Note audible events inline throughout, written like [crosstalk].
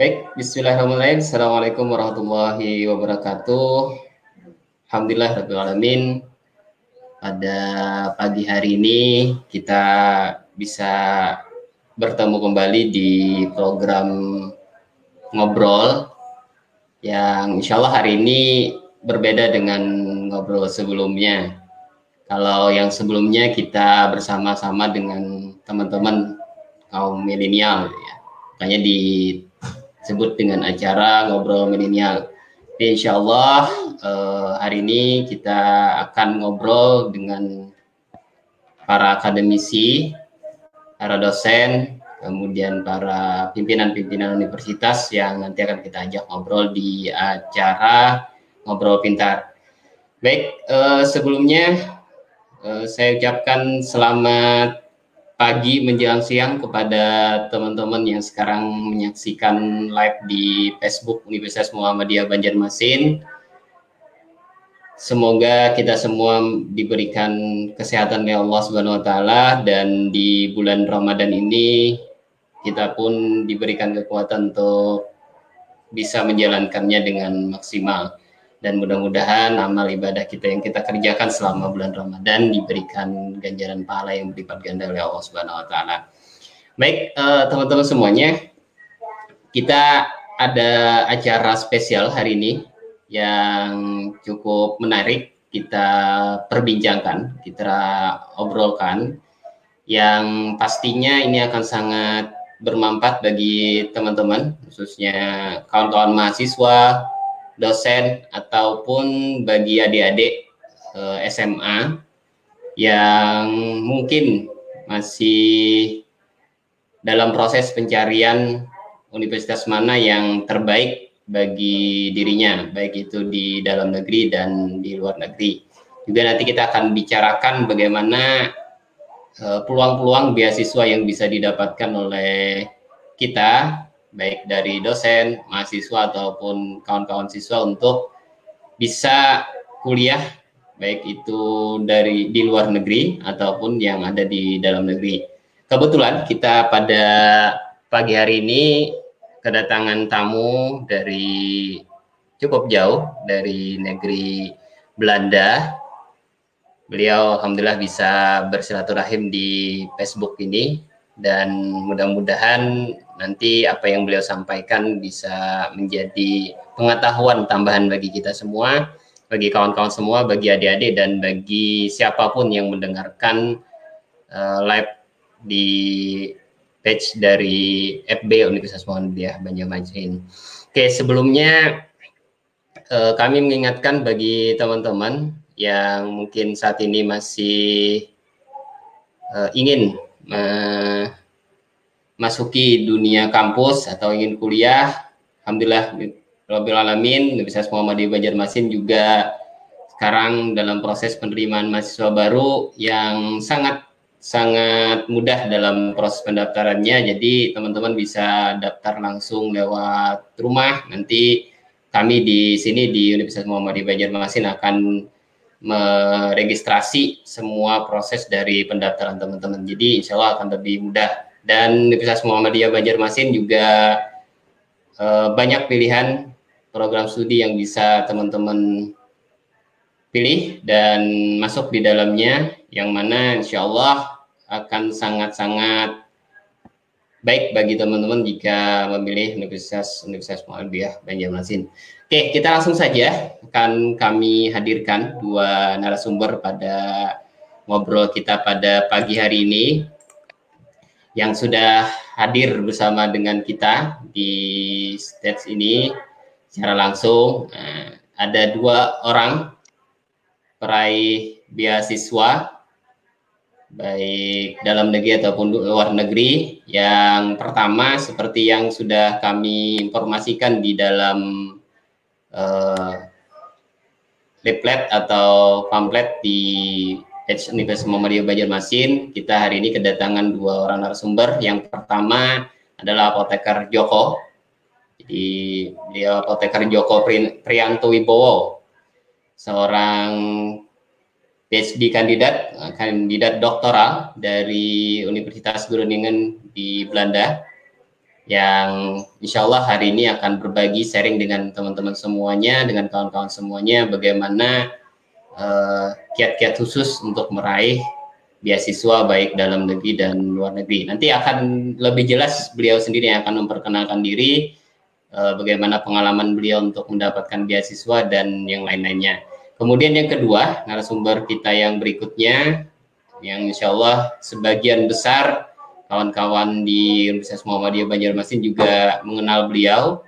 Baik, Bismillahirrahmanirrahim. Assalamualaikum warahmatullahi wabarakatuh. Alhamdulillah Rabbil Alamin. Pada pagi hari ini kita bisa bertemu kembali di program ngobrol yang insya Allah hari ini berbeda dengan ngobrol sebelumnya. Kalau yang sebelumnya kita bersama-sama dengan teman-teman kaum milenial ya. Makanya disebut dengan acara ngobrol milenial. Insya Allah eh, hari ini kita akan ngobrol dengan para akademisi, para dosen, kemudian para pimpinan-pimpinan universitas yang nanti akan kita ajak ngobrol di acara ngobrol pintar. Baik, eh, sebelumnya eh, saya ucapkan selamat pagi menjelang siang kepada teman-teman yang sekarang menyaksikan live di Facebook Universitas Muhammadiyah Banjarmasin. Semoga kita semua diberikan kesehatan oleh Allah Subhanahu wa taala dan di bulan Ramadan ini kita pun diberikan kekuatan untuk bisa menjalankannya dengan maksimal dan mudah-mudahan amal ibadah kita yang kita kerjakan selama bulan Ramadan diberikan ganjaran pahala yang berlipat ganda oleh Allah Subhanahu wa taala. Baik, uh, teman-teman semuanya, kita ada acara spesial hari ini yang cukup menarik kita perbincangkan, kita obrolkan yang pastinya ini akan sangat bermanfaat bagi teman-teman khususnya kawan-kawan mahasiswa dosen ataupun bagi adik-adik eh, SMA yang mungkin masih dalam proses pencarian universitas mana yang terbaik bagi dirinya, baik itu di dalam negeri dan di luar negeri. Juga nanti kita akan bicarakan bagaimana eh, peluang-peluang beasiswa yang bisa didapatkan oleh kita baik dari dosen, mahasiswa ataupun kawan-kawan siswa untuk bisa kuliah baik itu dari di luar negeri ataupun yang ada di dalam negeri. Kebetulan kita pada pagi hari ini kedatangan tamu dari cukup jauh dari negeri Belanda. Beliau alhamdulillah bisa bersilaturahim di Facebook ini dan mudah-mudahan nanti apa yang beliau sampaikan bisa menjadi pengetahuan tambahan bagi kita semua, bagi kawan-kawan semua, bagi adik-adik dan bagi siapa pun yang mendengarkan uh, live di page dari FB Universitas Muhammadiyah Banjarmasin. Oke, sebelumnya uh, kami mengingatkan bagi teman-teman yang mungkin saat ini masih uh, ingin memasuki dunia kampus atau ingin kuliah, alhamdulillah Rabbil Alamin, Universitas Muhammadiyah Banjarmasin juga sekarang dalam proses penerimaan mahasiswa baru yang sangat sangat mudah dalam proses pendaftarannya. Jadi teman-teman bisa daftar langsung lewat rumah. Nanti kami di sini di Universitas Muhammadiyah Banjarmasin akan meregistrasi semua proses dari pendaftaran teman-teman. Jadi insya Allah akan lebih mudah. Dan Universitas Muhammadiyah Banjarmasin juga eh, banyak pilihan program studi yang bisa teman-teman pilih dan masuk di dalamnya yang mana insya Allah akan sangat-sangat baik bagi teman-teman jika memilih Universitas Universitas Muhammadiyah Banjarmasin. Oke, kita langsung saja akan kami hadirkan dua narasumber pada ngobrol kita pada pagi hari ini yang sudah hadir bersama dengan kita di stage ini secara langsung. Nah, ada dua orang peraih beasiswa baik dalam negeri ataupun luar negeri. Yang pertama seperti yang sudah kami informasikan di dalam uh, leaflet atau pamflet di Edge Universitas Muhammadiyah Banjarmasin. Kita hari ini kedatangan dua orang narasumber. Yang pertama adalah apoteker Joko. Jadi beliau apoteker Joko Prianto Wibowo, seorang PhD kandidat, kandidat doktoral dari Universitas Groningen di Belanda. yang insya Allah hari ini akan berbagi sharing dengan teman-teman semuanya, dengan kawan-kawan semuanya bagaimana uh, kiat-kiat khusus untuk meraih beasiswa baik dalam negeri dan luar negeri. Nanti akan lebih jelas beliau sendiri yang akan memperkenalkan diri, uh, bagaimana pengalaman beliau untuk mendapatkan beasiswa dan yang lain-lainnya. Kemudian yang kedua, narasumber kita yang berikutnya, yang insya Allah sebagian besar kawan-kawan di Universitas Muhammadiyah Banjarmasin juga mengenal beliau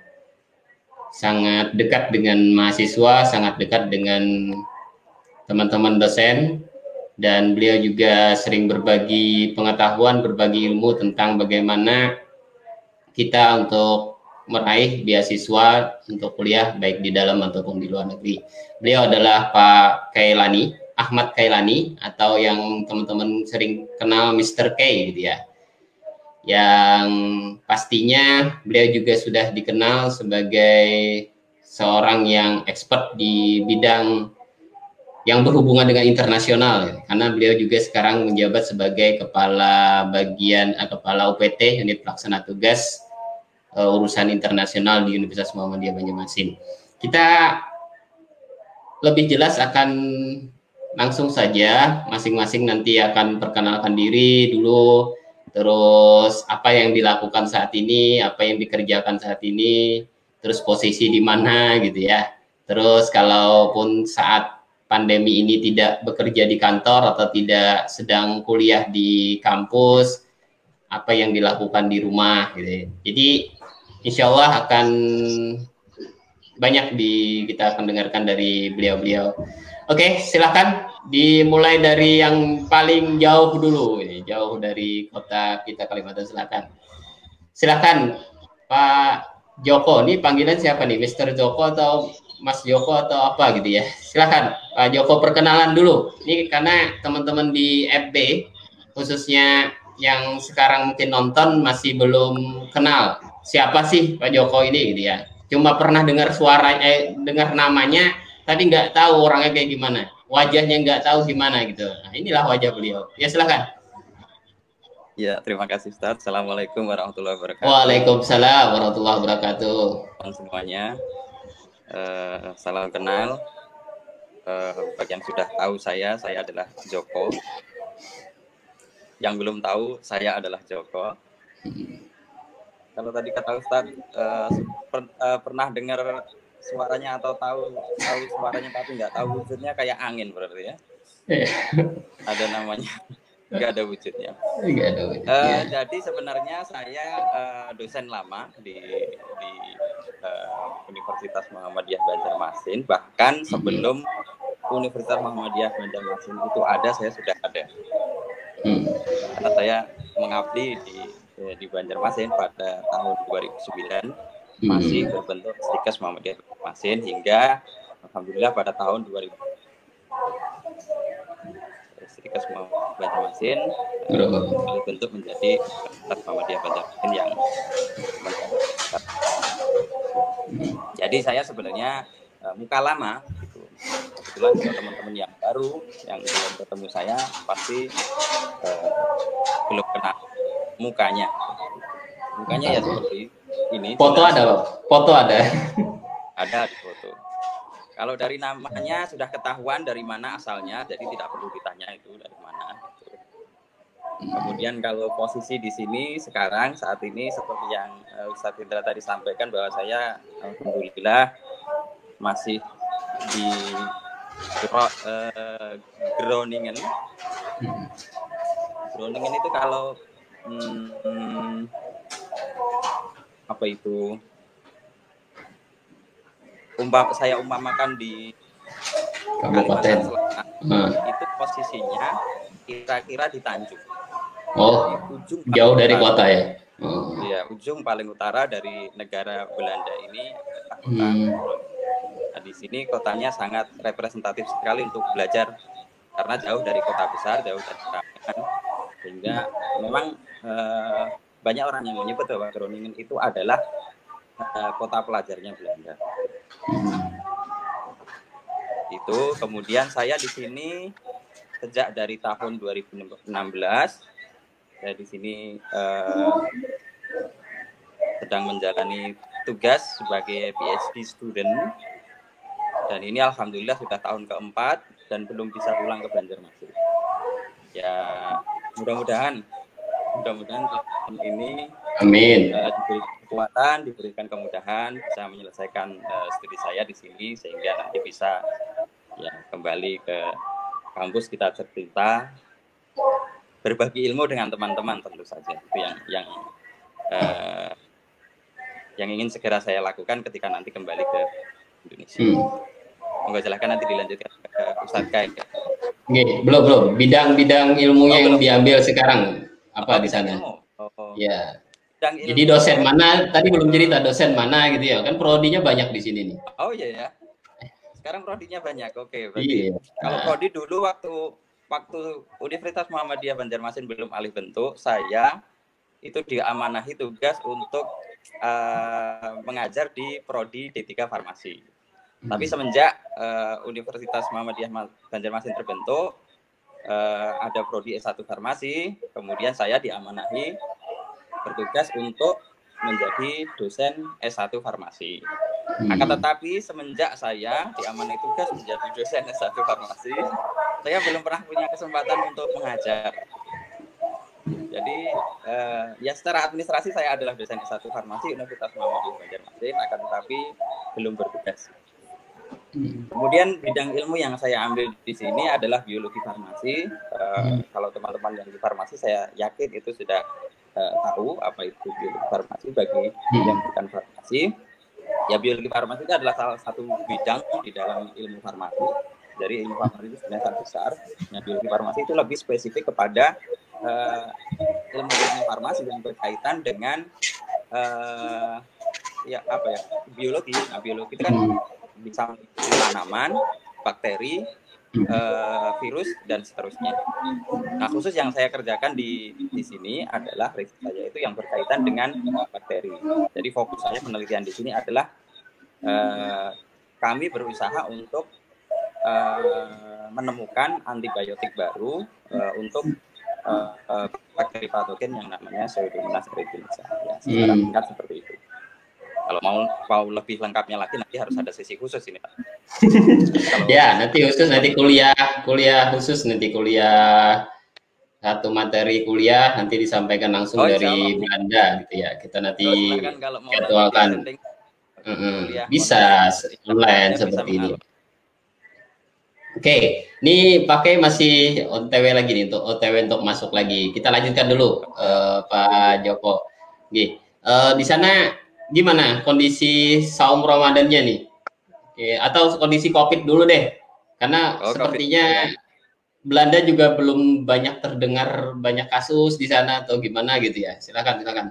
sangat dekat dengan mahasiswa, sangat dekat dengan teman-teman dosen dan beliau juga sering berbagi pengetahuan, berbagi ilmu tentang bagaimana kita untuk meraih beasiswa untuk kuliah baik di dalam ataupun di luar negeri. Beliau adalah Pak Kailani, Ahmad Kailani atau yang teman-teman sering kenal Mr. K gitu ya yang pastinya beliau juga sudah dikenal sebagai seorang yang expert di bidang yang berhubungan dengan internasional karena beliau juga sekarang menjabat sebagai kepala bagian eh, kepala UPT unit pelaksana tugas uh, urusan internasional di Universitas Muhammadiyah Banjarmasin. Kita lebih jelas akan langsung saja masing-masing nanti akan perkenalkan diri dulu terus apa yang dilakukan saat ini, apa yang dikerjakan saat ini, terus posisi di mana gitu ya. Terus kalaupun saat pandemi ini tidak bekerja di kantor atau tidak sedang kuliah di kampus, apa yang dilakukan di rumah gitu. Jadi insya Allah akan banyak di kita akan dengarkan dari beliau-beliau. Oke, silakan dimulai dari yang paling jauh dulu, jauh dari kota kita Kalimantan Selatan. Silakan Pak Joko, ini panggilan siapa nih, Mister Joko atau Mas Joko atau apa gitu ya? Silakan Pak Joko perkenalan dulu. Ini karena teman-teman di FB khususnya yang sekarang mungkin nonton masih belum kenal siapa sih Pak Joko ini gitu ya. Cuma pernah dengar suara eh dengar namanya tapi nggak tahu orangnya kayak gimana wajahnya nggak tahu gimana gitu nah inilah wajah beliau ya silahkan Ya, terima kasih Ustaz. Assalamualaikum warahmatullahi wabarakatuh. Waalaikumsalam warahmatullahi wabarakatuh. Semuanya, uh, salam kenal. Uh, bagi yang sudah tahu saya, saya adalah Joko. Yang belum tahu, saya adalah Joko. Kalau tadi kata Ustaz, uh, per, uh, pernah dengar suaranya atau tahu tahu suaranya tapi nggak tahu wujudnya kayak angin berarti ya ada namanya nggak ada wujudnya nggak ada wujudnya. Uh, jadi sebenarnya saya uh, dosen lama di di uh, Universitas Muhammadiyah Banjarmasin bahkan sebelum Universitas Muhammadiyah Banjarmasin itu ada saya sudah ada hmm. karena saya mengabdi di di Banjarmasin pada tahun 2009 masih hmm. berbentuk Stikes Muhammadiyah Masin hingga alhamdulillah pada tahun 2000 Stikes Muhammadiyah Masin berbentuk menjadi Stikes Muhammadiyah Masin yang jadi saya sebenarnya uh, muka lama gitu. kebetulan teman-teman yang baru yang belum ketemu saya pasti uh, belum kenal mukanya. Mukanya ya seperti ini. Foto ada Pak. foto ada. Ada di foto kalau dari namanya sudah ketahuan dari mana asalnya jadi tidak perlu ditanya itu dari mana kemudian kalau posisi di sini sekarang saat ini seperti yang uh, Ustadz Indra tadi sampaikan bahwa saya alhamdulillah masih di uh, Groningen Groningen itu kalau hmm, apa itu umpam saya umpamakan di Kalimantan Selatan hmm. itu posisinya kira-kira di Tanjung. Oh, di ujung jauh dari utara. kota ya? Oh. Iya, ujung paling utara dari negara Belanda ini kota. Hmm. Nah, di sini kotanya sangat representatif sekali untuk belajar karena jauh dari kota besar, jauh dari keramaian, sehingga memang eh, banyak orang yang menyebut bahwa Groningen itu adalah uh, kota pelajarnya Belanda. Itu kemudian saya di sini sejak dari tahun 2016 saya di sini uh, sedang menjalani tugas sebagai PhD student dan ini alhamdulillah sudah tahun keempat dan belum bisa pulang ke Banjarmasin. Ya mudah-mudahan mudah-mudahan tahun ini Amin. Uh, diberi kekuatan, diberikan kemudahan bisa menyelesaikan uh, studi saya di sini sehingga nanti bisa ya kembali ke kampus kita cerita berbagi ilmu dengan teman-teman tentu saja itu yang yang uh, yang ingin segera saya lakukan ketika nanti kembali ke Indonesia. Hmm. Monggo silakan nanti dilanjutkan ke Ustadz Kai. Oke, belum belum. Bidang-bidang ilmunya oh, yang diambil sekarang apa oh, di sana? Oh. Ya. Jadi dosen mana? Tadi belum cerita dosen mana gitu ya? Kan prodinya banyak di sini nih. Oh iya ya. Sekarang prodinya banyak. Oke, berarti iya. kalau prodi dulu waktu waktu Universitas Muhammadiyah Banjarmasin belum alih bentuk, saya itu diamanahi tugas untuk uh, mengajar di prodi D3 Farmasi. Hmm. Tapi semenjak uh, Universitas Muhammadiyah Banjarmasin terbentuk, uh, ada prodi S1 Farmasi, kemudian saya diamanahi bertugas untuk menjadi dosen S1 Farmasi. Hmm. Akan tetapi semenjak saya diamanai tugas menjadi dosen S1 Farmasi, saya belum pernah punya kesempatan untuk mengajar. Jadi uh, ya secara administrasi saya adalah dosen S1 Farmasi Universitas Muhammadiyah Banjarmasin, akan tetapi belum bertugas. Hmm. Kemudian bidang ilmu yang saya ambil di sini adalah biologi farmasi. Uh, Kalau teman-teman yang di farmasi saya yakin itu sudah uh, tahu apa itu biologi farmasi bagi yang bukan farmasi. Ya biologi farmasi itu adalah salah satu bidang di dalam ilmu farmasi dari ilmu farmasi itu sebenarnya sangat besar. Nah, biologi farmasi itu lebih spesifik kepada uh, ilmu ilmu farmasi yang berkaitan dengan uh, ya apa ya biologi. Nah, biologi itu kan bisa tanaman, bakteri, uh, virus dan seterusnya. Nah, khusus yang saya kerjakan di di sini adalah riset saya itu yang berkaitan dengan bakteri. Jadi fokus saya penelitian di sini adalah uh, kami berusaha untuk uh, menemukan antibiotik baru uh, untuk uh, uh, bakteri patogen yang namanya Pseudomonas aeruginosa. Ya, secara hmm. singkat seperti itu. Kalau mau mau lebih lengkapnya lagi nanti harus ada sesi khusus ini Pak. [laughs] ya nanti khusus nanti kuliah kuliah khusus nanti kuliah satu materi kuliah nanti disampaikan langsung oh, dari Belanda gitu ya kita nanti jadwalkan uh -uh. bisa online seperti ini. Oke, okay. ini pakai masih OTW lagi nih untuk OTW untuk masuk lagi. Kita lanjutkan dulu uh, Pak Joko. Oke, uh, di sana gimana kondisi saum Ramadannya nih? Oke, atau kondisi Covid dulu deh. Karena oh, sepertinya COVID. Belanda juga belum banyak terdengar banyak kasus di sana atau gimana gitu ya. Silakan, silakan.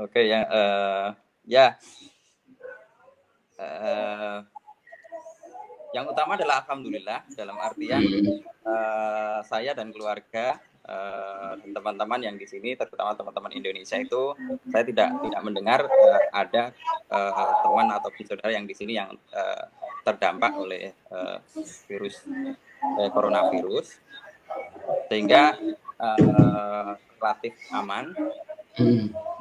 Oke, ya uh, ya. Uh, yang utama adalah alhamdulillah dalam artian hmm. uh, saya dan keluarga uh, teman-teman yang di sini terutama teman-teman Indonesia itu saya tidak tidak mendengar uh, ada uh, teman atau saudara yang di sini yang uh, terdampak oleh uh, virus uh, coronavirus sehingga uh, relatif aman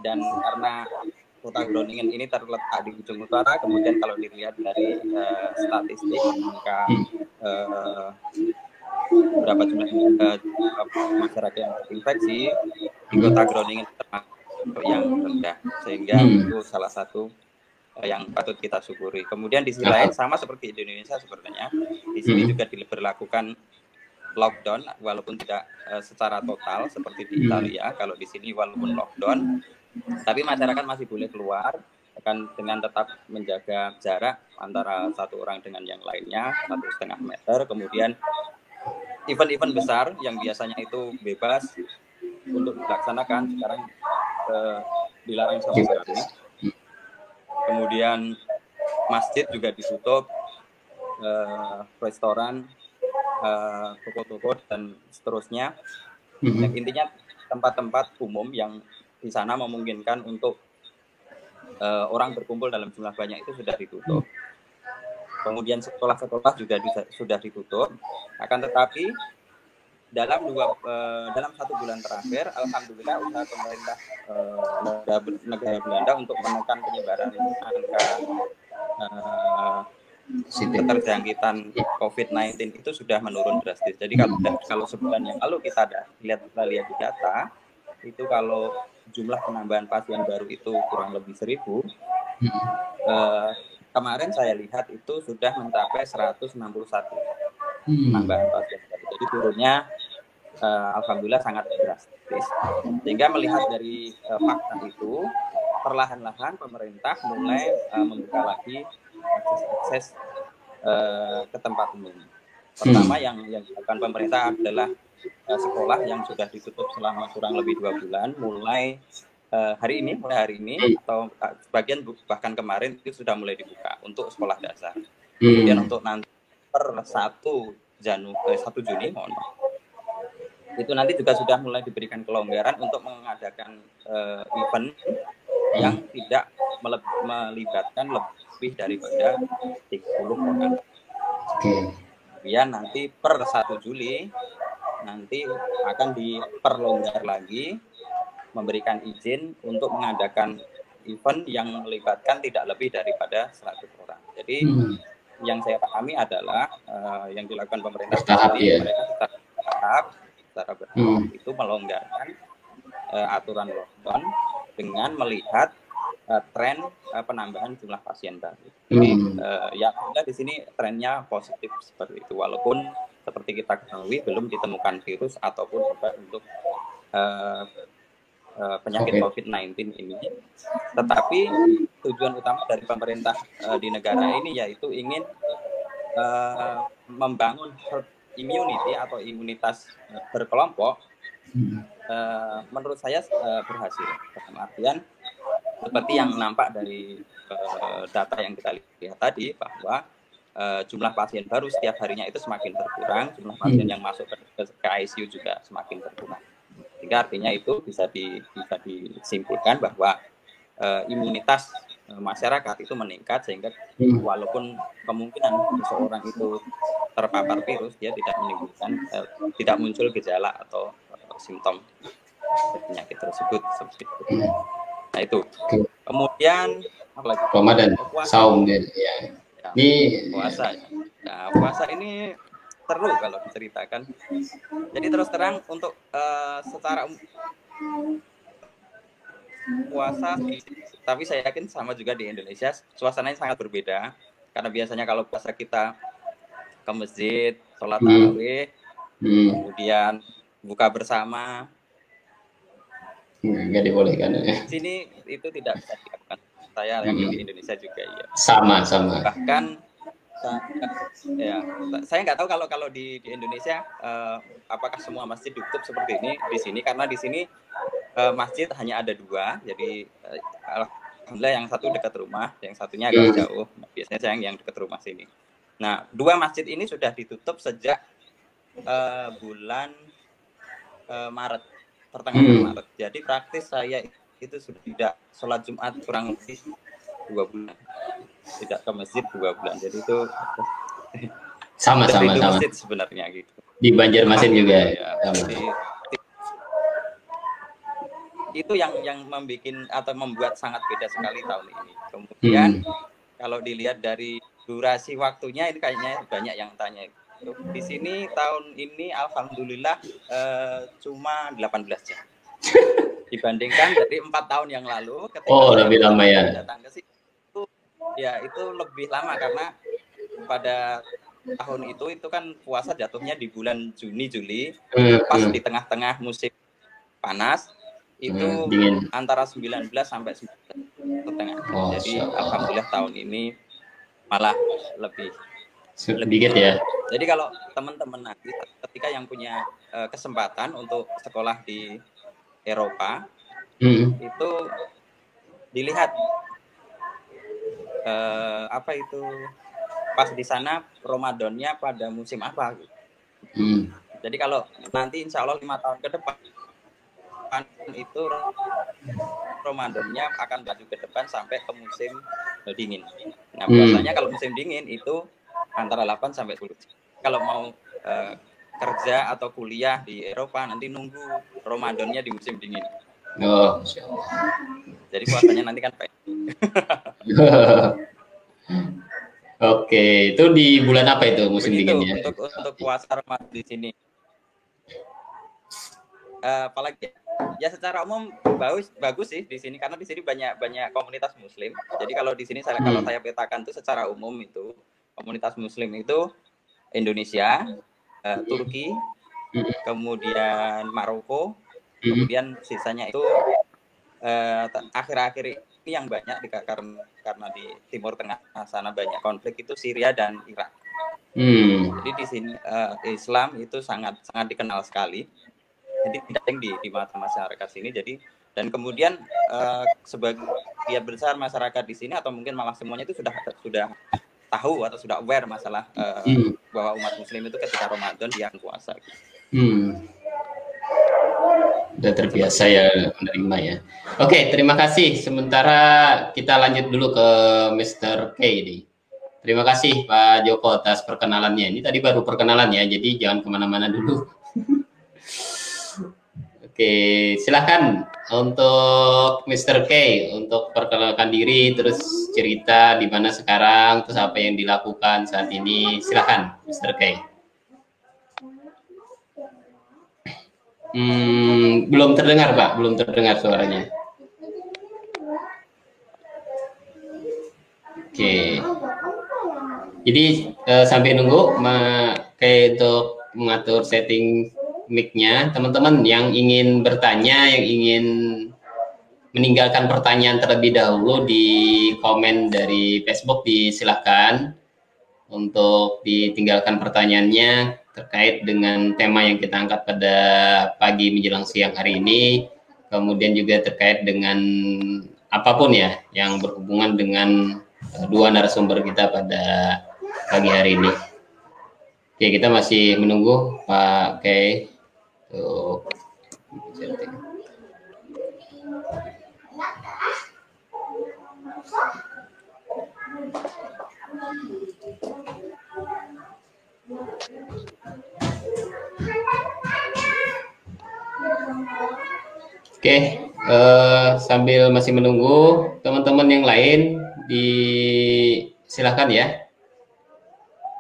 dan karena kota Groningen ini terletak di ujung utara. Kemudian kalau dilihat dari uh, statistik angka uh, berapa jumlah uh, masyarakat yang terinfeksi di kota Groningen termasuk yang rendah, sehingga hmm. itu salah satu yang patut kita syukuri. Kemudian di sisi lain sama seperti di Indonesia sebenarnya di sini hmm. juga diberlakukan lockdown walaupun tidak uh, secara total seperti di Italia. Kalau di sini walaupun lockdown tapi masyarakat masih boleh keluar akan dengan tetap menjaga jarak antara satu orang dengan yang lainnya satu setengah meter kemudian event-event besar yang biasanya itu bebas untuk dilaksanakan sekarang eh, dilarang sama sekali kemudian masjid juga ditutup eh, restoran eh, toko-toko dan seterusnya mm-hmm. intinya tempat-tempat umum yang di sana memungkinkan untuk uh, orang berkumpul dalam jumlah banyak itu sudah ditutup. Kemudian sekolah-sekolah juga sudah ditutup. Akan tetapi dalam dua uh, dalam satu bulan terakhir, alhamdulillah usaha pemerintah uh, negara Belanda untuk menekan penyebaran angka uh, keterjangkitan COVID-19 itu sudah menurun drastis. Jadi kalau kalau sebulan yang lalu kita ada lihat lihat di data itu kalau jumlah penambahan pasien baru itu kurang lebih seribu, uh, kemarin saya lihat itu sudah mencapai 161 penambahan pasien. Jadi turunnya uh, alhamdulillah sangat drastis. Sehingga melihat dari uh, fakta itu, perlahan-lahan pemerintah mulai uh, membuka lagi akses-akses uh, ke tempat umum. Pertama hmm. yang yang dilakukan pemerintah adalah uh, sekolah yang sudah ditutup selama kurang lebih dua bulan, mulai uh, hari ini, mulai hari ini hmm. atau uh, sebagian bahkan kemarin itu sudah mulai dibuka untuk sekolah dasar. Kemudian hmm. untuk nanti per satu Januari, satu Juni, mohon maaf, itu nanti juga sudah mulai diberikan kelonggaran untuk mengadakan uh, event yang tidak melibatkan lebih daripada 30 orang. Oke. Kemudian nanti per 1 Juli nanti akan diperlonggar lagi memberikan izin untuk mengadakan event yang melibatkan tidak lebih daripada 100 orang. Jadi hmm. yang saya pahami adalah uh, yang dilakukan pemerintah bertahap, ya. mereka bertahap secara bertahap hmm. itu melonggarkan uh, aturan lockdown dengan melihat uh, tren uh, penambahan jumlah pasien baru. Jadi hmm. uh, ya di sini trennya positif seperti itu walaupun seperti kita ketahui belum ditemukan virus ataupun obat untuk uh, uh, penyakit okay. COVID-19 ini. Tetapi tujuan utama dari pemerintah uh, di negara ini yaitu ingin uh, membangun herd immunity atau imunitas uh, berkelompok uh, menurut saya uh, berhasil dalam artian seperti yang nampak dari uh, data yang kita lihat tadi bahwa uh, jumlah pasien baru setiap harinya itu semakin berkurang jumlah pasien hmm. yang masuk ke, ke ICU juga semakin berkurang sehingga artinya itu bisa di, bisa disimpulkan bahwa uh, imunitas Eh, masyarakat itu meningkat sehingga hmm. walaupun kemungkinan seseorang itu terpapar virus dia tidak menimbulkan eh, tidak muncul gejala atau uh, simptom penyakit tersebut seperti itu. Hmm. Nah itu. Kemudian apa lagi? Ramadan, saum ya. ya. Ini puasa. Ya. Nah, puasa ini seru kalau diceritakan. Jadi terus terang untuk uh, secara puasa tapi saya yakin sama juga di Indonesia suasananya sangat berbeda karena biasanya kalau puasa kita ke masjid sholat hmm. tarawih hmm. kemudian buka bersama nggak dibolehkan ya sini itu tidak bisa dilakukan saya yang hmm. di Indonesia juga ya sama sama bahkan ya saya nggak tahu kalau kalau di di Indonesia uh, apakah semua masjid ditutup seperti ini di sini karena di sini uh, masjid hanya ada dua jadi uh, alhamdulillah yang satu dekat rumah yang satunya agak hmm. jauh biasanya saya yang dekat rumah sini nah dua masjid ini sudah ditutup sejak uh, bulan uh, Maret pertengahan hmm. Maret jadi praktis saya itu sudah tidak sholat Jumat kurang lebih dua bulan. Tidak ke masjid dua bulan. Jadi itu sama sama sama. masjid sebenarnya gitu. Di Banjarmasin juga ya, sama. Di, itu yang yang membuat atau membuat sangat beda sekali tahun ini. Kemudian hmm. kalau dilihat dari durasi waktunya ini kayaknya banyak yang tanya. Di sini tahun ini alhamdulillah eh, cuma 18 jam. [laughs] Dibandingkan dari empat tahun yang lalu ketika oh lebih lama ya. datang ke sini ya itu lebih lama karena pada tahun itu itu kan puasa jatuhnya di bulan Juni Juli hmm, pas hmm. di tengah-tengah musim panas itu hmm, antara 19 sampai 19 setengah. Oh, Jadi so. alhamdulillah tahun ini malah lebih sedikit ya. Jadi kalau teman-teman nanti ketika yang punya uh, kesempatan untuk sekolah di Eropa hmm. itu dilihat eh, apa itu pas di sana Ramadannya pada musim apa gitu. Hmm. Jadi kalau nanti insya Allah lima tahun ke depan itu Ramadannya akan maju ke depan sampai ke musim dingin. Nah hmm. biasanya kalau musim dingin itu antara 8 sampai 10. Kalau mau eh, kerja atau kuliah di Eropa nanti nunggu Ramadannya di musim dingin. Oh, Jadi puasanya nanti kan [laughs] Oke, itu di bulan apa itu musim Begitu, dinginnya? Untuk untuk puasa Ramadan di sini. Uh, apalagi ya secara umum bagus bagus sih di sini karena di sini banyak banyak komunitas muslim. Jadi kalau di sini saya hmm. kalau saya petakan tuh secara umum itu komunitas muslim itu Indonesia, uh, Turki, hmm. kemudian Maroko, hmm. Kemudian sisanya itu uh, akhir-akhir ini yang banyak di, karena karena di Timur Tengah sana banyak konflik itu Syria dan Irak. Hmm. Jadi di sini uh, Islam itu sangat sangat dikenal sekali jadi tidak di di mata masyarakat sini jadi dan kemudian uh, sebagian besar masyarakat di sini atau mungkin malah semuanya itu sudah sudah tahu atau sudah aware masalah uh, hmm. bahwa umat muslim itu ketika Ramadan dia puasa. Hmm. Sudah terbiasa ya menerima ya. Oke, terima kasih. Sementara kita lanjut dulu ke Mr. K ini. Terima kasih Pak Joko atas perkenalannya. Ini tadi baru perkenalan ya, jadi jangan ke mana-mana dulu. [laughs] Oke, silahkan untuk Mr. K untuk perkenalkan diri, terus cerita di mana sekarang, terus apa yang dilakukan saat ini. Silahkan, Mr. K. Hmm, belum terdengar, Pak. Belum terdengar suaranya. Oke. Jadi uh, sampai nunggu, kayak untuk mengatur setting mic-nya. Teman-teman yang ingin bertanya, yang ingin meninggalkan pertanyaan terlebih dahulu di komen dari Facebook disilahkan untuk ditinggalkan pertanyaannya terkait dengan tema yang kita angkat pada pagi menjelang siang hari ini kemudian juga terkait dengan apa pun ya yang berhubungan dengan dua narasumber kita pada pagi hari ini. Oke, kita masih menunggu Pak Kay Tuh. Oke, uh, sambil masih menunggu teman-teman yang lain disilahkan ya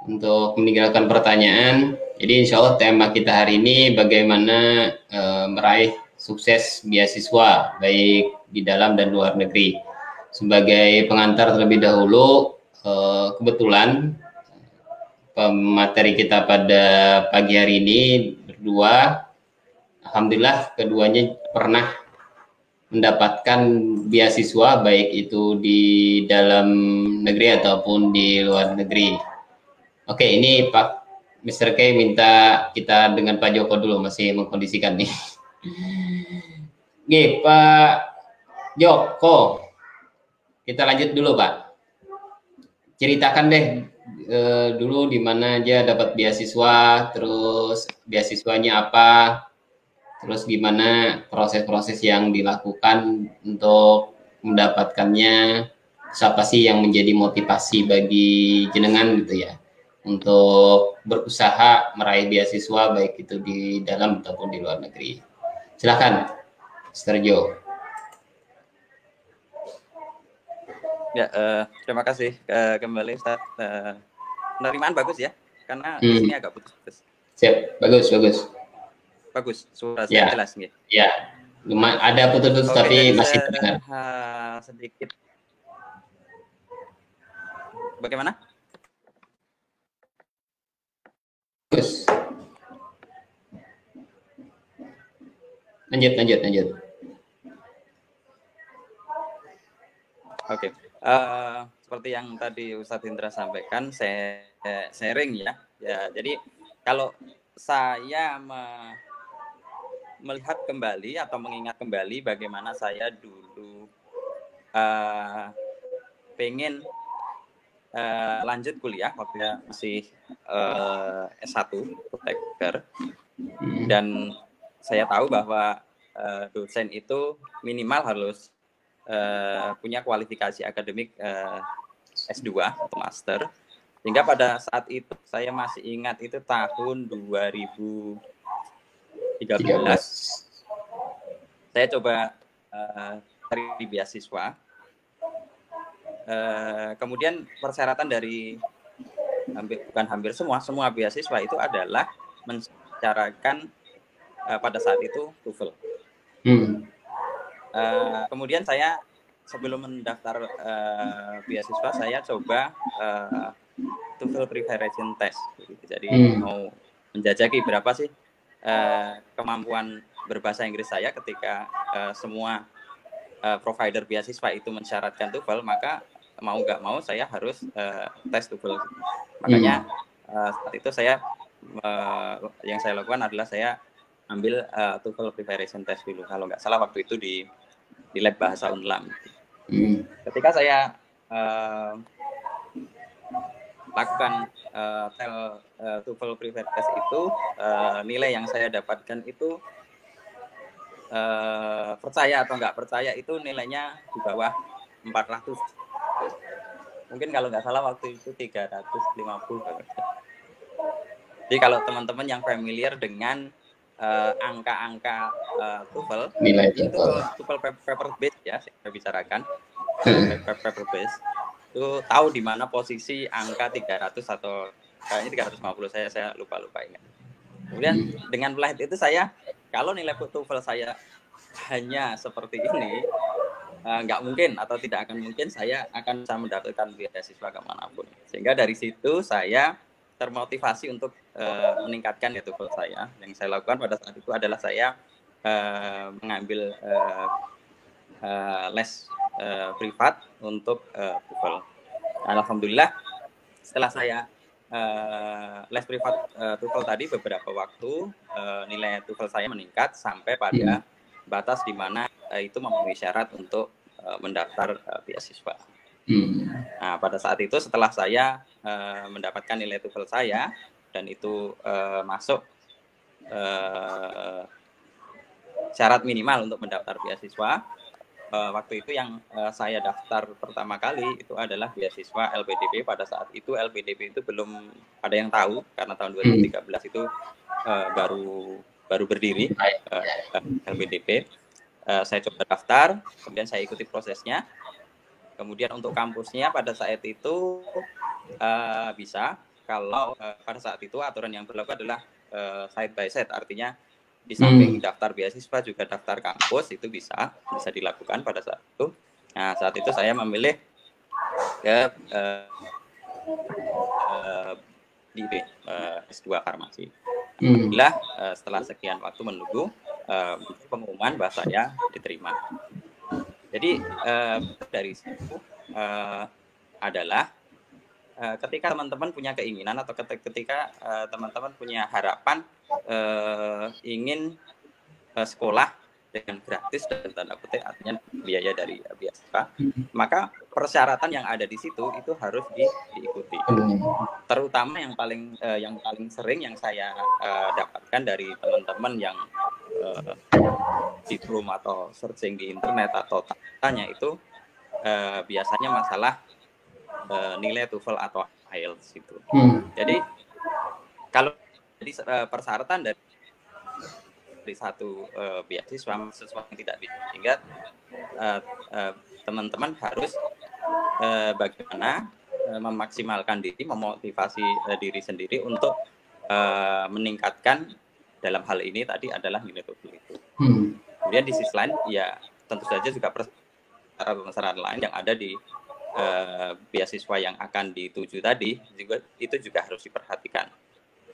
untuk meninggalkan pertanyaan. Jadi insya Allah tema kita hari ini bagaimana e, meraih sukses beasiswa baik di dalam dan luar negeri. Sebagai pengantar terlebih dahulu, e, kebetulan pemateri kita pada pagi hari ini berdua, alhamdulillah keduanya pernah mendapatkan beasiswa baik itu di dalam negeri ataupun di luar negeri. Oke, ini Pak Mr. K minta kita dengan Pak Joko dulu masih mengkondisikan nih. Oke, Pak Joko. Kita lanjut dulu, Pak. Ceritakan deh e, dulu di mana aja dapat beasiswa, terus beasiswanya apa, terus gimana proses-proses yang dilakukan untuk mendapatkannya, siapa sih yang menjadi motivasi bagi jenengan gitu ya untuk berusaha meraih beasiswa baik itu di dalam ataupun di luar negeri. Silakan, Mr. Joe. Ya, uh, terima kasih uh, kembali Ustaz. Uh, penerimaan bagus ya, karena hmm. di sini agak putus-putus. Siap, bagus, bagus. Bagus, suara saya ya. jelas nih. Ya, lumayan ada putus-putus tapi masih terdengar. Uh, sedikit. Bagaimana? Bagus. Lanjut, lanjut, lanjut. Oke, okay. Uh, eh, seperti yang tadi Ustadz Indra sampaikan, saya sharing ya. Ya, jadi kalau saya me melihat kembali atau mengingat kembali bagaimana saya dulu uh, pengen uh, lanjut kuliah waktu masih uh, S1 protektor dan saya tahu bahwa uh, dosen itu minimal harus uh, punya kualifikasi akademik uh, S2 atau master Sehingga pada saat itu saya masih ingat itu tahun 2013 saya coba uh, cari beasiswa. Uh, kemudian persyaratan dari hampir bukan hampir semua semua beasiswa itu adalah mensyaratkan uh, pada saat itu TOEFL. Hmm. Uh, kemudian saya sebelum mendaftar uh, beasiswa saya coba uh, TOEFL preparation test. Jadi hmm. mau menjajaki berapa sih uh, kemampuan berbahasa Inggris saya ketika uh, semua uh, provider beasiswa itu mensyaratkan TOEFL, maka mau nggak mau saya harus uh, tes TOEFL. Makanya uh, saat itu saya uh, yang saya lakukan adalah saya ambil uh, TOEFL preparation test dulu. Kalau nggak salah waktu itu di di lab bahasa Unlam. Hmm. Ketika saya uh, lakukan uh, tel uh, TOEFL private test itu uh, nilai yang saya dapatkan itu uh, percaya atau nggak percaya itu nilainya di bawah 400 mungkin kalau nggak salah waktu itu 350 jadi kalau teman-teman yang familiar dengan angka-angka uh, uh, nilai itu TOEFL. paper base ya saya bicarakan. Paper, paper base. Itu tahu di mana posisi angka 300 atau kayaknya 350 saya saya lupa lupa ingat. Kemudian dengan flight itu saya kalau nilai TOEFL saya hanya seperti ini eh, nggak uh, mungkin atau tidak akan mungkin saya akan bisa mendapatkan beasiswa ke mana pun. Sehingga dari situ saya termotivasi untuk uh, meningkatkan ya TOEFL saya. Yang saya lakukan pada saat itu adalah saya uh, mengambil uh, uh, les uh, privat untuk uh. Alhamdulillah setelah saya uh, les privat uh, TOEFL tadi beberapa waktu uh, nilai TOEFL saya meningkat sampai pada hmm. batas di mana uh, itu memenuhi syarat untuk uh, mendaftar uh, beasiswa. Hmm. Nah, pada saat itu setelah saya uh, mendapatkan nilai TOEFL saya dan itu uh, masuk uh, syarat minimal untuk mendaftar beasiswa, uh, waktu itu yang uh, saya daftar pertama kali itu adalah beasiswa LPDP pada saat itu LPDP itu belum ada yang tahu karena tahun 2013 hmm. itu uh, baru baru berdiri uh, LPDP uh, saya coba daftar kemudian saya ikuti prosesnya kemudian untuk kampusnya pada saat itu uh, bisa kalau uh, pada saat itu aturan yang berlaku adalah uh, side by side artinya di samping hmm. daftar beasiswa juga daftar kampus itu bisa bisa dilakukan pada saat itu. Nah saat itu saya memilih ke uh, uh, di uh, S2 farmasi. Hmm. Alhamdulillah uh, setelah sekian waktu menunggu uh, pengumuman bahwa saya diterima. Jadi uh, dari situ uh, adalah uh, ketika teman-teman punya keinginan atau ketika teman-teman uh, punya harapan uh, ingin uh, sekolah dengan gratis dan tanda kutip artinya biaya dari beasiswa maka persyaratan yang ada di situ itu harus di, diikuti. Terutama yang paling uh, yang paling sering yang saya uh, dapatkan dari teman-teman yang uh, di rumah atau searching di internet atau tanya itu uh, biasanya masalah uh, nilai TOEFL atau IELTS itu hmm. jadi kalau jadi uh, persyaratan dari dari satu uh, beasiswa sesuatu yang tidak bisa sehingga uh, uh, teman-teman harus uh, bagaimana uh, memaksimalkan diri memotivasi uh, diri sendiri untuk uh, meningkatkan dalam hal ini tadi adalah nilai itu. Hmm. Kemudian di sisi lain ya tentu saja juga persyaratan lain yang ada di uh, beasiswa yang akan dituju tadi juga itu juga harus diperhatikan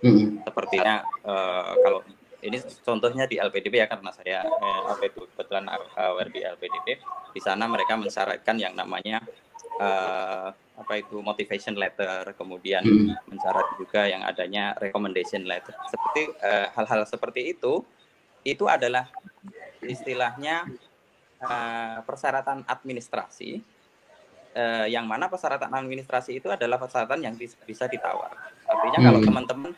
Hmm. Sepertinya uh, kalau ini contohnya di LPDP ya karena saya eh, apa itu kebetulan aware di LPDP di sana mereka mensyaratkan yang namanya uh, apa itu motivation letter kemudian hmm. mensyarat juga yang adanya recommendation letter seperti hal-hal uh, seperti itu itu adalah istilahnya uh, persyaratan administrasi uh, yang mana persyaratan administrasi itu adalah persyaratan yang bisa ditawar artinya hmm. kalau teman-teman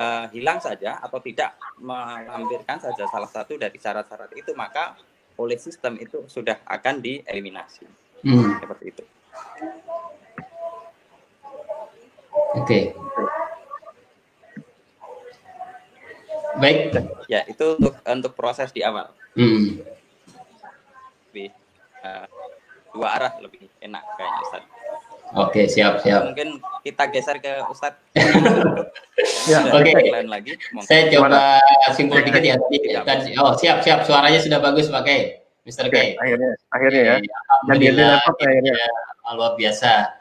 uh, hilang saja atau tidak melampirkan saja salah satu dari syarat-syarat itu maka oleh sistem itu sudah akan dieliminasi hmm. seperti itu. Oke. Okay. Baik. Ya, itu untuk untuk proses di awal. Hmm. Lebih uh, dua arah lebih enak kayaknya Ustaz. Oke, siap, siap. Mungkin kita geser ke Ustadz. [laughs] ya, Oke. Okay. lagi. Saya coba simpul dikit ya. Tadi, oh, siap, siap. Suaranya sudah bagus pakai Mr. K. Akhirnya, akhirnya ya. Alhamdulillah. Akhirnya. Luar biasa.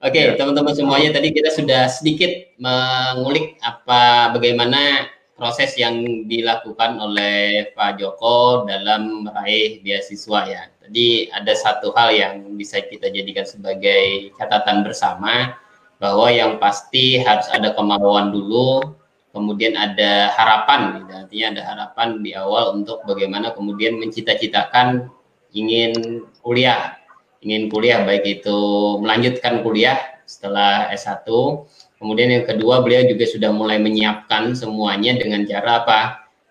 Oke, okay, ya. teman-teman semuanya tadi kita sudah sedikit mengulik apa bagaimana proses yang dilakukan oleh Pak Joko dalam meraih beasiswa ya. Tadi ada satu hal yang bisa kita jadikan sebagai catatan bersama bahwa yang pasti harus ada kemauan dulu, kemudian ada harapan, artinya ada harapan di awal untuk bagaimana kemudian mencita-citakan ingin kuliah ingin kuliah baik itu melanjutkan kuliah setelah S1 kemudian yang kedua beliau juga sudah mulai menyiapkan semuanya dengan cara apa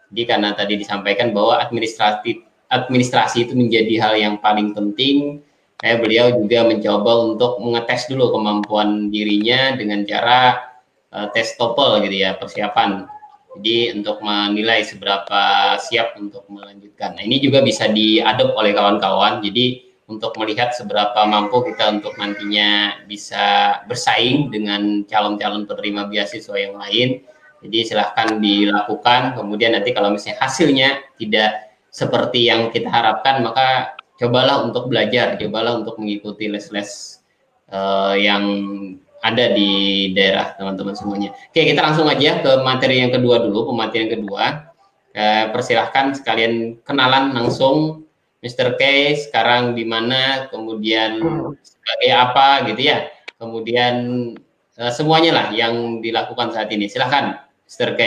jadi karena tadi disampaikan bahwa administratif administrasi itu menjadi hal yang paling penting kayak beliau juga mencoba untuk mengetes dulu kemampuan dirinya dengan cara uh, tes TOEFL gitu ya persiapan jadi untuk menilai seberapa siap untuk melanjutkan. Nah, ini juga bisa diadop oleh kawan-kawan. Jadi untuk melihat seberapa mampu kita untuk nantinya bisa bersaing dengan calon-calon penerima beasiswa yang lain. Jadi silahkan dilakukan. Kemudian nanti kalau misalnya hasilnya tidak seperti yang kita harapkan, maka cobalah untuk belajar, cobalah untuk mengikuti les-les uh, yang ada di daerah teman-teman semuanya. Oke, kita langsung aja ke materi yang kedua dulu, pemateri yang kedua. Uh, persilahkan sekalian kenalan langsung Mr. K sekarang di mana, kemudian sebagai apa gitu ya, kemudian uh, semuanya lah yang dilakukan saat ini. Silahkan, Mr. K.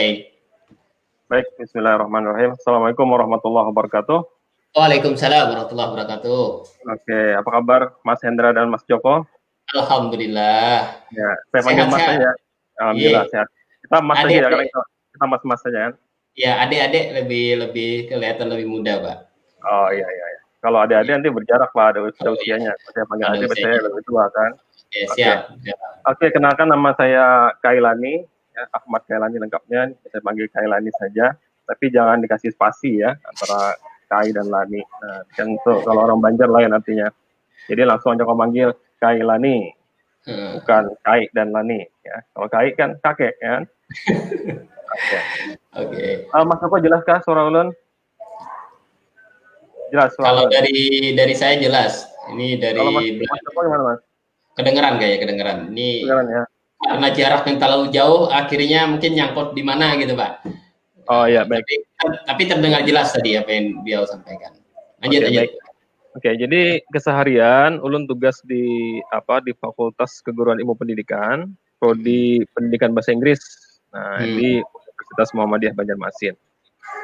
Baik, Bismillahirrahmanirrahim. Assalamualaikum warahmatullahi wabarakatuh. Waalaikumsalam warahmatullahi wabarakatuh. Oke, apa kabar Mas Hendra dan Mas Joko? Alhamdulillah. Ya, saya panggil Mas saja. Alhamdulillah yeah. sehat. Kita Mas adik, saja, karena kita Mas-Mas saja kan? Ya, adik-adik lebih lebih kelihatan lebih muda, Pak. Oh iya iya. iya. Kalau adik-adik nanti berjarak lah ada usia usianya. Saya panggil adik, saya lebih tua kan. Ya, Oke, siap. Okay. Oke, kenalkan nama saya Kailani, ya, Ahmad Kailani lengkapnya. Saya panggil Kailani saja. Tapi jangan dikasih spasi ya antara Kai dan Lani. Nah, kan tuh kalau orang Banjar lain artinya. Jadi langsung aja kau panggil Kailani, hmm. bukan Kai dan Lani. Ya, kalau Kai kan kakek [laughs] ya. Oke. Oke. Uh, Mas apa jelaskah suara ulun? Jelas. Kalau dari dari saya jelas. Ini dari Kalau mas, mas gimana, mas? Kedengeran kayak kedengeran. Ini kedengeran, ya. karena jarak yang terlalu jauh, akhirnya mungkin nyangkut di mana gitu, Pak. Oh iya, baik. Tapi, tapi terdengar jelas tadi apa yang dia sampaikan. Lanjut, okay, Baik. Oke, jadi keseharian ulun tugas di apa di Fakultas Keguruan Ilmu Pendidikan, prodi Pendidikan Bahasa Inggris. Nah, hmm. di Universitas Muhammadiyah Banjarmasin.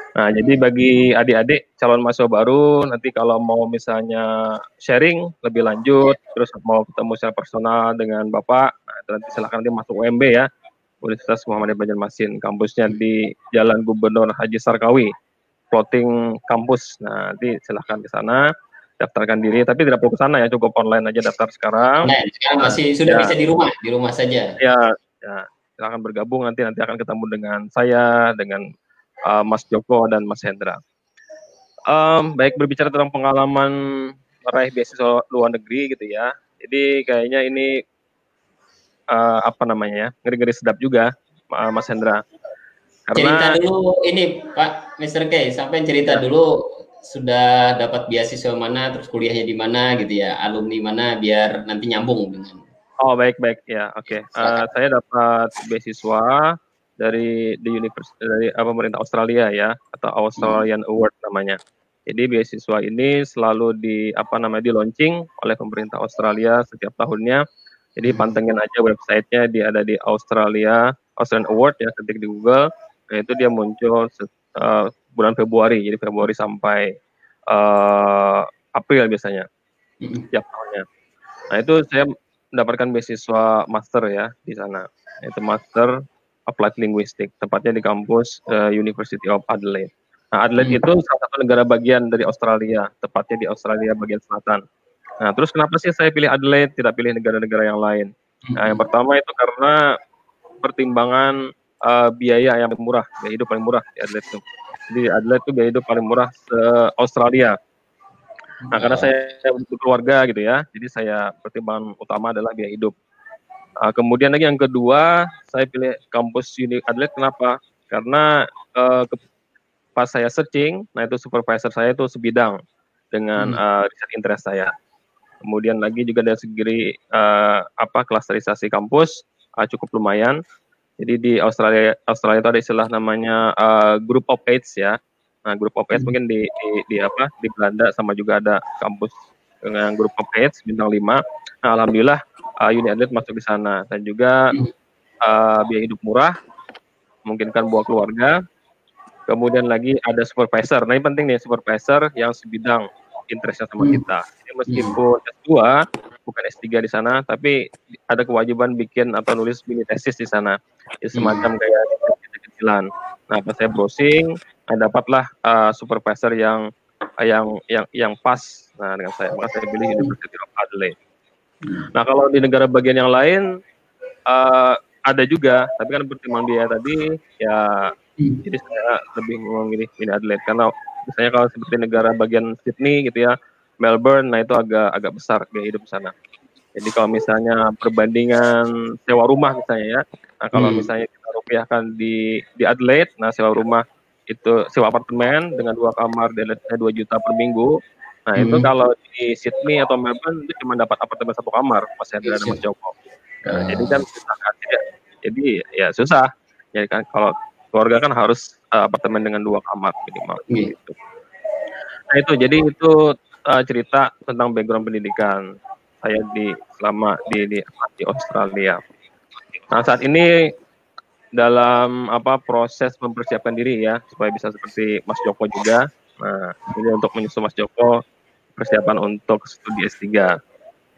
Nah, jadi bagi adik-adik calon mahasiswa baru, nanti kalau mau misalnya sharing lebih lanjut, terus mau ketemu secara personal dengan Bapak, nah, nanti silakan nanti masuk UMB ya, Universitas Muhammadiyah Banjarmasin, kampusnya di Jalan Gubernur Haji Sarkawi, floating kampus. Nah, nanti silahkan ke sana, daftarkan diri, tapi tidak perlu ke sana ya, cukup online aja daftar sekarang. Nah, sekarang masih sudah ya. bisa di rumah, di rumah saja. Ya, ya, silahkan bergabung nanti nanti akan ketemu dengan saya, dengan uh, Mas Joko dan Mas Hendra. Um, baik berbicara tentang pengalaman meraih beasiswa luar negeri gitu ya. Jadi kayaknya ini uh, apa namanya ya ngeri-ngeri sedap juga Mas Hendra. Karena, cerita dulu ini Pak Mr. K sampai cerita ya. dulu sudah dapat beasiswa mana terus kuliahnya di mana gitu ya alumni mana biar nanti nyambung dengan oh baik baik ya oke okay. uh, saya dapat beasiswa dari di universitas dari apa pemerintah Australia ya atau Australian hmm. Award namanya. Jadi beasiswa ini selalu di apa namanya di launching oleh pemerintah Australia setiap tahunnya. Jadi pantengin aja websitenya dia ada di Australia Australian Award ya ketik di Google. Nah, itu dia muncul uh, bulan Februari. Jadi Februari sampai uh, April biasanya setiap tahunnya. Nah itu saya mendapatkan beasiswa master ya di sana. Itu master Applied Linguistic, tepatnya di kampus uh, University of Adelaide. Nah, Adelaide hmm. itu salah satu negara bagian dari Australia, tepatnya di Australia bagian selatan. Nah, terus kenapa sih saya pilih Adelaide, tidak pilih negara-negara yang lain? Nah, yang pertama itu karena pertimbangan uh, biaya yang murah, biaya hidup paling murah di Adelaide itu. Jadi Adelaide itu biaya hidup paling murah se Australia. Nah, karena saya berkeluarga gitu ya, jadi saya pertimbangan utama adalah biaya hidup. Uh, kemudian lagi yang kedua, saya pilih kampus Uni Adelaide kenapa? Karena uh, ke, pas saya searching, nah itu supervisor saya itu sebidang dengan hmm. uh, riset interest saya. Kemudian lagi juga dari segi uh, apa klasterisasi kampus uh, cukup lumayan. Jadi di Australia Australia itu ada istilah namanya uh, group of eight ya. Nah, group of eight hmm. mungkin di, di, di apa di Belanda sama juga ada kampus dengan group of eight bintang 5. Nah, alhamdulillah uh, Uni Adelaide masuk di sana dan juga uh, biaya hidup murah, memungkinkan buat keluarga. Kemudian lagi ada supervisor. Nah, ini penting nih supervisor yang sebidang interestnya sama hmm. kita. Jadi meskipun S2 bukan S3 di sana, tapi ada kewajiban bikin atau nulis mini tesis di sana. Jadi semacam hmm. kayak kecil-kecilan. Nah, pas saya browsing, nah dapatlah uh, supervisor yang yang yang yang pas nah dengan saya. Maka saya pilih University of Adelaide. Hmm. Nah, kalau di negara bagian yang lain uh, ada juga, tapi kan pertimbangan biaya tadi ya jadi saya lebih memilih ini Adelaide karena misalnya kalau seperti negara bagian Sydney gitu ya Melbourne nah itu agak agak besar biaya hidup sana jadi kalau misalnya perbandingan sewa rumah misalnya ya nah kalau hmm. misalnya kita rupiahkan di di Adelaide nah sewa rumah itu sewa apartemen dengan dua kamar dan dua juta per minggu nah hmm. itu kalau di Sydney atau Melbourne itu cuma dapat apartemen satu kamar masih ada Mas Joko nah, uh. jadi kan susah kan ya. jadi ya susah jadi kan kalau keluarga kan harus uh, apartemen dengan dua kamar minimal yeah. gitu. Nah itu jadi itu uh, cerita tentang background pendidikan saya di selama di di, di Australia. Nah saat ini dalam apa proses mempersiapkan diri ya supaya bisa seperti Mas Joko juga. Nah ini untuk menyusul Mas Joko persiapan untuk studi S3.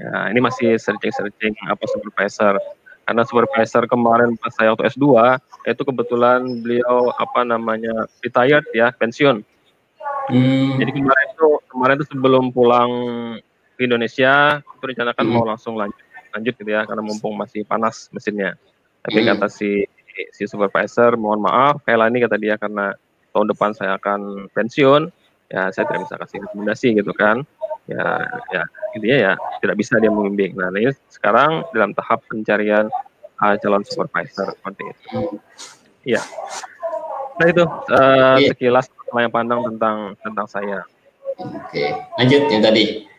Ya, ini masih searching-searching apa supervisor karena supervisor kemarin pas saya waktu S2 itu kebetulan beliau apa namanya retired ya pensiun hmm. jadi kemarin itu kemarin itu sebelum pulang ke Indonesia itu rencanakan hmm. mau langsung lanjut lanjut gitu ya karena mumpung masih panas mesinnya tapi hmm. kata si si supervisor mohon maaf ini kata dia karena tahun depan saya akan pensiun ya saya tidak bisa kasih rekomendasi gitu kan ya ya intinya ya tidak bisa dia membimbing. Nah ini sekarang dalam tahap pencarian uh, calon supervisor seperti itu. Iya. Nah itu uh, sekilas yang pandang tentang tentang saya. Oke, lanjut yang tadi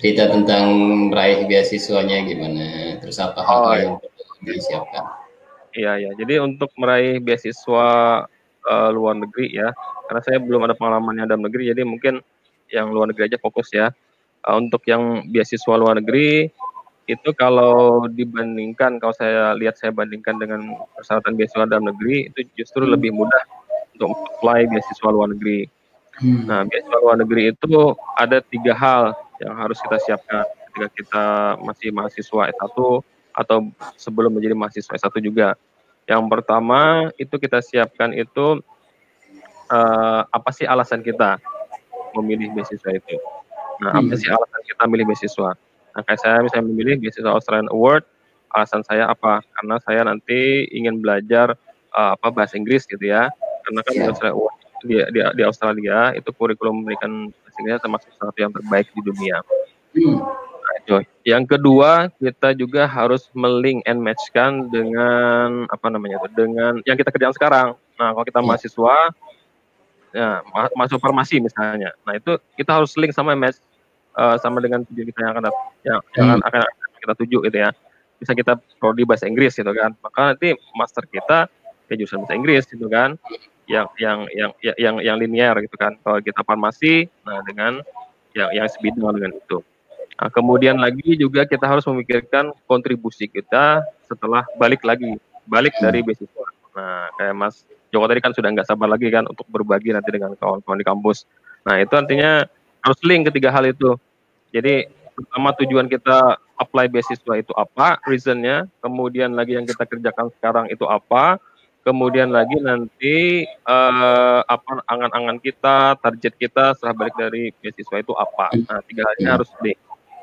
cerita tentang meraih beasiswanya gimana, terus apa hal oh, yang iya. perlu disiapkan? Iya ya, jadi untuk meraih beasiswa uh, luar negeri ya, karena saya belum ada pengalaman yang dalam negeri, jadi mungkin yang luar negeri aja fokus ya. Uh, untuk yang beasiswa luar negeri itu kalau dibandingkan kalau saya lihat saya bandingkan dengan persyaratan beasiswa dalam negeri itu justru hmm. lebih mudah untuk apply beasiswa luar negeri. Hmm. Nah, beasiswa luar negeri itu ada tiga hal yang harus kita siapkan ketika kita masih mahasiswa S1 atau sebelum menjadi mahasiswa S1 juga. Yang pertama itu kita siapkan itu uh, apa sih alasan kita memilih beasiswa itu. Nah, apa hmm. sih alasan kita memilih beasiswa? Nah, kayak saya misalnya memilih beasiswa Australian Award, alasan saya apa? Karena saya nanti ingin belajar uh, apa bahasa Inggris gitu ya. Karena kan yeah. Australian Award di, di, di Australia itu kurikulum memberikan bahasa Inggris termasuk salah satu yang terbaik di dunia. Hmm. Nah, itu. Yang kedua, kita juga harus melink and matchkan dengan apa namanya itu, dengan yang kita kerjakan sekarang. Nah, kalau kita yeah. mahasiswa ya masuk farmasi misalnya. Nah itu kita harus link sama match uh, sama dengan tujuan kita yang akan yang, yang hmm. akan, akan kita tuju gitu ya. Bisa kita prodi bahasa Inggris gitu kan. Maka nanti master kita ke jurusan bahasa Inggris gitu kan. Yang yang yang yang yang, yang linear gitu kan. Kalau kita farmasi nah dengan yang yang sebidang dengan itu. Nah, kemudian lagi juga kita harus memikirkan kontribusi kita setelah balik lagi. Balik dari beasiswa. Nah kayak Mas Joko tadi kan sudah nggak sabar lagi kan untuk berbagi nanti dengan kawan-kawan di kampus. Nah itu artinya harus link ketiga hal itu. Jadi pertama tujuan kita apply beasiswa itu apa, reasonnya, kemudian lagi yang kita kerjakan sekarang itu apa, kemudian lagi nanti uh, apa angan-angan kita, target kita setelah balik dari beasiswa itu apa. Nah tiga hal ini harus link.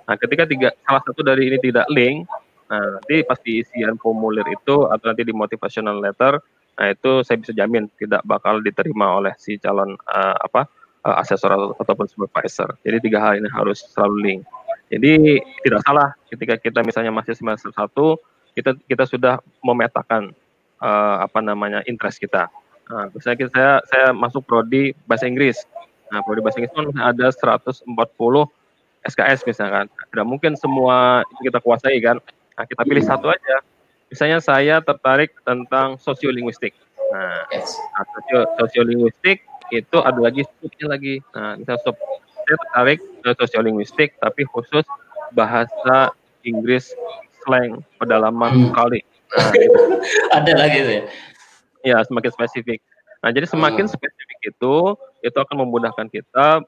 Nah ketika tiga salah satu dari ini tidak link, Nah, nanti pasti isian formulir itu atau nanti di motivational letter, nah itu saya bisa jamin tidak bakal diterima oleh si calon uh, apa uh, asesor atau, ataupun supervisor. Jadi tiga hal ini harus selalu link. Jadi tidak salah ketika kita misalnya masih semester satu, kita kita sudah memetakan uh, apa namanya interest kita. Nah, misalnya saya saya masuk prodi bahasa Inggris. Nah, prodi bahasa Inggris kan ada 140 SKS misalkan. Tidak mungkin semua kita kuasai kan. Nah, kita pilih satu aja. Misalnya saya tertarik tentang sosiolinguistik. Nah, nah sosio sosiolinguistik itu ada lagi subnya lagi. Nah, misalnya sub saya tertarik ke sosiolinguistik tapi khusus bahasa Inggris slang pedalaman hmm. kali. Nah, [laughs] gitu. ada lagi tuh ya. Ya, semakin spesifik. Nah, jadi semakin hmm. spesifik itu itu akan memudahkan kita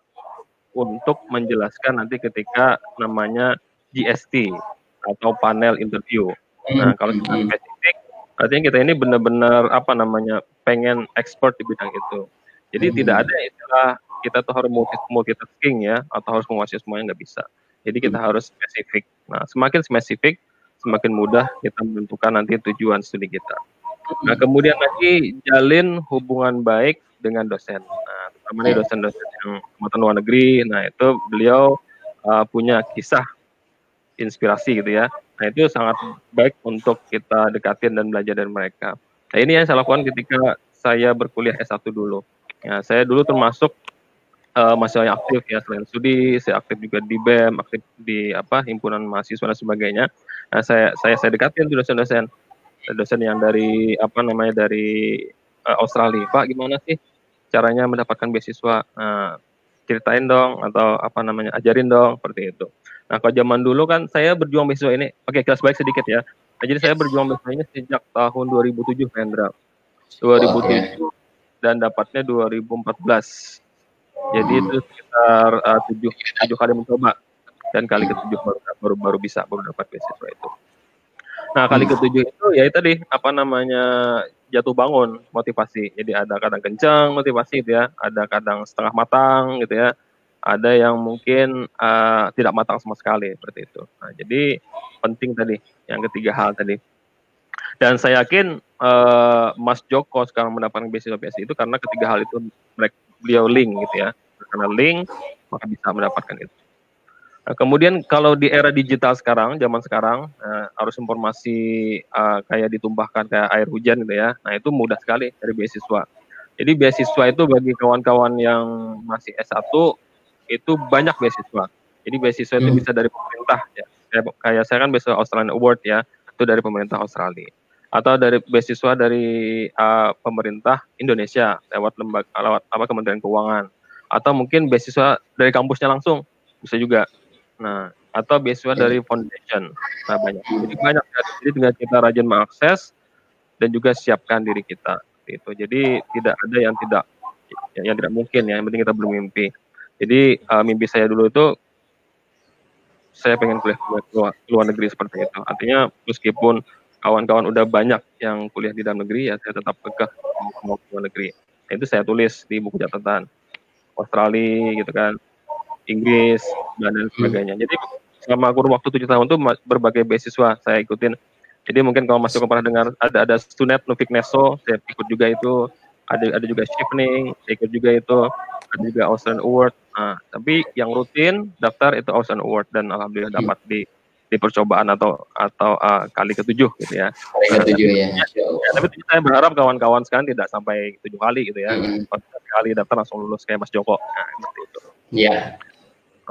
untuk menjelaskan nanti ketika namanya GST atau panel interview. Nah, hmm. kalau kita hmm. spesifik, artinya kita ini benar-benar apa namanya pengen expert di bidang itu. Jadi hmm. tidak ada istilah kita tuh harus multi multitasking ya, atau harus menguasai semuanya nggak bisa. Jadi kita hmm. harus spesifik. Nah, semakin spesifik, semakin mudah kita menentukan nanti tujuan studi kita. Nah, hmm. kemudian lagi jalin hubungan baik dengan dosen. Nah, terutama nih dosen-dosen yang kematan luar negeri. Nah, itu beliau uh, punya kisah inspirasi gitu ya. Nah itu sangat baik untuk kita dekatin dan belajar dari mereka. Nah ini yang saya lakukan ketika saya berkuliah S1 dulu. Ya, saya dulu termasuk uh, mahasiswa yang aktif ya selain studi, saya aktif juga di BEM, aktif di apa himpunan mahasiswa dan sebagainya. Nah, saya saya saya dekatin tuh dosen-dosen dosen yang dari apa namanya dari uh, Australia. Pak, gimana sih caranya mendapatkan beasiswa? Nah, ceritain dong atau apa namanya ajarin dong seperti itu. Nah, kalau zaman dulu kan saya berjuang beasiswa ini, oke kelas baik sedikit ya. Nah, jadi saya berjuang beasiswa ini sejak tahun 2007, Hendra. 2007 oh, okay. dan dapatnya 2014. Jadi itu sekitar uh, tujuh, tujuh kali mencoba dan kali ketujuh baru baru, baru bisa baru dapat beasiswa itu. Nah kali hmm. ketujuh itu ya itu tadi apa namanya jatuh bangun motivasi. Jadi ada kadang kencang motivasi gitu ya, ada kadang setengah matang gitu ya ada yang mungkin uh, tidak matang sama sekali seperti itu. Nah, jadi penting tadi yang ketiga hal tadi. Dan saya yakin uh, Mas Joko sekarang mendapatkan beasiswa beasiswa itu karena ketiga hal itu mereka beliau link gitu ya. Karena link maka bisa mendapatkan itu. Nah, kemudian kalau di era digital sekarang, zaman sekarang, uh, harus informasi uh, kayak ditumpahkan kayak air hujan gitu ya. Nah itu mudah sekali dari beasiswa. Jadi beasiswa itu bagi kawan-kawan yang masih S1 itu banyak beasiswa. Jadi beasiswa hmm. itu bisa dari pemerintah ya. Kayak, kayak saya kan beasiswa Australian Award ya, itu dari pemerintah Australia. Atau dari beasiswa dari uh, pemerintah Indonesia lewat lembaga lewat apa Kementerian Keuangan. Atau mungkin beasiswa dari kampusnya langsung bisa juga. Nah, atau beasiswa dari foundation. Nah, banyak. Jadi banyak ya. Jadi dengan kita rajin mengakses dan juga siapkan diri kita itu. Jadi tidak ada yang tidak yang tidak mungkin ya. Yang penting kita bermimpi. Jadi uh, mimpi saya dulu itu saya pengen kuliah luar, luar negeri seperti itu. Artinya meskipun kawan-kawan udah banyak yang kuliah di dalam negeri ya saya tetap kekeh mau ke luar negeri. Nah, itu saya tulis di buku catatan Australia gitu kan, Inggris dan lain sebagainya. Jadi selama kurun waktu tujuh tahun itu berbagai beasiswa saya ikutin. Jadi mungkin kalau masuk pernah dengar ada ada Stunet Nufik Neso, saya ikut juga itu. Ada ada juga Shifting, saya ikut juga itu. Ada juga Australian Award, Nah, tapi yang rutin daftar itu Ocean Award dan alhamdulillah dapat di di percobaan atau atau uh, kali ketujuh gitu ya. Kali ketujuh ya. ya. ya. Tapi saya berharap kawan-kawan sekarang tidak sampai tujuh kali gitu ya. Hmm. kali daftar langsung lulus kayak Mas Joko. Nah, seperti itu. Iya.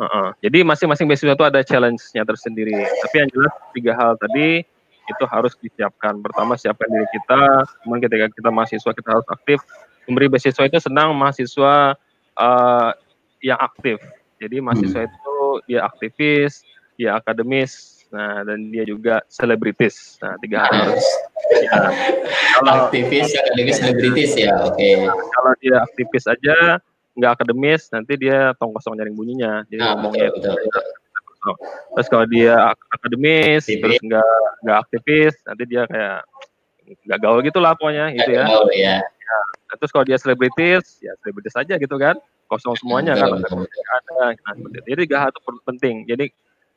Uh -uh. Jadi masing-masing beasiswa itu ada challenge-nya tersendiri. Tapi yang jelas tiga hal tadi itu harus disiapkan. Pertama siapkan diri kita, kemudian ketika kita mahasiswa kita harus aktif. Memberi beasiswa itu senang mahasiswa uh, yang aktif. Jadi mahasiswa hmm. itu dia aktivis, dia akademis, nah dan dia juga selebritis. Nah tiga hal harus. Ya, kalau aktivis, akademis, selebritis ya, oke. Okay. Nah, kalau dia aktivis aja, nggak akademis, nanti dia tong kosong nyaring bunyinya. Jadi nah, ngomongnya betul, betul, betul. Terus kalau dia akademis, aktivis. terus nggak nggak aktivis, nanti dia kayak nggak gaul gitu lah pokoknya, gitu ya. Gaul, ya. ya. Terus kalau dia selebritis, ya selebritis aja gitu kan kosong semuanya kan ada, ada nah, jadi tiga hal itu penting jadi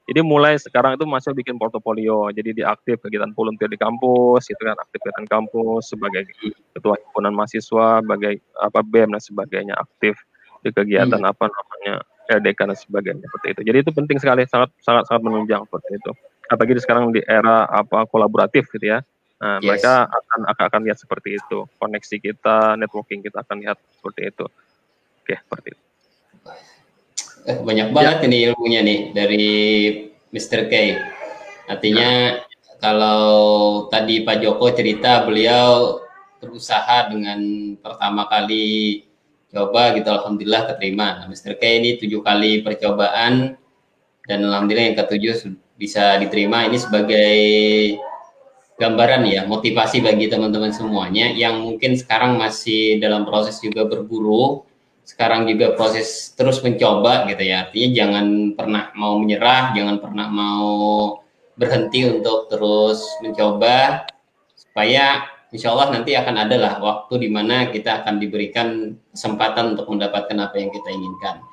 Jadi mulai sekarang itu masih bikin portofolio, jadi diaktif kegiatan volunteer di kampus, itu kan aktif kegiatan kampus sebagai ketua himpunan mahasiswa, sebagai apa BEM dan sebagainya aktif di kegiatan hmm. apa namanya LDK dan sebagainya seperti itu. Jadi itu penting sekali, sangat sangat sangat menunjang seperti itu. Apalagi sekarang di era apa kolaboratif gitu ya. Nah, yes. mereka akan, akan akan lihat seperti itu. Koneksi kita, networking kita akan lihat seperti itu. Oke, seperti itu. Eh, banyak banget ya. ini ilmunya nih dari Mr. K. Artinya ya. kalau tadi Pak Joko cerita beliau berusaha dengan pertama kali coba gitu alhamdulillah keterima. Nah, Mr. K ini tujuh kali percobaan dan alhamdulillah yang ketujuh bisa diterima ini sebagai gambaran ya motivasi bagi teman-teman semuanya yang mungkin sekarang masih dalam proses juga berburu sekarang juga proses terus mencoba gitu ya artinya jangan pernah mau menyerah jangan pernah mau berhenti untuk terus mencoba supaya insya Allah nanti akan ada lah waktu di mana kita akan diberikan kesempatan untuk mendapatkan apa yang kita inginkan.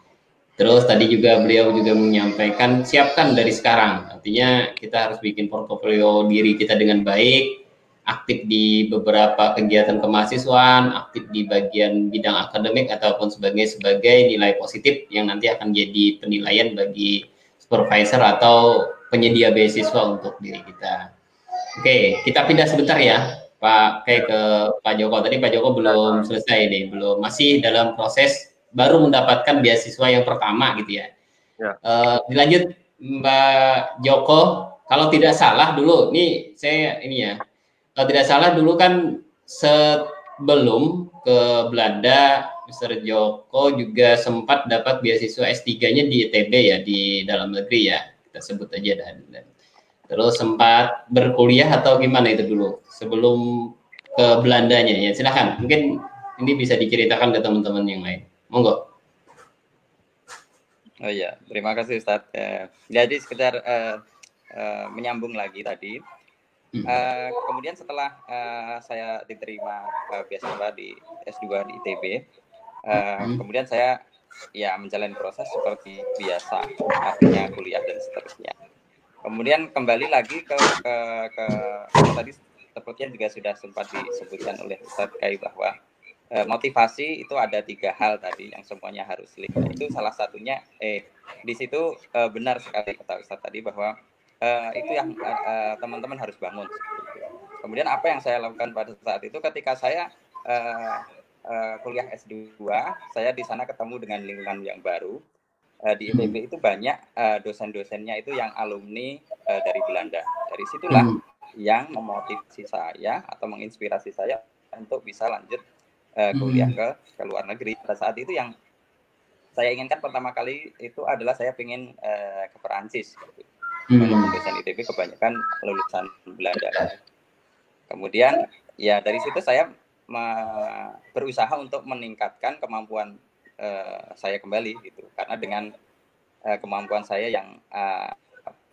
Terus tadi juga beliau juga menyampaikan siapkan dari sekarang. Artinya kita harus bikin portofolio diri kita dengan baik aktif di beberapa kegiatan kemahasiswaan, aktif di bagian bidang akademik ataupun sebagai sebagai nilai positif yang nanti akan jadi penilaian bagi supervisor atau penyedia beasiswa untuk diri kita. Oke, kita pindah sebentar ya, Pak kayak ke Pak Joko. Tadi Pak Joko belum selesai nih, belum masih dalam proses baru mendapatkan beasiswa yang pertama gitu ya. ya. Uh, dilanjut Mbak Joko, kalau tidak salah dulu, nih saya ini ya, kalau tidak salah dulu kan sebelum ke Belanda Mr. Joko juga sempat dapat beasiswa S3-nya di ITB ya di dalam negeri ya kita sebut aja dan, dan terus sempat berkuliah atau gimana itu dulu sebelum ke Belandanya ya silahkan mungkin ini bisa diceritakan ke teman-teman yang lain monggo Oh iya, terima kasih Ustaz. Eh, jadi sekedar uh, uh, menyambung lagi tadi, Uh, kemudian setelah uh, saya diterima uh, beasiswa di S2 di ITB, uh, hmm. kemudian saya ya menjalani proses seperti biasa, akhirnya kuliah dan seterusnya. Kemudian kembali lagi ke ke, ke tadi sepertinya juga sudah sempat disebutkan oleh Ustadz Kai bahwa uh, motivasi itu ada tiga hal tadi yang semuanya harus lihat. Itu salah satunya eh di situ uh, benar sekali kata Ustadz tadi bahwa uh, itu yang uh, teman-teman harus bangun. Kemudian apa yang saya lakukan pada saat itu ketika saya uh, uh, kuliah S2, saya di sana ketemu dengan lingkungan yang baru. Uh, di ITB hmm. itu banyak uh, dosen-dosennya itu yang alumni uh, dari Belanda. Dari situlah hmm. yang memotivasi saya atau menginspirasi saya untuk bisa lanjut uh, kuliah hmm. ke ke luar negeri. Pada saat itu yang saya inginkan pertama kali itu adalah saya ingin uh, ke Perancis. Hmm. lulusan ITB kebanyakan lulusan Belanda kemudian ya dari situ saya berusaha untuk meningkatkan kemampuan uh, saya kembali gitu. Karena dengan uh, kemampuan saya yang uh,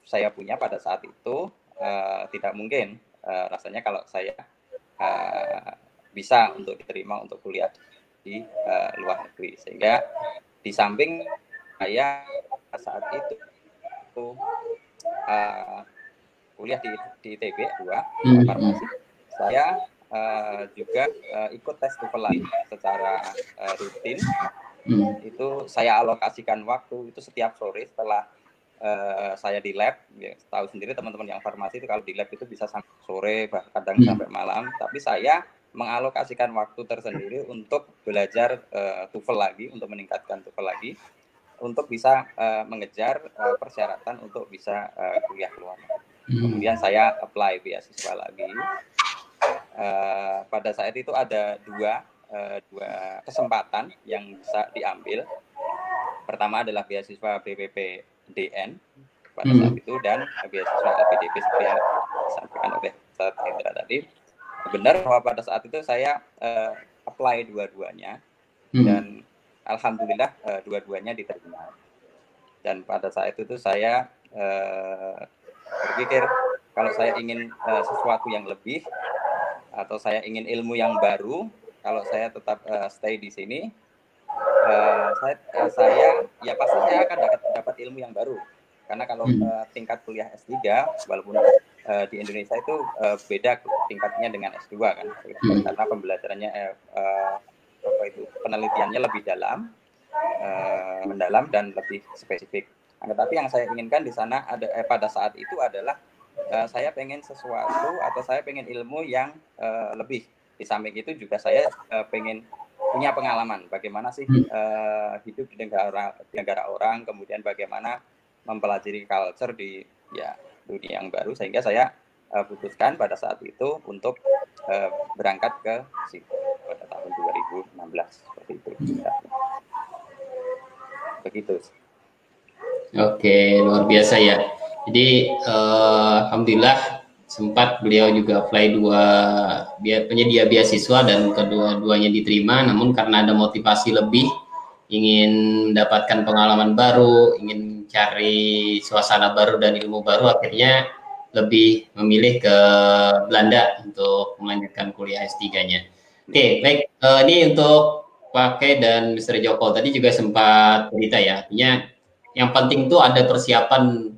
saya punya pada saat itu uh, tidak mungkin uh, rasanya kalau saya uh, bisa untuk diterima untuk kuliah di uh, luar negeri. Sehingga di samping saya saat itu uh, kuliah di di ITB dua hmm. farmasi saya uh, juga uh, ikut tes TOEFL lagi secara uh, rutin hmm. itu saya alokasikan waktu itu setiap sore setelah uh, saya di lab ya, tahu sendiri teman-teman yang farmasi itu kalau di lab itu bisa sampai sore bahkan kadang hmm. sampai malam tapi saya mengalokasikan waktu tersendiri untuk belajar uh, TOEFL lagi untuk meningkatkan TOEFL lagi untuk bisa uh, mengejar uh, persyaratan untuk bisa uh, kuliah keluar. Hmm. Kemudian saya apply beasiswa lagi. Uh, pada saat itu ada dua uh, dua kesempatan yang bisa diambil. Pertama adalah beasiswa BPPDN pada hmm. saat itu dan beasiswa LPDP seperti yang disampaikan oleh Ustaz Hendra tadi. Benar bahwa pada saat itu saya uh, apply dua-duanya hmm. dan alhamdulillah uh, dua-duanya diterima. Dan pada saat itu tuh saya uh, berpikir kalau saya ingin uh, sesuatu yang lebih atau saya ingin ilmu yang baru, kalau saya tetap uh, stay di sini, uh, saya, uh, saya ya pasti saya akan dapat dapat ilmu yang baru. Karena kalau uh, tingkat kuliah S3 walaupun uh, di Indonesia itu uh, beda tingkatnya dengan S2 kan. Hmm. Karena pembelajarannya uh, uh, apa itu penelitiannya lebih dalam, uh, mendalam dan lebih spesifik. Nah, tetapi yang saya inginkan di sana ada eh, pada saat itu adalah uh, saya pengen sesuatu atau saya pengen ilmu yang uh, lebih. Di samping itu juga saya uh, pengen punya pengalaman bagaimana sih uh, hidup di negara di negara orang, kemudian bagaimana mempelajari culture di ya dunia yang baru sehingga saya uh, putuskan pada saat itu untuk uh, berangkat ke situ pada tahun 2016 seperti itu. Begitu. Oke, luar biasa ya. Jadi uh, alhamdulillah sempat beliau juga apply dua penyedia beasiswa dan kedua-duanya diterima namun karena ada motivasi lebih ingin mendapatkan pengalaman baru, ingin cari suasana baru dan ilmu baru akhirnya lebih memilih ke Belanda untuk melanjutkan kuliah S3-nya. Oke, baik. Uh, ini untuk pakai dan Mr. Joko tadi juga sempat cerita ya, artinya yang penting tuh ada persiapan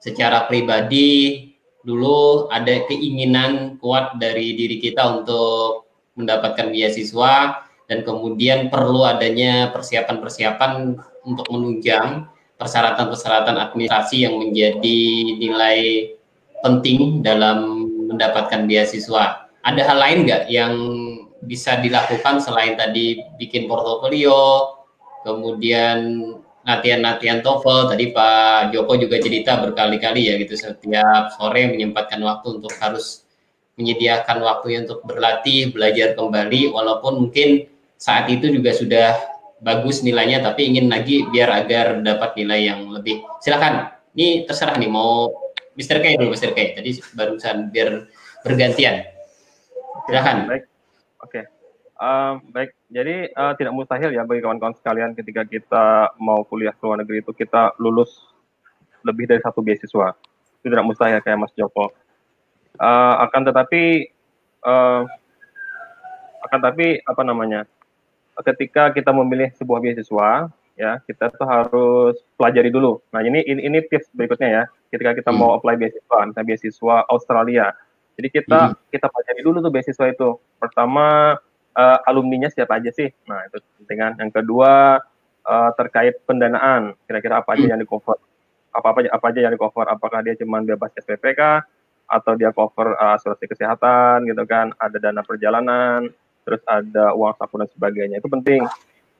secara pribadi dulu ada keinginan kuat dari diri kita untuk mendapatkan beasiswa dan kemudian perlu adanya persiapan-persiapan untuk menunjang persyaratan-persyaratan administrasi yang menjadi nilai penting dalam mendapatkan beasiswa. Ada hal lain nggak yang bisa dilakukan selain tadi bikin portofolio, kemudian latihan-latihan TOEFL tadi Pak Joko juga cerita berkali-kali ya gitu setiap sore menyempatkan waktu untuk harus menyediakan waktunya untuk berlatih belajar kembali walaupun mungkin saat itu juga sudah bagus nilainya tapi ingin lagi biar agar dapat nilai yang lebih silakan ini terserah nih mau Mr. K dulu Mr. K tadi barusan biar bergantian silakan baik oke okay. Uh, baik jadi uh, tidak mustahil ya bagi kawan-kawan sekalian ketika kita mau kuliah ke luar negeri itu kita lulus lebih dari satu beasiswa. Itu tidak mustahil kayak Mas Joko. Uh, akan tetapi uh, akan tapi apa namanya? Ketika kita memilih sebuah beasiswa, ya kita tuh harus pelajari dulu. Nah ini ini, ini tips berikutnya ya. Ketika kita hmm. mau apply beasiswa, misalnya beasiswa Australia, jadi kita hmm. kita pelajari dulu tuh beasiswa itu. Pertama uh, alumninya siapa aja sih? Nah, itu penting kan. Yang kedua uh, terkait pendanaan, kira-kira apa aja yang di cover? Apa apa apa aja yang di cover? Apakah dia cuma bebas SPPK atau dia cover uh, asuransi kesehatan gitu kan? Ada dana perjalanan, terus ada uang saku dan sebagainya. Itu penting.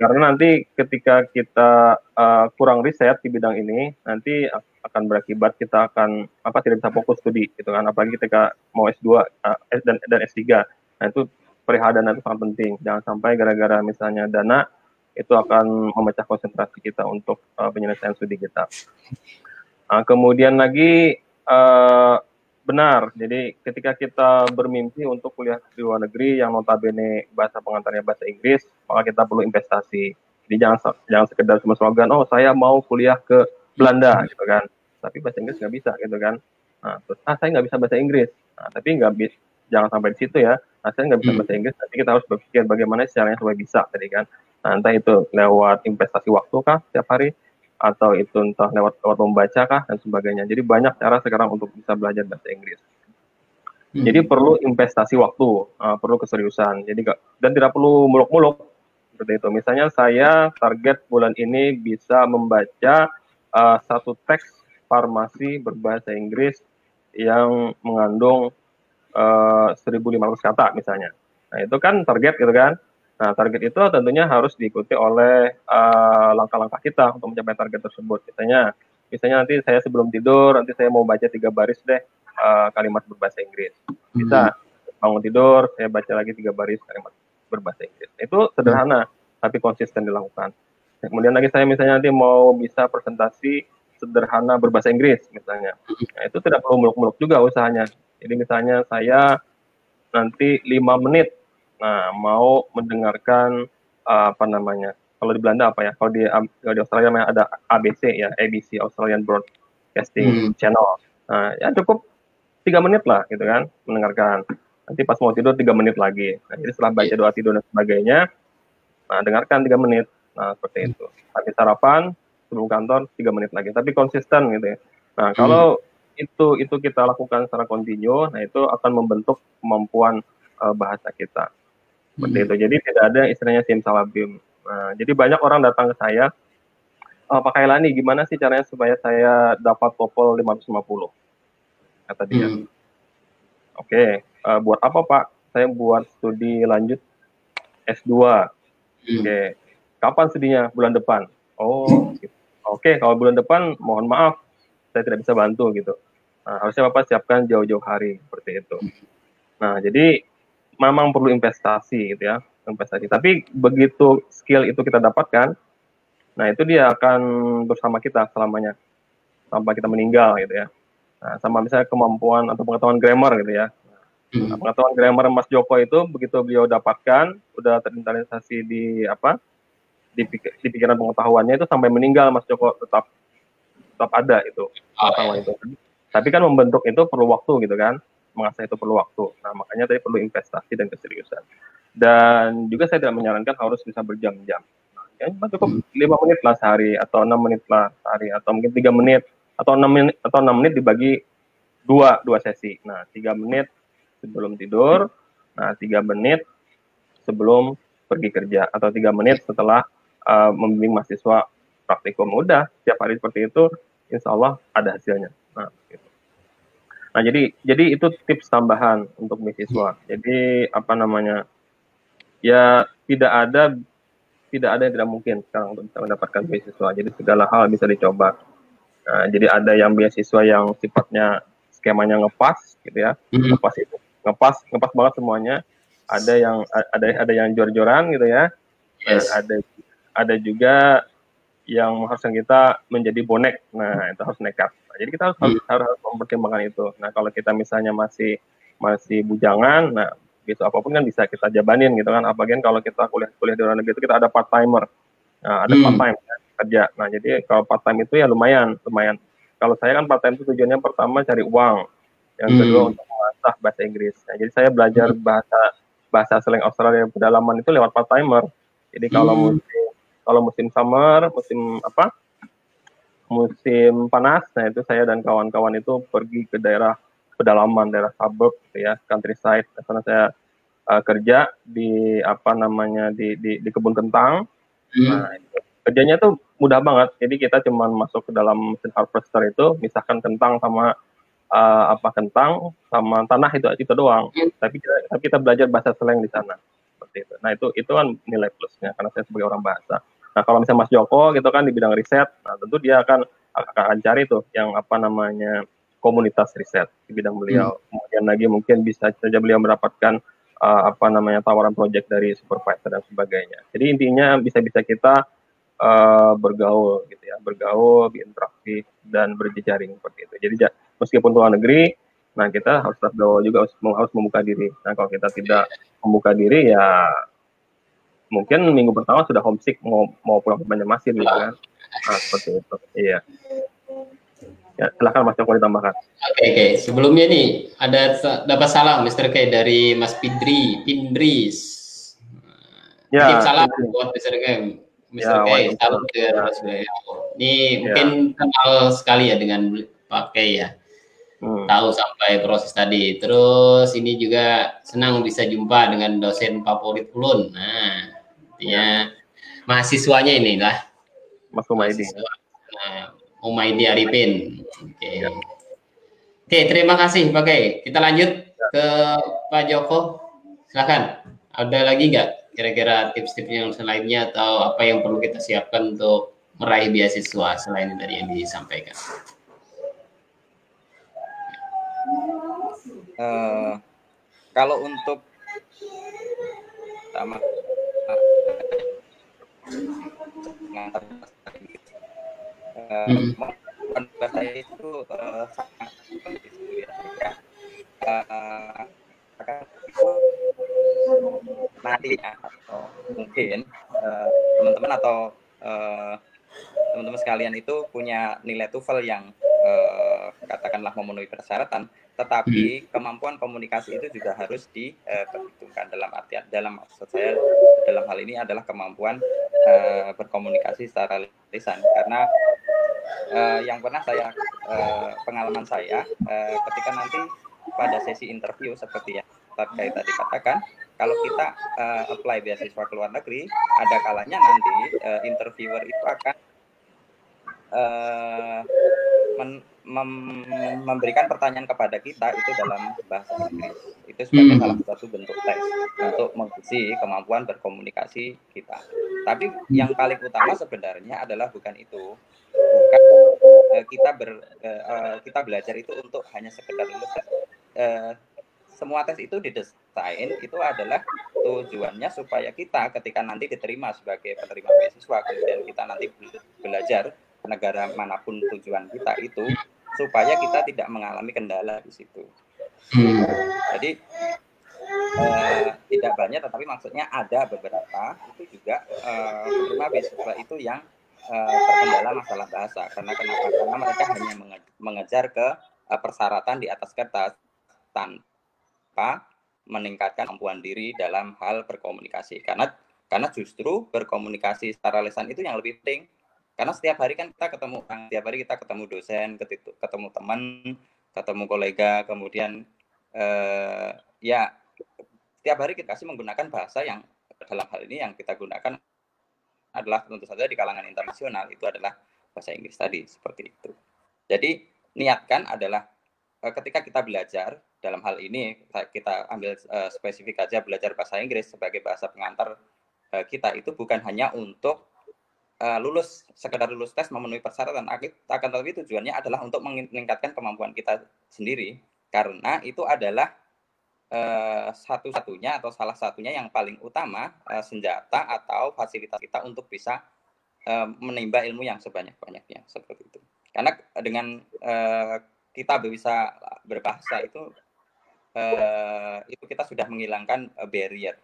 Karena nanti ketika kita uh, kurang riset di bidang ini, nanti akan berakibat kita akan apa tidak bisa fokus studi gitu kan apalagi ketika mau S2 uh, dan dan S3 nah itu perihal dana itu sangat penting. Jangan sampai gara-gara misalnya dana itu akan memecah konsentrasi kita untuk uh, penyelesaian studi kita. Uh, kemudian lagi uh, benar, jadi ketika kita bermimpi untuk kuliah di luar negeri yang notabene bahasa pengantarnya bahasa Inggris, maka kita perlu investasi. Jadi jangan jangan sekedar cuma slogan, oh saya mau kuliah ke Belanda gitu kan, tapi bahasa Inggris nggak bisa gitu kan. Nah, terus ah saya nggak bisa bahasa Inggris, nah, tapi nggak bisa jangan sampai di situ ya nah saya nggak bisa hmm. bahasa Inggris nanti kita harus berpikir bagaimana caranya supaya bisa tadi kan. Nah, entah itu lewat investasi waktu kah setiap hari atau itu entah lewat lewat membaca kah dan sebagainya. Jadi banyak cara sekarang untuk bisa belajar bahasa Inggris. Hmm. jadi perlu investasi waktu uh, perlu keseriusan. Jadi gak, dan tidak perlu muluk-muluk. Seperti itu. Misalnya saya target bulan ini bisa membaca uh, satu teks farmasi berbahasa Inggris yang mengandung uh, eh, 1.500 kata misalnya. Nah itu kan target gitu kan. Nah target itu tentunya harus diikuti oleh uh, langkah-langkah kita untuk mencapai target tersebut. Misalnya, misalnya nanti saya sebelum tidur nanti saya mau baca tiga baris deh uh, kalimat berbahasa Inggris. Bisa hmm. bangun tidur saya baca lagi tiga baris kalimat berbahasa Inggris. Itu sederhana hmm. tapi konsisten dilakukan. Kemudian lagi saya misalnya nanti mau bisa presentasi sederhana berbahasa Inggris misalnya. Nah, itu tidak perlu muluk-muluk juga usahanya. Jadi misalnya saya nanti lima menit, nah mau mendengarkan uh, apa namanya? Kalau di Belanda apa ya? Kalau di, kalau di Australia ada ABC ya, ABC Australian Broadcasting hmm. Channel. Nah, ya cukup tiga menit lah gitu kan mendengarkan. Nanti pas mau tidur tiga menit lagi. Nah, jadi setelah baca doa tidur dan sebagainya, nah dengarkan tiga menit. Nah seperti itu. Habis sarapan, sebelum kantor tiga menit lagi tapi konsisten gitu ya nah kalau hmm. itu itu kita lakukan secara kontinu nah itu akan membentuk kemampuan uh, bahasa kita seperti hmm. itu jadi tidak ada istilahnya sim salabim nah, jadi banyak orang datang ke saya oh, Pak Kailani gimana sih caranya supaya saya dapat TOEFL 550 kata dia hmm. oke okay, uh, buat apa Pak saya buat studi lanjut S2 hmm. oke okay. kapan studinya bulan depan oh gitu. [laughs] oke okay, kalau bulan depan mohon maaf saya tidak bisa bantu gitu nah, harusnya Bapak siapkan jauh-jauh hari seperti itu nah jadi memang perlu investasi gitu ya investasi tapi begitu skill itu kita dapatkan Nah, itu dia akan bersama kita selamanya sampai kita meninggal gitu ya. Nah, sama misalnya kemampuan atau pengetahuan grammar gitu ya. Nah, pengetahuan grammar Mas Joko itu begitu beliau dapatkan, udah terinternalisasi di apa? Di, di pikiran pengetahuannya itu sampai meninggal Mas Joko tetap tetap ada itu pengetahuan itu. Tapi kan membentuk itu perlu waktu gitu kan. Mengasah itu perlu waktu. Nah, makanya tadi perlu investasi dan keseriusan. Dan juga saya tidak menyarankan harus bisa berjam-jam ya cuma cukup lima menit lah sehari atau enam menit lah sehari atau mungkin tiga menit atau enam menit atau enam menit dibagi dua dua sesi nah tiga menit sebelum tidur nah tiga menit sebelum pergi kerja atau tiga menit setelah uh, membimbing mahasiswa praktikum udah setiap hari seperti itu insya Allah ada hasilnya nah gitu. nah jadi jadi itu tips tambahan untuk mahasiswa jadi apa namanya ya tidak ada tidak ada yang tidak mungkin sekarang untuk bisa mendapatkan beasiswa. Jadi segala hal bisa dicoba. Nah, jadi ada yang beasiswa yang sifatnya skemanya ngepas gitu ya, mm-hmm. ngepas itu ngepas ngepas banget semuanya. Ada yang ada ada yang jor-joran gitu ya. Yes. ada ada juga yang mengharuskan kita menjadi bonek. Nah itu harus nekat. Nah, jadi kita harus, mm. harus harus mempertimbangkan itu. Nah kalau kita misalnya masih masih bujangan, nah gitu apa pun kan bisa kita jabanin gitu kan apalagi kalau kita kuliah kuliah di luar negeri itu kita ada part timer nah, ada hmm. part time ya, kerja nah jadi kalau part time itu ya lumayan lumayan kalau saya kan part time itu tujuannya pertama cari uang yang hmm. kedua untuk mengasah bahasa Inggris nah jadi saya belajar hmm. bahasa bahasa slang Australia pedalaman itu lewat part timer jadi kalau hmm. musim kalau musim summer musim apa? Musim panas nah itu saya dan kawan-kawan itu pergi ke daerah pedalaman daerah suburb gitu ya countryside. Karena saya uh, kerja di apa namanya di di, di kebun kentang. Hmm. nah itu, kerjanya tuh mudah banget. Jadi kita cuma masuk ke dalam mesin harvester itu misalkan kentang sama uh, apa kentang sama tanah itu itu doang. Hmm. tapi kita, kita belajar bahasa slang di sana seperti itu nah itu itu kan nilai plusnya karena saya sebagai orang bahasa nah kalau misalnya Mas Joko gitu kan di bidang riset nah tentu dia akan akan cari tuh yang apa namanya komunitas riset di bidang beliau. Hmm. Kemudian lagi mungkin bisa saja beliau mendapatkan uh, apa namanya tawaran proyek dari supervisor dan sebagainya. Jadi intinya bisa-bisa kita uh, bergaul gitu ya, bergaul, berinteraksi dan berjejaring seperti itu. Jadi meskipun luar negeri, nah kita harus bergaul juga harus, harus membuka diri. Nah kalau kita tidak membuka diri ya mungkin minggu pertama sudah homesick mau mau pulang ke Banjarmasin gitu kan. Nah, seperti itu. Iya. Ya, silahkan Mas Joko ditambahkan. Oke, okay, oke. Okay. Sebelumnya nih ada dapat salam Mr. K dari Mas Pindri, Pindris. Ya, Titip salam ini. buat Mr. K. Mr. Ya, K, salam ke Mas Ini ya. mungkin kenal sekali ya dengan Pak K ya. Hmm. Tahu sampai proses tadi. Terus ini juga senang bisa jumpa dengan dosen favorit Ulun. Nah, artinya ya. mahasiswanya ini lah. Mas Kumaidi. Nah, Umaidi Arifin. Oke. Okay. Ya. Oke, terima kasih Pak Kai. Kita lanjut ke Pak Joko. Silakan. Ada lagi nggak kira-kira tips-tips yang selainnya atau apa yang perlu kita siapkan untuk meraih beasiswa selain dari yang disampaikan? Uh, kalau untuk pertama hmm. saya itu sangat itu nantinya atau mungkin teman-teman uh, atau teman-teman uh, sekalian itu punya nilai TOEFL yang katakanlah memenuhi persyaratan, tetapi hmm. kemampuan komunikasi itu juga harus diperhitungkan dalam artian dalam maksud saya dalam hal ini adalah kemampuan uh, berkomunikasi secara lisan karena uh, yang pernah saya uh, pengalaman saya uh, ketika nanti pada sesi interview seperti yang terkait tadi katakan kalau kita uh, apply beasiswa ke luar negeri ada kalanya nanti uh, interviewer itu akan uh, men, mem, memberikan pertanyaan kepada kita itu dalam bahasa Inggris. Itu sebagai hmm. salah satu bentuk tes untuk menguji kemampuan berkomunikasi kita. Tapi yang paling utama sebenarnya adalah bukan itu. Bukan uh, kita ber uh, kita belajar itu untuk hanya sekedar lulus uh, semua tes itu didesain itu adalah tujuannya supaya kita ketika nanti diterima sebagai penerima beasiswa kemudian kita nanti belajar negara mana pun tujuan kita itu supaya kita tidak mengalami kendala di situ. Hmm. Jadi eh, tidak banyak, tetapi maksudnya ada beberapa itu juga eh, penerima beasiswa itu yang eh, terkendala masalah bahasa karena kenapa? Karena mereka hanya mengejar ke eh, persyaratan di atas kertas tanpa meningkatkan kemampuan diri dalam hal berkomunikasi karena karena justru berkomunikasi secara lisan itu yang lebih penting karena setiap hari kan kita ketemu setiap hari kita ketemu dosen ketemu teman ketemu kolega kemudian eh, ya setiap hari kita kasih menggunakan bahasa yang dalam hal ini yang kita gunakan adalah tentu saja di kalangan internasional itu adalah bahasa Inggris tadi seperti itu. Jadi niatkan adalah eh, ketika kita belajar dalam hal ini kita ambil uh, spesifik aja belajar bahasa Inggris sebagai bahasa pengantar uh, kita itu bukan hanya untuk uh, lulus sekedar lulus tes memenuhi persyaratan. Akan tetapi tujuannya adalah untuk meningkatkan kemampuan kita sendiri. Karena itu adalah uh, satu-satunya atau salah satunya yang paling utama uh, senjata atau fasilitas kita untuk bisa uh, menimba ilmu yang sebanyak-banyaknya. Seperti itu. Karena dengan uh, kita bisa berbahasa itu uh, itu kita sudah menghilangkan barrier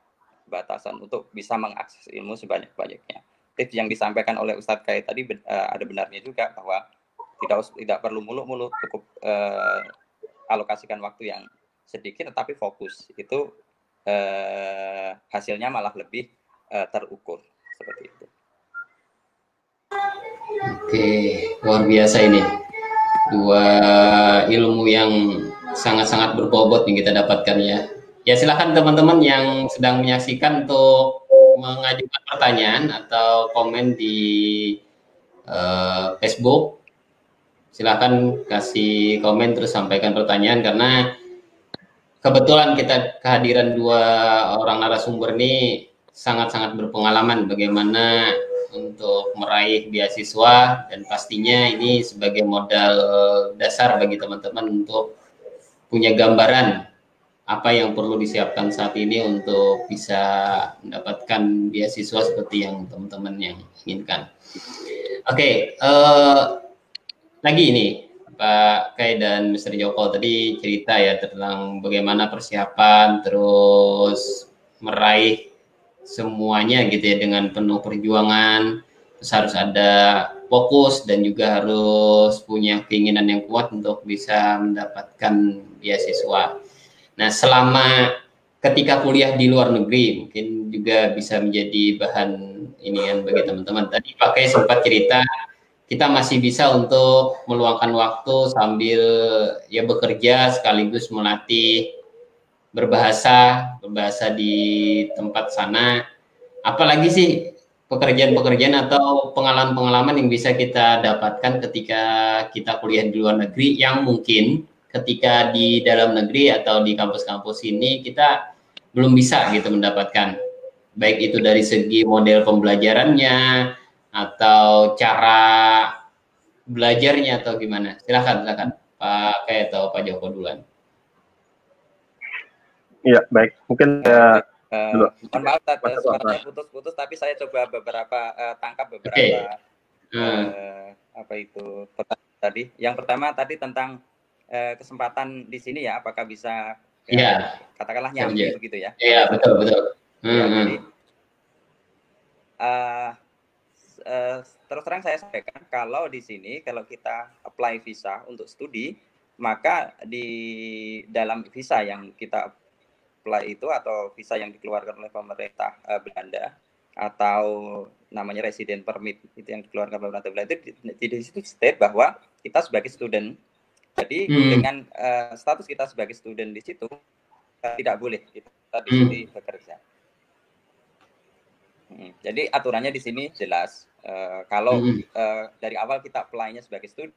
batasan untuk bisa mengakses ilmu sebanyak-banyaknya tips yang disampaikan oleh Ustadz Kait tadi uh, ada benarnya juga bahwa tidak tidak perlu muluk-muluk cukup uh, alokasikan waktu yang sedikit tetapi fokus itu uh, hasilnya malah lebih uh, terukur seperti itu. Oke, luar biasa ini dua ilmu yang sangat-sangat berbobot yang kita dapatkan ya. Ya silahkan teman-teman yang sedang menyaksikan untuk mengajukan pertanyaan atau komen di uh, Facebook, silakan kasih komen terus sampaikan pertanyaan karena kebetulan kita kehadiran dua orang narasumber ini sangat-sangat berpengalaman bagaimana untuk meraih beasiswa dan pastinya ini sebagai modal dasar bagi teman-teman untuk punya gambaran apa yang perlu disiapkan saat ini untuk bisa mendapatkan beasiswa seperti yang teman-teman yang inginkan. Oke, okay, uh, eh, lagi ini Pak Kai dan Mr. Joko tadi cerita ya tentang bagaimana persiapan terus meraih semuanya gitu ya dengan penuh perjuangan terus harus ada fokus dan juga harus punya keinginan yang kuat untuk bisa mendapatkan beasiswa. Nah, selama ketika kuliah di luar negeri mungkin juga bisa menjadi bahan ini kan bagi teman-teman. Tadi pakai sempat cerita kita masih bisa untuk meluangkan waktu sambil ya bekerja sekaligus melatih berbahasa, berbahasa di tempat sana. Apalagi sih pekerjaan-pekerjaan atau pengalaman-pengalaman yang bisa kita dapatkan ketika kita kuliah di luar negeri yang mungkin ketika di dalam negeri atau di kampus-kampus ini kita belum bisa gitu mendapatkan baik itu dari segi model pembelajarannya atau cara belajarnya atau gimana silahkan silakan Pak Kay atau Pak Joko duluan. Iya baik mungkin ya. Uh, mohon maaf tadi suaranya putus-putus tapi saya coba beberapa uh, tangkap beberapa okay. uh. Uh, apa itu tadi. Yang pertama tadi tentang eh, kesempatan di sini ya apakah bisa ya, ya katakanlah nyampe ya. begitu ya iya betul betul hmm. ya, jadi uh, uh, terus terang saya sampaikan kalau di sini kalau kita apply visa untuk studi maka di dalam visa yang kita apply itu atau visa yang dikeluarkan oleh pemerintah uh, Belanda atau namanya resident permit itu yang dikeluarkan pemerintah Belanda itu di, di situ state bahwa kita sebagai student jadi hmm. dengan uh, status kita sebagai student di situ uh, tidak boleh kita di hmm. sini bekerja. Hmm. Jadi aturannya di sini jelas uh, kalau hmm. uh, dari awal kita apply-nya sebagai student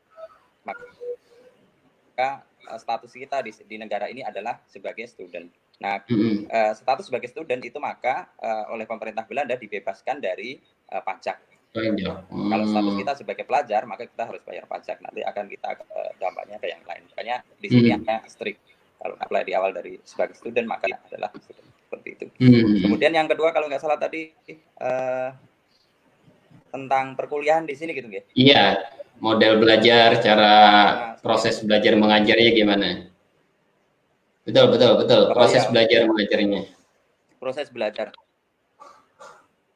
maka uh, status kita di, di negara ini adalah sebagai student. Nah, mm-hmm. uh, status sebagai student itu maka uh, oleh pemerintah Belanda dibebaskan dari uh, pajak. Hmm. Kalau status kita sebagai pelajar, maka kita harus bayar pajak. Nanti akan kita uh, dampaknya ke yang lain. Makanya di sini mm-hmm. ada strict. Kalau apply di awal dari sebagai student, maka adalah student. seperti itu. Mm-hmm. Kemudian yang kedua, kalau nggak salah tadi uh, tentang perkuliahan di sini gitu, ya? Iya, model belajar, cara nah, proses belajar mengajarnya gimana? Betul, betul, betul. Oh, proses belajar mengajarnya. Proses belajar.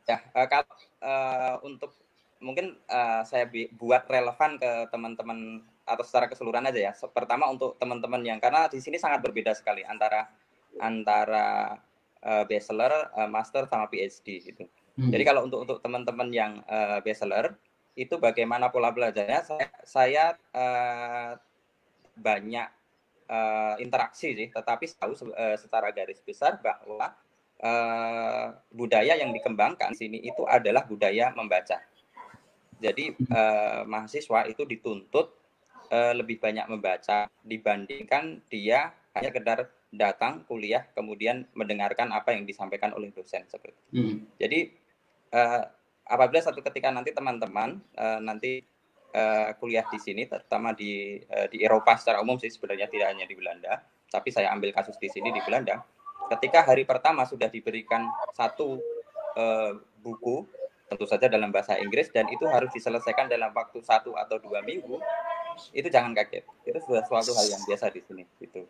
Ya, uh, kalau uh, untuk mungkin uh, saya buat relevan ke teman-teman atau secara keseluruhan aja ya. Pertama untuk teman-teman yang karena di sini sangat berbeda sekali antara antara uh, bachelor, uh, master sama PhD gitu. Hmm. Jadi kalau untuk untuk teman-teman yang uh, bachelor itu bagaimana pola belajarnya saya saya uh, banyak uh, interaksi sih, tetapi tahu uh, secara garis besar bahwa uh, budaya yang dikembangkan sini itu adalah budaya membaca. Jadi uh, mahasiswa itu dituntut uh, lebih banyak membaca dibandingkan dia hanya sekedar datang kuliah kemudian mendengarkan apa yang disampaikan oleh dosen seperti itu. Hmm. Jadi uh, apabila satu ketika nanti teman-teman uh, nanti uh, kuliah di sini, terutama di uh, di Eropa secara umum sih sebenarnya tidak hanya di Belanda, tapi saya ambil kasus di sini di Belanda. Ketika hari pertama sudah diberikan satu uh, buku, tentu saja dalam bahasa Inggris dan itu harus diselesaikan dalam waktu satu atau dua minggu, itu jangan kaget. Itu sudah suatu hal yang biasa di sini. Itu.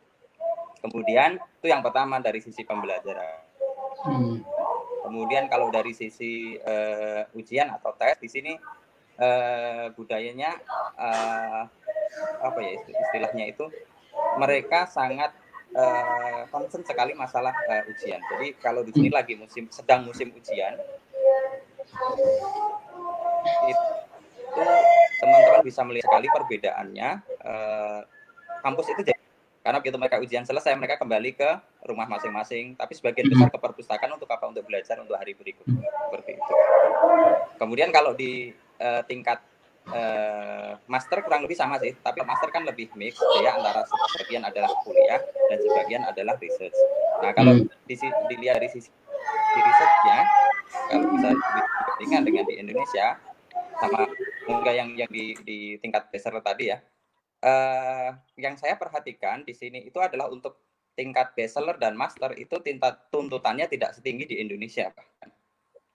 Kemudian itu yang pertama dari sisi pembelajaran. Hmm. Kemudian kalau dari sisi uh, ujian atau tes di sini uh, budayanya uh, apa ya istilahnya itu mereka sangat uh, concern sekali masalah uh, ujian. Jadi kalau di sini lagi musim sedang musim ujian itu teman-teman bisa melihat sekali perbedaannya uh, kampus itu jadi karena begitu mereka ujian selesai mereka kembali ke rumah masing-masing. Tapi sebagian besar ke perpustakaan untuk apa? Untuk belajar untuk hari berikutnya. Seperti itu. Kemudian kalau di uh, tingkat uh, master kurang lebih sama sih, tapi master kan lebih mix ya antara sebagian adalah kuliah dan sebagian adalah research. Nah kalau hmm. di, dilihat dari sisi di researchnya, kalau bisa dibandingkan dengan di Indonesia sama enggak yang yang di, di tingkat besar tadi ya, uh, yang saya perhatikan di sini itu adalah untuk tingkat bachelor dan master itu tingkat tuntutannya tidak setinggi di Indonesia bahkan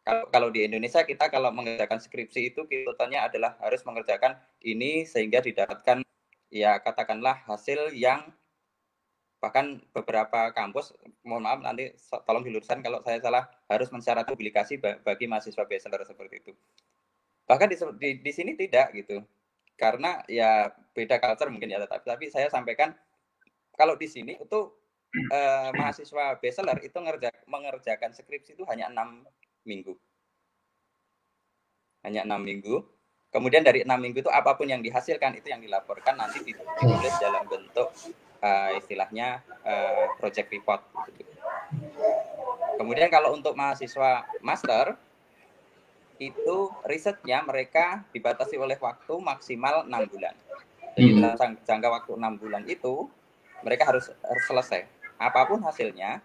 kalau kalau di Indonesia kita kalau mengerjakan skripsi itu tuntutannya adalah harus mengerjakan ini sehingga didapatkan ya katakanlah hasil yang bahkan beberapa kampus mohon maaf nanti tolong diluruskan kalau saya salah harus mensyarat publikasi bagi mahasiswa bachelor seperti itu. Bahkan di, di, di sini tidak gitu. Karena ya beda culture mungkin ya tetapi tapi saya sampaikan kalau di sini itu eh, mahasiswa bachelor itu ngerja, mengerjakan skripsi itu hanya enam minggu. Hanya enam minggu. Kemudian dari enam minggu itu apa pun yang dihasilkan itu yang dilaporkan nanti ditulis dalam bentuk uh, istilahnya uh, project report. Kemudian kalau untuk mahasiswa master itu risetnya mereka dibatasi oleh waktu maksimal enam bulan. Jadi dalam jangka waktu enam bulan itu mereka harus harus selesai. Apa pun hasilnya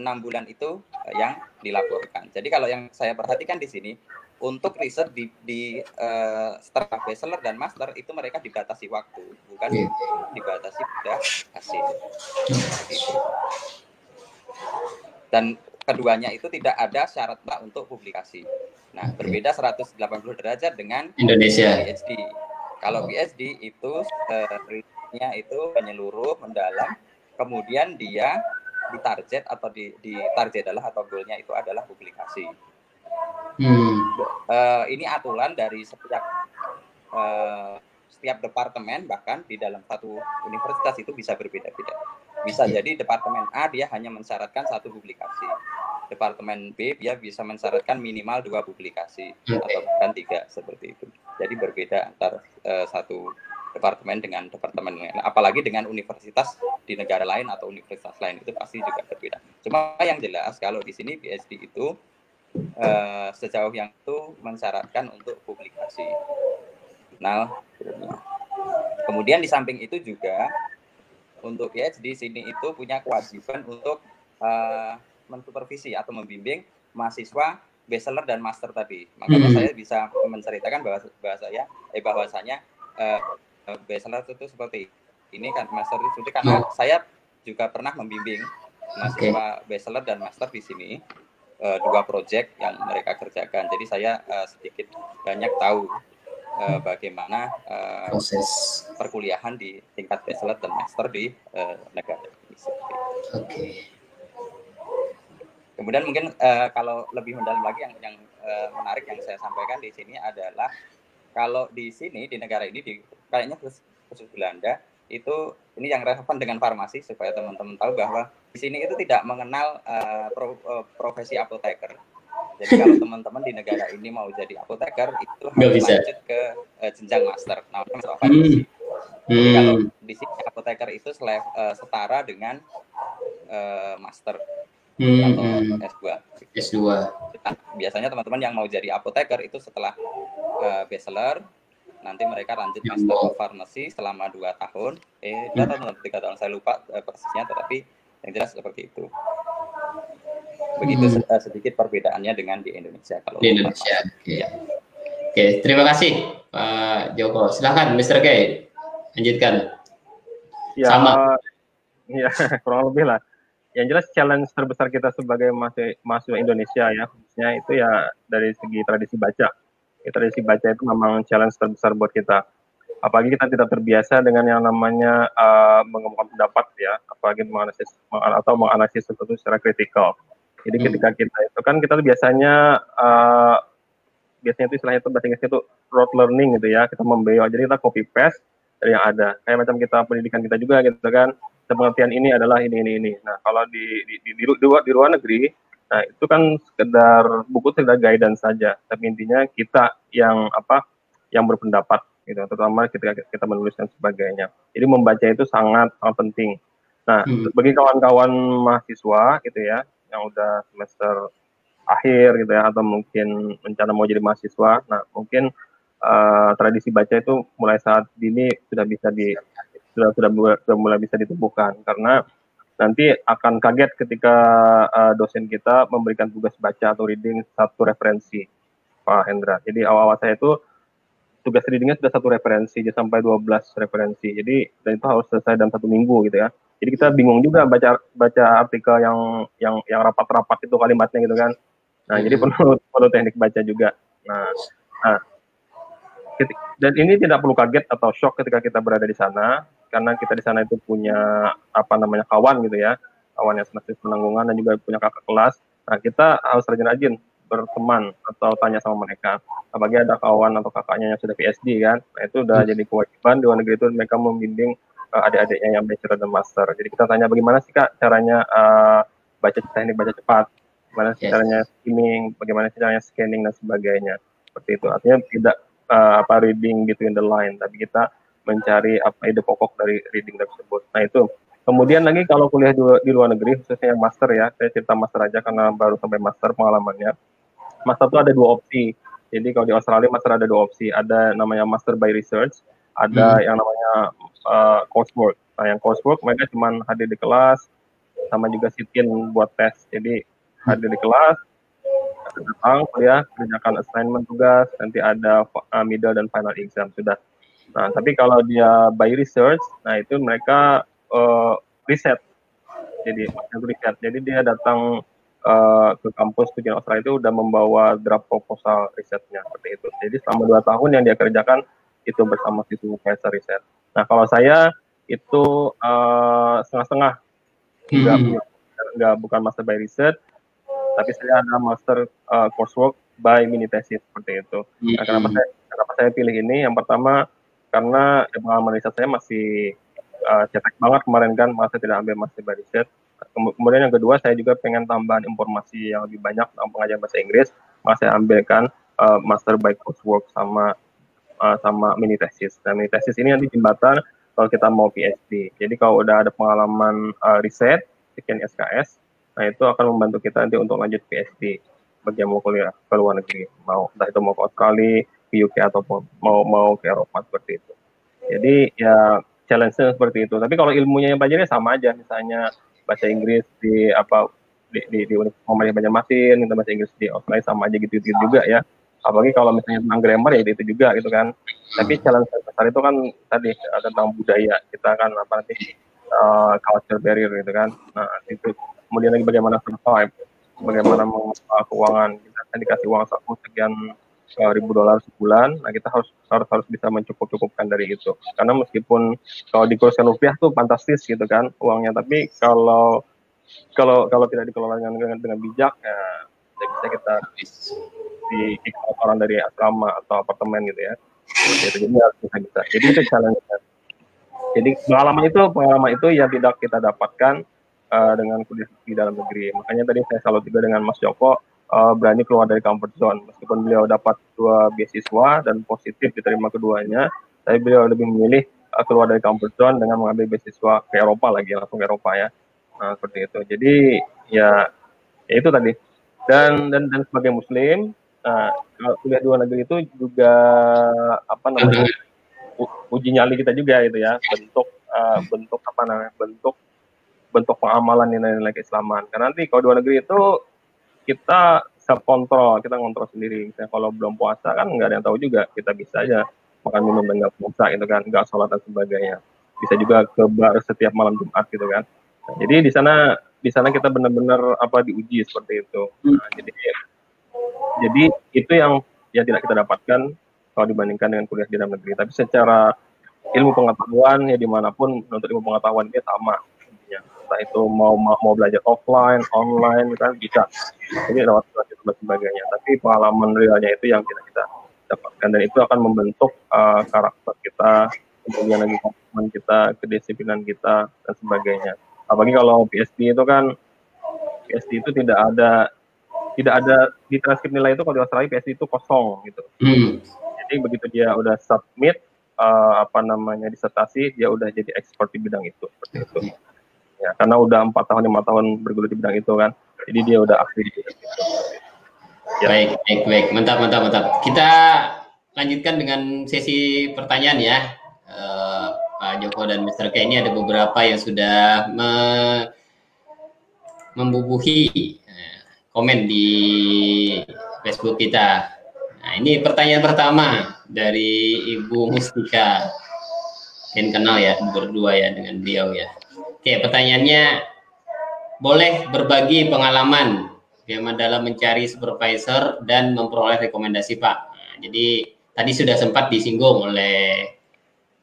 enam bulan itu eh, yang dilaporkan. Jadi kalau yang saya perhatikan di sini untuk riset di, di uh, setelah bachelor dan master itu mereka dibatasi waktu, bukan yeah. dibatasi pada hasil. Dan keduanya itu tidak ada syarat mbak untuk publikasi. Nah, berbeda 180 derajat dengan Indonesia. PhD. Kalau PhD itu uh, itu menyeluruh, mendalam, kemudian dia ditarget atau di, di target adalah atau goalnya itu adalah publikasi. Hmm. Uh, ini aturan dari setiap uh, setiap departemen bahkan di dalam satu universitas itu bisa berbeda-beda. Bisa yeah. jadi departemen A dia hanya mensyaratkan satu publikasi. departemen B dia bisa mensyaratkan minimal dua publikasi Oke. atau bahkan tiga seperti itu. Jadi berbeda antara eh, satu departemen dengan departemen lain. Apalagi dengan universitas di negara lain atau universitas lain itu pasti juga berbeda. Cuma yang jelas kalau di sini PhD itu eh, sejauh yang itu mensyaratkan untuk publikasi. Nah, kemudian di samping itu juga untuk PhD sini itu punya kewajiban untuk eh, mensupervisi atau membimbing mahasiswa bachelor dan master tadi. Makanya Hmm. saya bisa menceritakan bahwa bahwa saya eh bahwasanya eh, bachelor itu seperti ini kan master itu seperti karena saya juga pernah membimbing mahasiswa bachelor dan master di sini eh, dua project yang mereka kerjakan. Jadi saya eh, sedikit banyak tahu eh, bagaimana eh, proses. perkuliahan di tingkat bachelor dan master di eh, negara ini. Oke. Kemudian mungkin eh, kalau lebih mendalam lagi yang yang eh, menarik yang saya sampaikan di sini adalah kalau di sini di negara ini di kayaknya khusus, khusus Belanda itu ini yang relevan dengan farmasi supaya teman-teman tahu bahwa di sini itu tidak mengenal eh, pro- eh, profesi apoteker. Jadi kalau [laughs] teman-teman di negara ini mau jadi apoteker itu harus bisa. lanjut ke eh, jenjang master. Master farmasi. Jadi kalau Hmm. di sini apoteker itu sele- eh, setara dengan eh, master Hmm. atau hmm. S2. S2. Nah, biasanya teman-teman yang mau jadi apoteker itu setelah eh, bachelor nanti mereka lanjut master of pharmacy selama dua tahun eh dua tahun atau tiga tahun saya lupa eh, persisnya tetapi yang jelas seperti itu begitu Hmm. eh, sedikit perbedaannya dengan di Indonesia kalau Di Indonesia. Oke. Ya. Oke, terima kasih Pak Joko. Silahkan Mr. K. Lanjutkan. Ya, Sama. ya [laughs] kurang lebih lah. Yang jelas challenge terbesar kita sebagai mahasiswa, mahasiswa Indonesia ya, khususnya itu ya dari segi tradisi baca. Ya, tradisi baca itu memang challenge terbesar buat kita. Apalagi kita tidak terbiasa dengan yang namanya uh, mengemukakan pendapat ya, apalagi menganalisis meng- atau menganalisis sesuatu secara kritikal. Jadi Hmm. ketika kita itu kan kita biasanya uh, biasanya itu istilahnya itu bahasa Inggrisnya itu rote learning gitu ya, kita membeo. Jadi kita copy paste dari yang ada. Kayak macam kita pendidikan kita juga gitu kan. Pengertian ini adalah ini ini ini. Nah, kalau di di di, di, lu- di, luar, di luar negeri, nah itu kan sekedar buku sekedar guidance saja. Tapi intinya kita yang apa yang berpendapat gitu, terutama ketika kita menulis dan sebagainya. Jadi membaca itu sangat sangat penting. Nah, Hmm. bagi kawan-kawan mahasiswa gitu ya, yang udah semester akhir gitu ya, atau mungkin rencana mau jadi mahasiswa, nah mungkin eh, tradisi baca itu mulai saat dini sudah bisa di sudah sudah mulai, sudah mulai bisa ditumbuhkan karena nanti akan kaget ketika eh, dosen kita memberikan tugas baca atau reading satu referensi Pak Hendra. Jadi awal-awal saya itu tugas readingnya sudah satu referensi jadi sampai 12 referensi. Jadi dan itu harus selesai dalam satu minggu gitu ya. Jadi kita bingung juga baca baca artikel yang yang yang rapat-rapat itu kalimatnya gitu kan. Nah, jadi Mhm. perlu perlu teknik baca juga. Nah, nah dan ini tidak perlu kaget atau shock ketika kita berada di sana karena kita di sana itu punya apa namanya kawan gitu ya. Kawan yang semester penanggungan dan juga punya kakak kelas. Nah kita harus rajin-rajin berteman atau tanya sama mereka. Apalagi ada kawan atau kakaknya yang sudah PhD kan. Nah itu udah Hmm. jadi kewajiban di luar negeri itu mereka membimbing uh, adik-adiknya yang bachelor dan master. Jadi kita tanya bagaimana sih kak caranya uh, baca teknik baca cepat? Bagaimana Yes. caranya skimming? Bagaimana caranya scanning dan sebagainya? Seperti itu. Artinya tidak uh, apa reading between the line. Tapi kita mencari apa ide pokok dari reading tersebut. Nah itu. Kemudian lagi kalau kuliah di, di luar negeri khususnya yang master ya saya cerita master aja karena baru sampai master pengalamannya. Master itu ada dua opsi. Jadi kalau di Australia master ada dua opsi. Ada namanya master by research ada Hmm. yang namanya uh, coursework. Nah yang coursework mereka cuma hadir di kelas sama juga sit-in buat tes. Jadi hadir di kelas datang kuliah kerjakan assignment tugas nanti ada uh, middle dan final exam. Sudah nah tapi kalau dia by research nah itu mereka uh, riset jadi riset jadi dia datang uh, ke kampus tujuan Australia itu udah membawa draft proposal risetnya seperti itu jadi selama dua tahun yang dia kerjakan itu bersama si supervisor riset nah kalau saya itu uh, setengah-setengah nggak Hmm. nggak bukan master by research tapi saya ada master uh, coursework by mini thesis seperti itu. Nah, kenapa Hmm. saya kenapa saya pilih ini? Yang pertama karena pengalaman riset saya masih uh, cetek banget kemarin kan, masa tidak ambil master by research. kemudian yang kedua saya juga pengen tambahan informasi yang lebih banyak tentang pengajaran bahasa Inggris. Maka saya ambilkan uh, master by coursework sama uh, sama mini tesis dan mini tesis ini nanti jembatan kalau kita mau PhD jadi kalau udah ada pengalaman uh, riset sekian SKS nah itu akan membantu kita nanti untuk lanjut PhD bagi yang mau kuliah ke luar negeri mau entah itu mau ke Australia ke UK ataupun mau mau ke Eropa seperti itu. Jadi ya challenge-nya seperti itu. Tapi kalau ilmunya yang pelajari sama aja. Misalnya bahasa Inggris di apa di di, di Muhammadiyah Banjarmasin kita bahasa Inggris di Australia sama aja gitu, gitu juga ya. Apalagi kalau misalnya tentang grammar ya itu juga gitu kan. Tapi challenge besar itu kan tadi tentang budaya. Kita kan apa nanti uh, culture barrier gitu kan. Nah itu. Kemudian lagi bagaimana survive bagaimana mengelola keuangan. Kita kan dikasih uang sekian ribu dolar sebulan, nah kita harus harus harus bisa mencukup-cukupkan dari itu. Karena meskipun kalau dikurskan rupiah tuh fantastis gitu kan uangnya, tapi kalau kalau kalau tidak dikelola dengan dengan, dengan bijak, ya bisa kita di orang dari asrama atau apartemen gitu ya. Jadi harus bisa bisa. Jadi itu challenge. Jadi pengalaman itu pengalaman itu yang tidak kita dapatkan uh, dengan kuliah di dalam negeri. Makanya tadi saya selalu juga dengan Mas Joko uh, berani keluar dari comfort zone. Meskipun beliau dapat dua beasiswa dan positif diterima keduanya, tapi beliau lebih memilih uh, keluar dari comfort zone dengan mengambil beasiswa ke Eropa lagi, langsung ke Eropa ya. Nah, seperti itu. Jadi ya, ya itu tadi. Dan dan dan sebagai muslim, uh, kuliah di luar negeri itu juga apa namanya uji nyali kita juga gitu ya, bentuk uh, bentuk apa namanya bentuk bentuk pengamalan nilai-nilai keislaman. Karena nanti kalau di luar negeri itu kita self kontrol kita ngontrol sendiri. Misalnya kalau belum puasa kan nggak ada yang tahu juga kita bisa aja makan minum dan nggak puasa itu kan nggak sholat dan sebagainya. Bisa juga ke bar setiap malam Jumat gitu kan. Nah, jadi di sana di sana kita benar-benar apa diuji seperti itu. Nah, jadi jadi itu yang yang tidak kita dapatkan kalau dibandingkan dengan kuliah di dalam negeri. Tapi secara ilmu pengetahuan ya di mana pun untuk ilmu pengetahuan dia sama entah itu mau mau belajar offline, online kan bisa. Ini lewat dan sebagainya. Tapi pengalaman realnya itu yang kita kita dapatkan dan itu akan membentuk uh, karakter kita, kemudian lagi komitmen kita, kedisiplinan kita dan sebagainya. Apalagi kalau PhD itu kan PhD itu tidak ada tidak ada di transkrip nilai itu kalau di Australia PhD itu kosong gitu. Hmm. Jadi begitu dia udah submit uh, apa namanya disertasi dia udah jadi expert di bidang itu seperti itu ya. Karena udah empat tahun lima tahun bergelut di bidang itu kan. Jadi dia udah aktif ya. baik baik baik. Mantap mantap mantap. Kita lanjutkan dengan sesi pertanyaan ya. Uh, Pak Joko dan Mr. K ini ada beberapa yang sudah me membubuhi uh, komen di Facebook kita. Nah ini pertanyaan pertama dari Ibu Mustika. Yang kenal ya berdua ya dengan beliau ya Oke, pertanyaannya boleh berbagi pengalaman bagaimana dalam mencari supervisor dan memperoleh rekomendasi Pak. Nah, jadi tadi sudah sempat disinggung oleh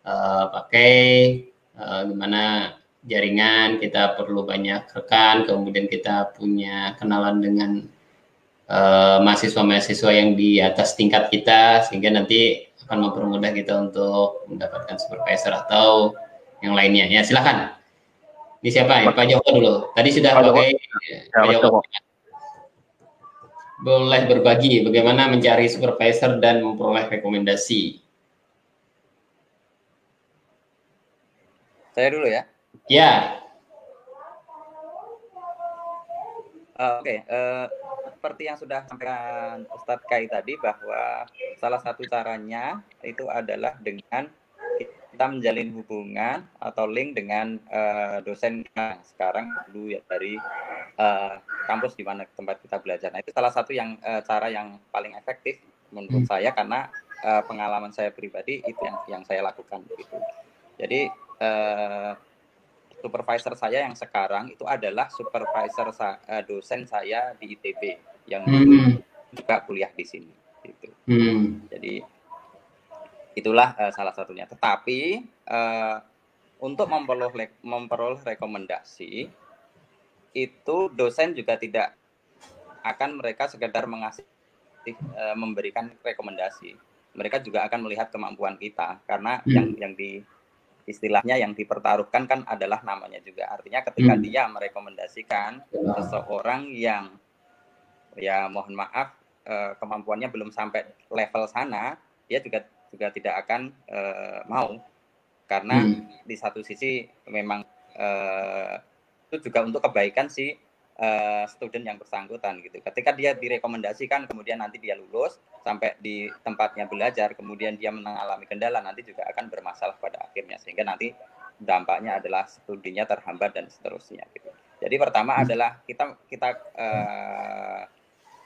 uh, Pak Kay, uh, gimana jaringan kita perlu banyak rekan, kemudian kita punya kenalan dengan uh, mahasiswa-mahasiswa yang di atas tingkat kita sehingga nanti akan mempermudah kita untuk mendapatkan supervisor atau yang lainnya. Ya, silakan. Ini siapa ya? Pak Joko dulu. Tadi sudah Pak pakai ya, Pak Joko. Boleh berbagi bagaimana mencari supervisor dan memperoleh rekomendasi. Saya dulu ya. Ya. Uh, Oke, okay. uh, eh, seperti yang sudah sampaikan Ustadz Kai tadi bahwa salah satu caranya itu adalah dengan kita menjalin hubungan atau link dengan uh, dosen sekarang dulu ya dari uh, kampus di mana tempat kita belajar. Nah itu salah satu yang uh, cara yang paling efektif menurut hmm. saya karena uh, pengalaman saya pribadi itu yang yang saya lakukan gitu. Jadi uh, supervisor saya yang sekarang itu adalah supervisor sa uh, dosen saya di ITB yang hmm. juga kuliah di sini gitu. Hmm. Jadi Itulah uh, salah satunya. Tetapi uh, untuk memperoleh memperoleh rekomendasi itu dosen juga tidak akan mereka sekedar mengasih uh, memberikan rekomendasi. Mereka juga akan melihat kemampuan kita karena hmm. yang yang di istilahnya yang dipertaruhkan kan adalah namanya juga. Artinya ketika hmm. dia merekomendasikan seseorang yang ya mohon maaf eh, kemampuannya belum sampai level sana, dia juga juga tidak akan eh, mau karena hmm. di satu sisi memang eh, itu juga untuk kebaikan si uh, student yang bersangkutan gitu. Ketika dia direkomendasikan kemudian nanti dia lulus sampai di tempatnya belajar kemudian dia mengalami kendala nanti juga akan bermasalah pada akhirnya sehingga nanti dampaknya adalah studinya terhambat dan seterusnya gitu. Jadi pertama hmm. adalah kita kita uh,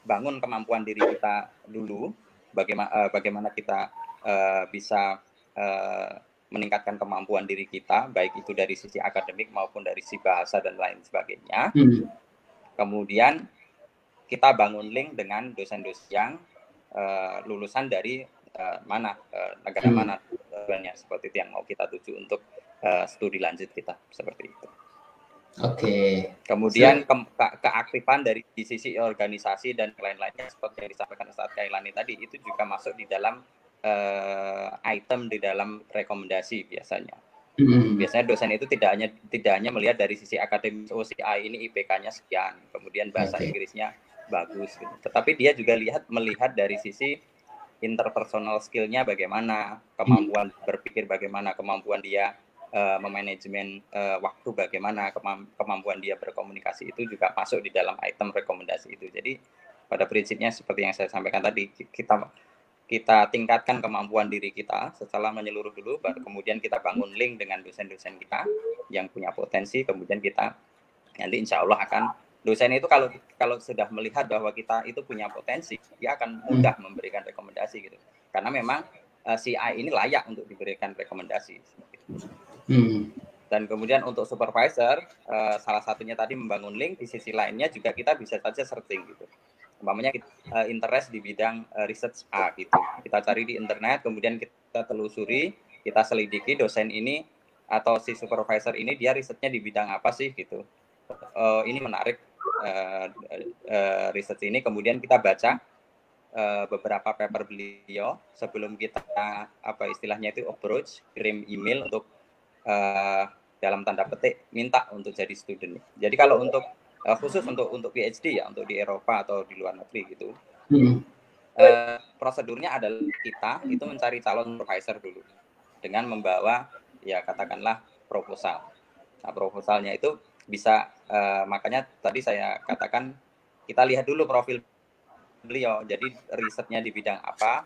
bangun kemampuan diri kita dulu bagaimana uh, bagaimana kita uh, bisa uh, meningkatkan kemampuan diri kita, baik itu dari sisi akademik maupun dari sisi bahasa dan lain sebagainya. Hmm. Kemudian kita bangun link dengan dosen-dosen yang uh, lulusan dari uh, mana uh, negara hmm. mana tujuannya seperti itu yang mau kita tuju untuk uh, studi lanjut kita seperti itu. Oke. Okay. Kemudian ke, ke, keaktifan dari di sisi organisasi dan lain-lainnya seperti yang disampaikan Ustadz Kailani tadi itu juga masuk di dalam uh, item di dalam rekomendasi biasanya. Hmm. Biasanya dosen itu tidak hanya tidak hanya melihat dari sisi akademis oh si A ini IPK-nya sekian, kemudian bahasa okay. Inggrisnya bagus gitu. Tetapi dia juga lihat melihat dari sisi interpersonal skill-nya bagaimana, kemampuan hmm. berpikir bagaimana, kemampuan dia uh, memanajemen uh, waktu bagaimana, kemampuan dia berkomunikasi itu juga masuk di dalam item rekomendasi itu. Jadi pada prinsipnya seperti yang saya sampaikan tadi, kita kita tingkatkan kemampuan diri kita setelah menyeluruh dulu, baru kemudian kita bangun link dengan dosen-dosen kita yang punya potensi, kemudian kita nanti insya Allah akan dosen itu kalau kalau sudah melihat bahwa kita itu punya potensi, dia akan mudah memberikan rekomendasi gitu. Karena memang uh, si A ini layak untuk diberikan rekomendasi. Hmm. Dan kemudian untuk supervisor, uh, salah satunya tadi membangun link, di sisi lainnya juga kita bisa saja searching gitu umpamanya kita uh, interest di bidang uh, research A gitu. Kita cari di internet, kemudian kita telusuri, kita selidiki dosen ini atau si supervisor ini dia risetnya di bidang apa sih gitu. Uh, ini menarik uh, uh, research ini, kemudian kita baca uh, beberapa paper beliau sebelum kita apa istilahnya itu approach, kirim email untuk uh, dalam tanda petik minta untuk jadi student. Jadi kalau untuk uh, khusus untuk untuk PhD ya untuk di Eropa atau di luar negeri gitu. Hmm. Uh, prosedurnya adalah kita itu mencari calon supervisor dulu dengan membawa ya katakanlah proposal. Nah proposalnya itu bisa uh, makanya tadi saya katakan kita lihat dulu profil beliau. Jadi risetnya di bidang apa,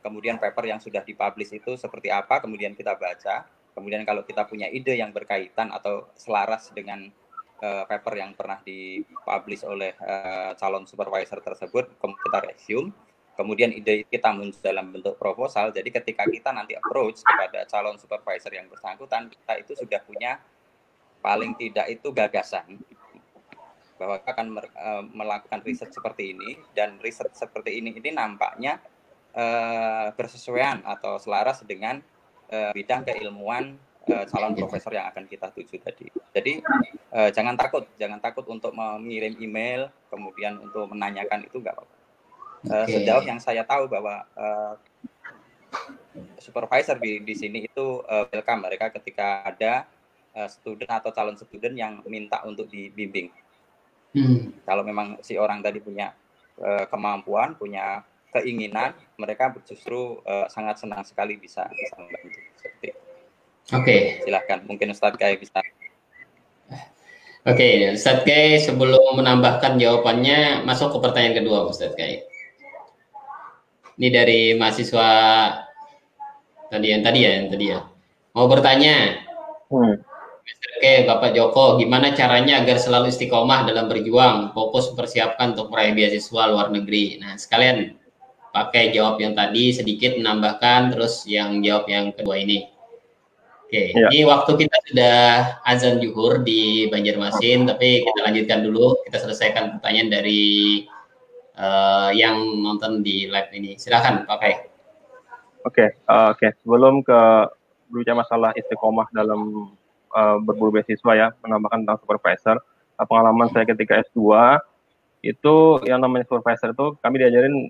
kemudian paper yang sudah dipublish itu seperti apa, kemudian kita baca. Kemudian kalau kita punya ide yang berkaitan atau selaras dengan uh, paper yang pernah dipublish oleh uh, calon supervisor tersebut kita resume. Kemudian ide kita muncul dalam bentuk proposal. Jadi ketika kita nanti approach kepada calon supervisor yang bersangkutan kita itu sudah punya paling tidak itu gagasan bahwa akan uh, melakukan riset seperti ini. Dan riset seperti ini ini nampaknya uh, bersesuaian atau selaras dengan uh, bidang keilmuan uh, calon profesor yang akan kita tuju tadi. Jadi uh, jangan takut, jangan takut untuk mengirim email, kemudian untuk menanyakan itu enggak apa-apa. Uh, okay. Sejauh yang saya tahu bahwa uh, supervisor di di sini itu uh, welcome mereka ketika ada uh, student atau calon student yang minta untuk dibimbing. Hmm. Kalau memang si orang tadi punya uh, kemampuan, punya keinginan, mereka justru uh, sangat senang sekali bisa bisa membantu. Oke. Okay. Silahkan, mungkin Ustadz Kai bisa. Oke, okay, Ustadz Kai sebelum menambahkan jawabannya, masuk ke pertanyaan kedua Ustadz Kai. Ini dari mahasiswa tadi yang tadi ya, yang tadi ya. Mau bertanya, hmm. Oke, Bapak Joko, gimana caranya agar selalu istiqomah dalam berjuang, fokus mempersiapkan untuk meraih beasiswa luar negeri? Nah, sekalian pakai jawab yang tadi sedikit menambahkan, terus yang jawab yang kedua ini. Oke, ya. ini waktu kita sudah azan juhur di Banjarmasin, tapi kita lanjutkan dulu. Kita selesaikan pertanyaan dari uh, yang nonton di live ini. Silakan, Pak Kai. Oke, uh, oke. Okay. Sebelum ke berbicara masalah istiqomah dalam uh, berburu beasiswa ya, menambahkan tentang supervisor. Uh, pengalaman saya ketika S2 itu yang namanya supervisor itu kami diajarin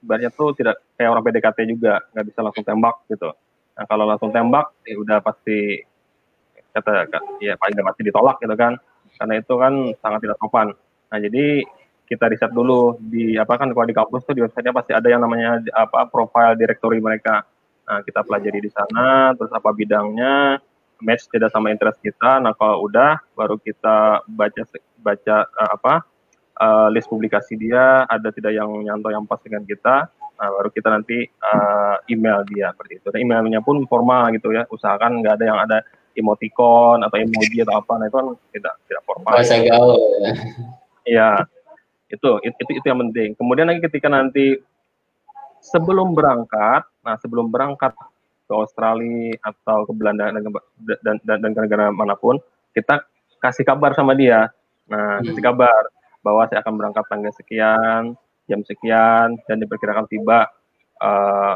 banyak tuh tidak kayak orang PDKT juga, nggak bisa langsung tembak gitu Nah, kalau langsung tembak, ya udah pasti kata ya paling pasti ditolak gitu kan. Karena itu kan sangat tidak sopan. Nah, jadi kita riset dulu di apa kan kalau di kampus tuh di websitenya pasti ada yang namanya apa profile directory mereka. Nah, kita pelajari di sana, terus apa bidangnya, match tidak sama interest kita. Nah, kalau udah baru kita baca baca uh, apa uh, list publikasi dia, ada tidak yang nyantol yang pas dengan kita. Nah, baru kita nanti uh, email dia seperti itu. Nah, emailnya pun formal gitu ya. Usahakan nggak ada yang ada emoticon atau emoji atau apa. Nah, itu kan tidak tidak formal. Bahasa gaul. Iya. Itu, itu itu itu yang penting. Kemudian lagi ketika nanti sebelum berangkat, nah sebelum berangkat ke Australia atau ke Belanda dan dan dan, dan negara mana pun, kita kasih kabar sama dia. Nah, kasih hmm. kabar bahwa saya akan berangkat tanggal sekian, jam sekian dan diperkirakan tiba uh,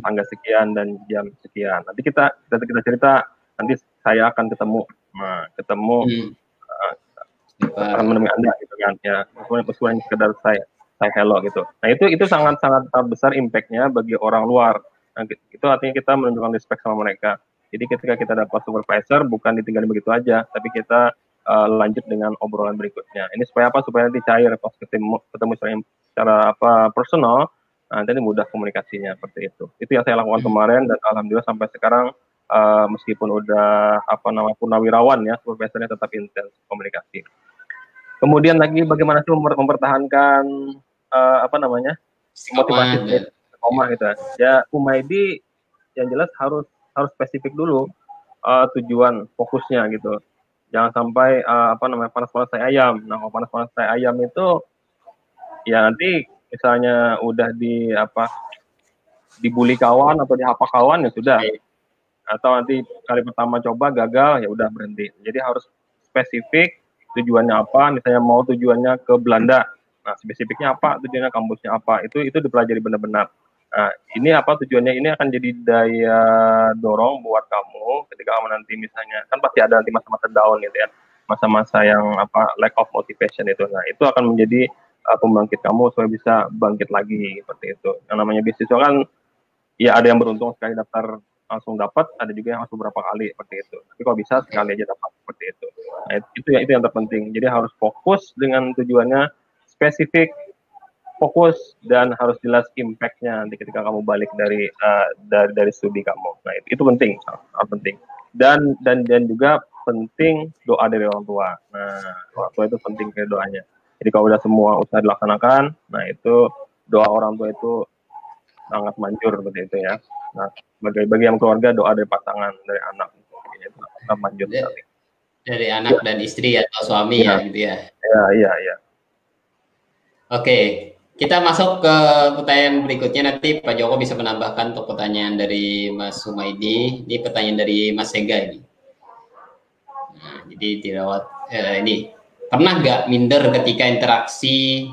tanggal sekian dan jam sekian. Nanti kita kita, kita cerita nanti saya akan ketemu, nah, ketemu hmm. uh, akan menemui anda gitu kan ya meskipun sekedar saya saya hello gitu. Nah itu itu sangat sangat besar impactnya bagi orang luar. Nah, itu artinya kita menunjukkan respect sama mereka. Jadi ketika kita dapat supervisor bukan ditinggal begitu aja, tapi kita uh, lanjut dengan obrolan berikutnya. Ini supaya apa? Supaya nanti cair pas ketemu ketemu secara, secara apa personal, nah, nanti mudah komunikasinya seperti itu. Itu yang saya lakukan kemarin dan alhamdulillah sampai sekarang uh, meskipun udah apa namanya punawirawan ya, supervisornya tetap intens komunikasi. Kemudian lagi bagaimana sih mempertahankan uh, apa namanya motivasi koma gitu ya. Ya Umaidi yang jelas harus harus spesifik dulu uh, tujuan fokusnya gitu jangan sampai uh, apa namanya panas-panas saya ayam. Nah, kalau panas-panas saya ayam itu ya nanti misalnya udah di apa dibully kawan atau dihapa kawan ya sudah. Atau nanti kali pertama coba gagal ya udah berhenti. Jadi harus spesifik tujuannya apa. Misalnya mau tujuannya ke Belanda. Nah, spesifiknya apa? Tujuannya kampusnya apa? Itu itu dipelajari benar-benar. Nah, ini apa tujuannya? Ini akan jadi daya dorong buat kamu ketika kamu nanti misalnya kan pasti ada nanti masa-masa down gitu ya, masa-masa yang apa lack of motivation itu. Nah, itu akan menjadi uh, pembangkit kamu supaya bisa bangkit lagi seperti itu. Yang namanya bisnis kan ya ada yang beruntung sekali daftar langsung dapat, ada juga yang langsung beberapa kali seperti itu. Tapi kalau bisa sekali aja dapat seperti itu. Nah, itu ya itu yang terpenting. Jadi harus fokus dengan tujuannya spesifik fokus dan harus jelas impactnya nanti ketika kamu balik dari uh, dari dari studi kamu. Nah itu, itu penting, sangat penting. Dan dan dan juga penting doa dari orang tua. Nah orang tua itu penting kayak doanya. Jadi kalau udah semua usaha dilaksanakan, nah itu doa orang tua itu sangat manjur seperti itu ya. Nah bagi bagi yang keluarga doa dari pasangan dari anak itu sangat manjur sekali. Dari anak ya. dan istri atau suami ya, ya gitu ya. Ya iya iya. Oke, kita masuk ke pertanyaan berikutnya nanti Pak Joko bisa menambahkan untuk pertanyaan dari Mas Sumaidi. Ini pertanyaan dari Mas Sega ini. Nah, jadi dirawat eh, ini pernah nggak minder ketika interaksi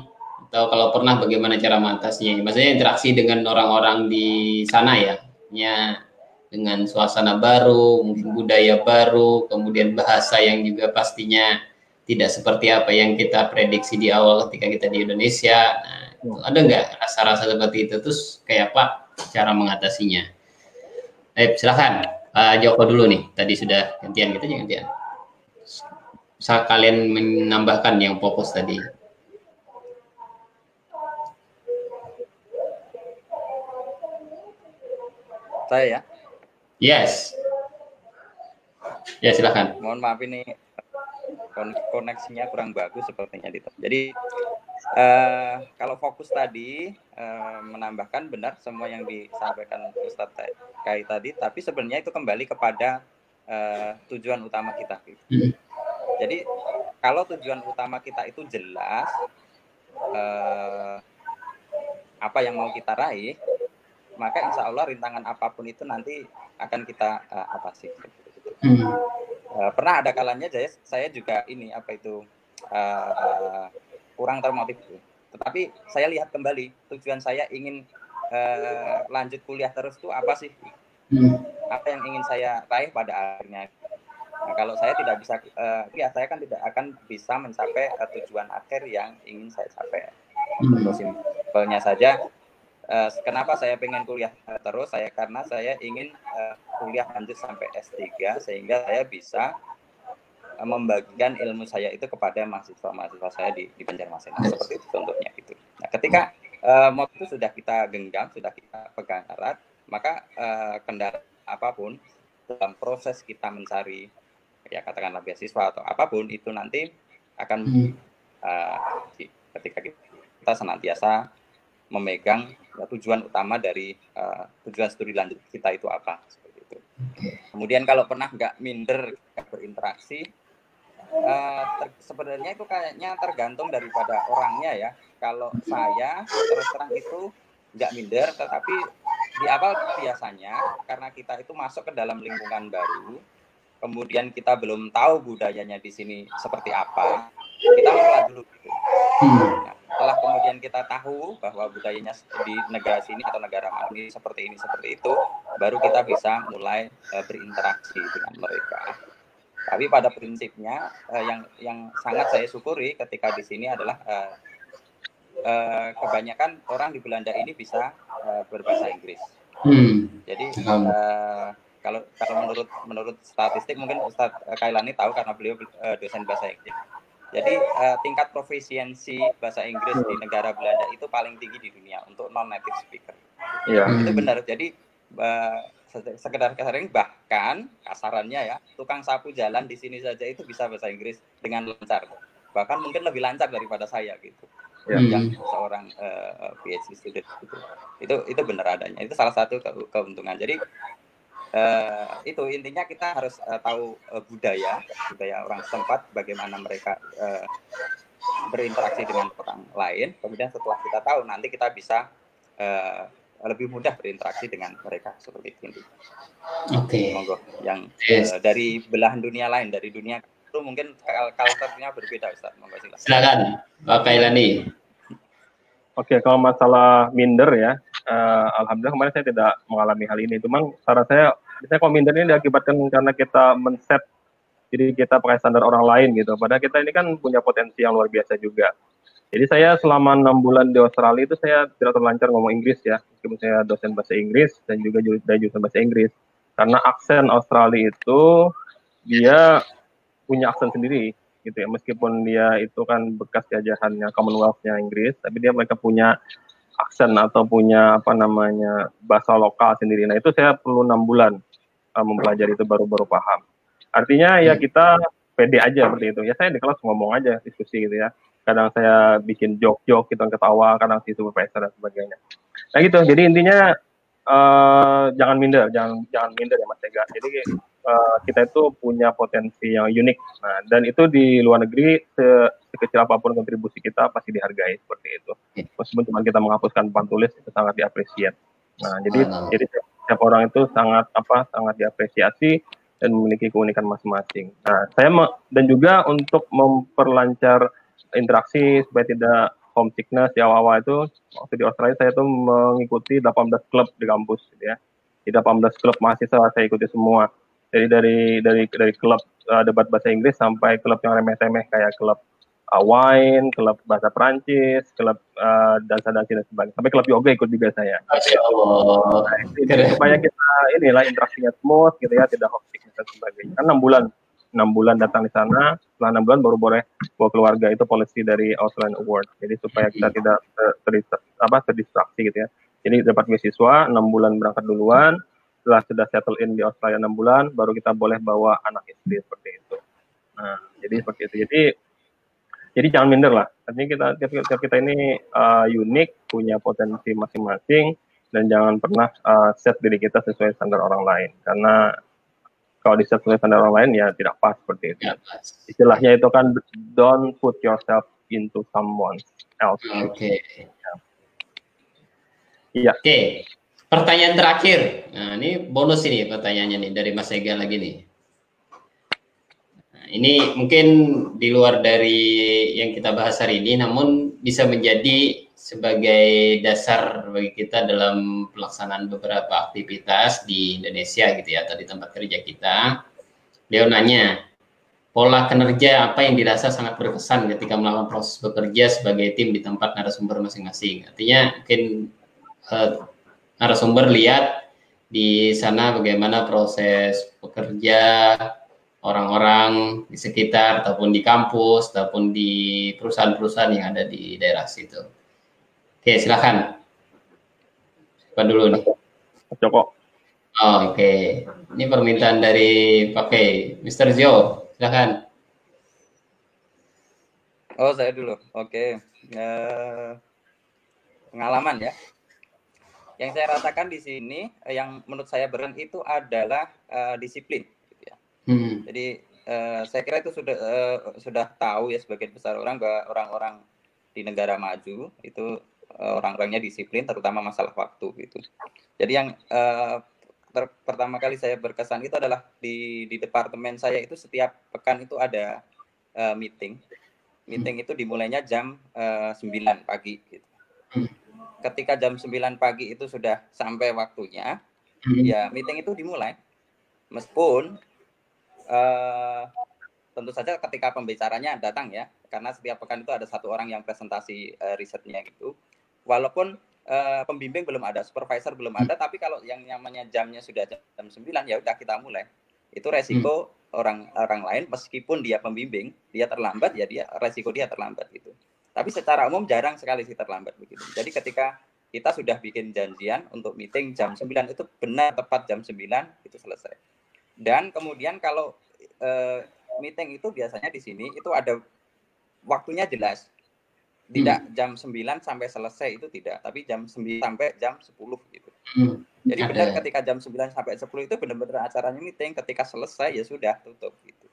atau kalau pernah bagaimana cara mengatasinya? Maksudnya interaksi dengan orang-orang di sana ya, ya dengan suasana baru, mungkin budaya baru, kemudian bahasa yang juga pastinya tidak seperti apa yang kita prediksi di awal ketika kita di Indonesia. Nah, ada nggak rasa-rasa seperti itu? Terus kayak apa cara mengatasinya? Eh, silahkan Pak Joko dulu nih. Tadi sudah gantian kita jangan gantian. Bisa kalian menambahkan yang fokus tadi. Saya ya? Yes. Ya silahkan. Mohon maaf ini koneksinya kurang bagus sepertinya Dito. Jadi uh, kalau fokus tadi uh, menambahkan benar semua yang disampaikan Ustadz Kai tadi, tapi sebenarnya itu kembali kepada uh, tujuan utama kita. Hmm. Jadi kalau tujuan utama kita itu jelas uh, apa yang mau kita raih, maka insya Allah rintangan apa pun itu nanti akan kita uh, atasi. Hmm. Uh, pernah ada kalanya saya, saya juga ini apa itu uh, kurang termotivasi. Gitu. Tetapi saya lihat kembali tujuan saya ingin uh, lanjut kuliah terus tuh apa sih? Hmm. Apa yang ingin saya raih pada akhirnya? Nah, kalau saya tidak bisa, uh, ya saya kan tidak akan bisa mencapai uh, tujuan akhir yang ingin saya capai. Hmm. simpelnya saja, uh, kenapa saya pengen kuliah terus saya karena saya ingin uh, kuliah lanjut sampai S3 sehingga saya bisa membagikan ilmu saya itu kepada mahasiswa-mahasiswa saya di, di Banjarmasin seperti itu contohnya gitu. Nah, ketika uh, motor itu sudah kita genggam, sudah kita pegang erat, maka uh, kendala apa pun dalam proses kita mencari ya katakanlah beasiswa atau apa pun itu nanti akan hmm. uh, ketika kita senantiasa memegang ya, tujuan utama dari uh, tujuan studi lanjut kita itu apa seperti itu. Kemudian kalau pernah nggak minder berinteraksi, uh, sebenarnya itu kayaknya tergantung daripada orangnya ya. Kalau saya terus terang itu nggak minder, tetapi di awal biasanya karena kita itu masuk ke dalam lingkungan baru, kemudian kita belum tahu budayanya di sini seperti apa, kita mengelola dulu. Gitu. Nah, setelah kemudian kita tahu bahwa budayanya di negara sini atau negara mana seperti ini seperti itu, baru kita bisa mulai uh, berinteraksi dengan mereka. Tapi pada prinsipnya uh, yang yang sangat saya syukuri ketika di sini adalah uh, uh, kebanyakan orang di Belanda ini bisa uh, berbahasa Inggris. Hmm. Jadi uh, kalau kalau menurut menurut statistik mungkin Ustadz Kailani tahu karena beliau uh, dosen bahasa Inggris. Jadi uh, tingkat profisiensi bahasa Inggris di negara Belanda itu paling tinggi di dunia untuk non native speaker. Iya. Itu benar. Jadi uh, sekedar kasarnya bahkan kasarannya ya tukang sapu jalan di sini saja itu bisa bahasa Inggris dengan lancar. Bahkan mungkin lebih lancar daripada saya gitu. Ya. yang seorang uh, PhD student gitu. itu itu benar adanya. Itu salah satu ke keuntungan. Jadi uh, itu intinya kita harus uh, tahu uh, budaya budaya orang setempat bagaimana mereka uh, berinteraksi dengan orang lain. Kemudian setelah kita tahu nanti kita bisa uh, lebih mudah berinteraksi dengan mereka seperti itu. Oke. Okay. Monggo yang yes. uh, dari belahan dunia lain dari dunia itu mungkin culture-nya berbeda Ustaz. Monggo silakan. Silakan Pak Kailani. Oke, okay, kalau masalah minder ya, uh, alhamdulillah kemarin saya tidak mengalami hal ini. Cuma cara saya, biasanya kalau minder ini diakibatkan karena kita men-set jadi kita pakai standar orang lain gitu. Padahal kita ini kan punya potensi yang luar biasa juga. Jadi saya selama enam bulan di Australia itu saya tidak terlancar ngomong Inggris ya, meskipun saya dosen bahasa Inggris dan juga dari jurusan bahasa Inggris. Karena aksen Australia itu dia punya aksen sendiri gitu ya, meskipun dia itu kan bekas jajahannya Commonwealth-nya Inggris, tapi dia mereka punya aksen atau punya apa namanya bahasa lokal sendiri. Nah itu saya perlu enam bulan uh, mempelajari itu baru-baru paham. Artinya ya kita pede aja seperti itu. Ya saya di kelas ngomong aja diskusi gitu ya kadang saya bikin joke-joke kita gitu, ketawa kadang si supervisor dan sebagainya. Nah gitu. Jadi intinya uh, jangan minder jangan jangan minder ya mas Ega. Jadi uh, kita itu punya potensi yang unik. Nah dan itu di luar negeri se sekecil apa pun kontribusi kita pasti dihargai seperti itu. Meskipun cuma kita menghapuskan papan tulis itu sangat diapresiasi. Nah jadi oh, jadi setiap orang itu sangat apa sangat diapresiasi dan memiliki keunikan masing-masing. Nah, saya dan juga untuk memperlancar interaksi supaya tidak homesickness di awal-awal itu waktu di Australia saya tuh mengikuti 18 klub di kampus gitu ya. Di 18 klub mahasiswa saya ikuti semua. Jadi dari dari dari klub uh, debat bahasa Inggris sampai klub yang remeh-temeh kayak klub uh, wine, klub bahasa Prancis, klub uh, dansa-dansi dan sebagainya. Sampai klub yoga ikut juga saya. Nah, ini, supaya kita inilah interaksinya smooth gitu ya, tidak homesick dan sebagainya. Kan 6 bulan enam bulan datang di sana, setelah enam bulan baru boleh bawa keluarga itu policy dari Australian Award. Jadi supaya kita tidak ter, ter, apa terdistraksi gitu ya. Jadi dapat beasiswa enam bulan berangkat duluan, setelah sudah settle in di Australia enam bulan, baru kita boleh bawa anak istri seperti itu. Nah, jadi seperti itu. Jadi jadi jangan minder lah. Artinya kita tiap, tiap kita ini uh, unik, punya potensi masing-masing, dan jangan pernah uh, set diri kita sesuai standar orang lain. Karena kalau disesuaikan dengan orang lain ya tidak pas seperti itu. Ya, Istilahnya itu kan don't put yourself into someone else. Oke. Okay. Iya. Oke. Okay. Pertanyaan terakhir. Nah, ini bonus ini pertanyaannya nih dari Mas Ega lagi nih. Nah, ini mungkin di luar dari yang kita bahas hari ini, namun bisa menjadi sebagai dasar bagi kita dalam pelaksanaan beberapa aktivitas di Indonesia gitu ya atau di tempat kerja kita. Dia nanya, pola kinerja apa yang dirasa sangat berkesan ketika melakukan proses bekerja sebagai tim di tempat narasumber masing-masing. Artinya mungkin uh, narasumber lihat di sana bagaimana proses pekerja orang-orang di sekitar ataupun di kampus ataupun di perusahaan-perusahaan yang ada di daerah situ. Oke, silakan. Siapa dulu nih? Joko. Oh, Oke, okay. ini permintaan dari pakai Mr. Zio, silakan. Oh, saya dulu. Oke. Okay. Uh, pengalaman ya. Yang saya rasakan di sini, eh, yang menurut saya berat itu adalah uh, disiplin. Gitu ya. hmm. Jadi uh, saya kira itu sudah uh, sudah tahu ya sebagian besar orang bahwa orang-orang di negara maju itu orang-orangnya disiplin, terutama masalah waktu gitu. Jadi yang uh, ter pertama kali saya berkesan itu adalah di di departemen saya itu setiap pekan itu ada uh, meeting meeting itu dimulainya jam uh, eh, 9 pagi gitu. Ketika jam 9 pagi itu sudah sampai waktunya, ya meeting itu dimulai. Meskipun uh, tentu saja ketika pembicaranya datang ya, karena setiap pekan itu ada satu orang yang presentasi uh, risetnya gitu. Walaupun uh, pembimbing belum ada, supervisor belum ada, tapi kalau yang namanya jamnya sudah jam 9 ya udah kita mulai. Itu resiko orang orang lain meskipun dia pembimbing dia terlambat ya dia resiko dia terlambat gitu. Tapi secara umum jarang sekali sih terlambat begitu. Jadi ketika kita sudah bikin janjian untuk meeting jam 9 itu benar tepat jam 9 itu selesai. Dan kemudian kalau uh, meeting itu biasanya di sini itu ada waktunya jelas tidak hmm. jam 9 sampai selesai itu tidak tapi jam 9 sampai jam 10 gitu hmm. jadi Ada. benar ketika jam 9 sampai 10 itu benar-benar acaranya meeting ketika selesai ya sudah tutup gitu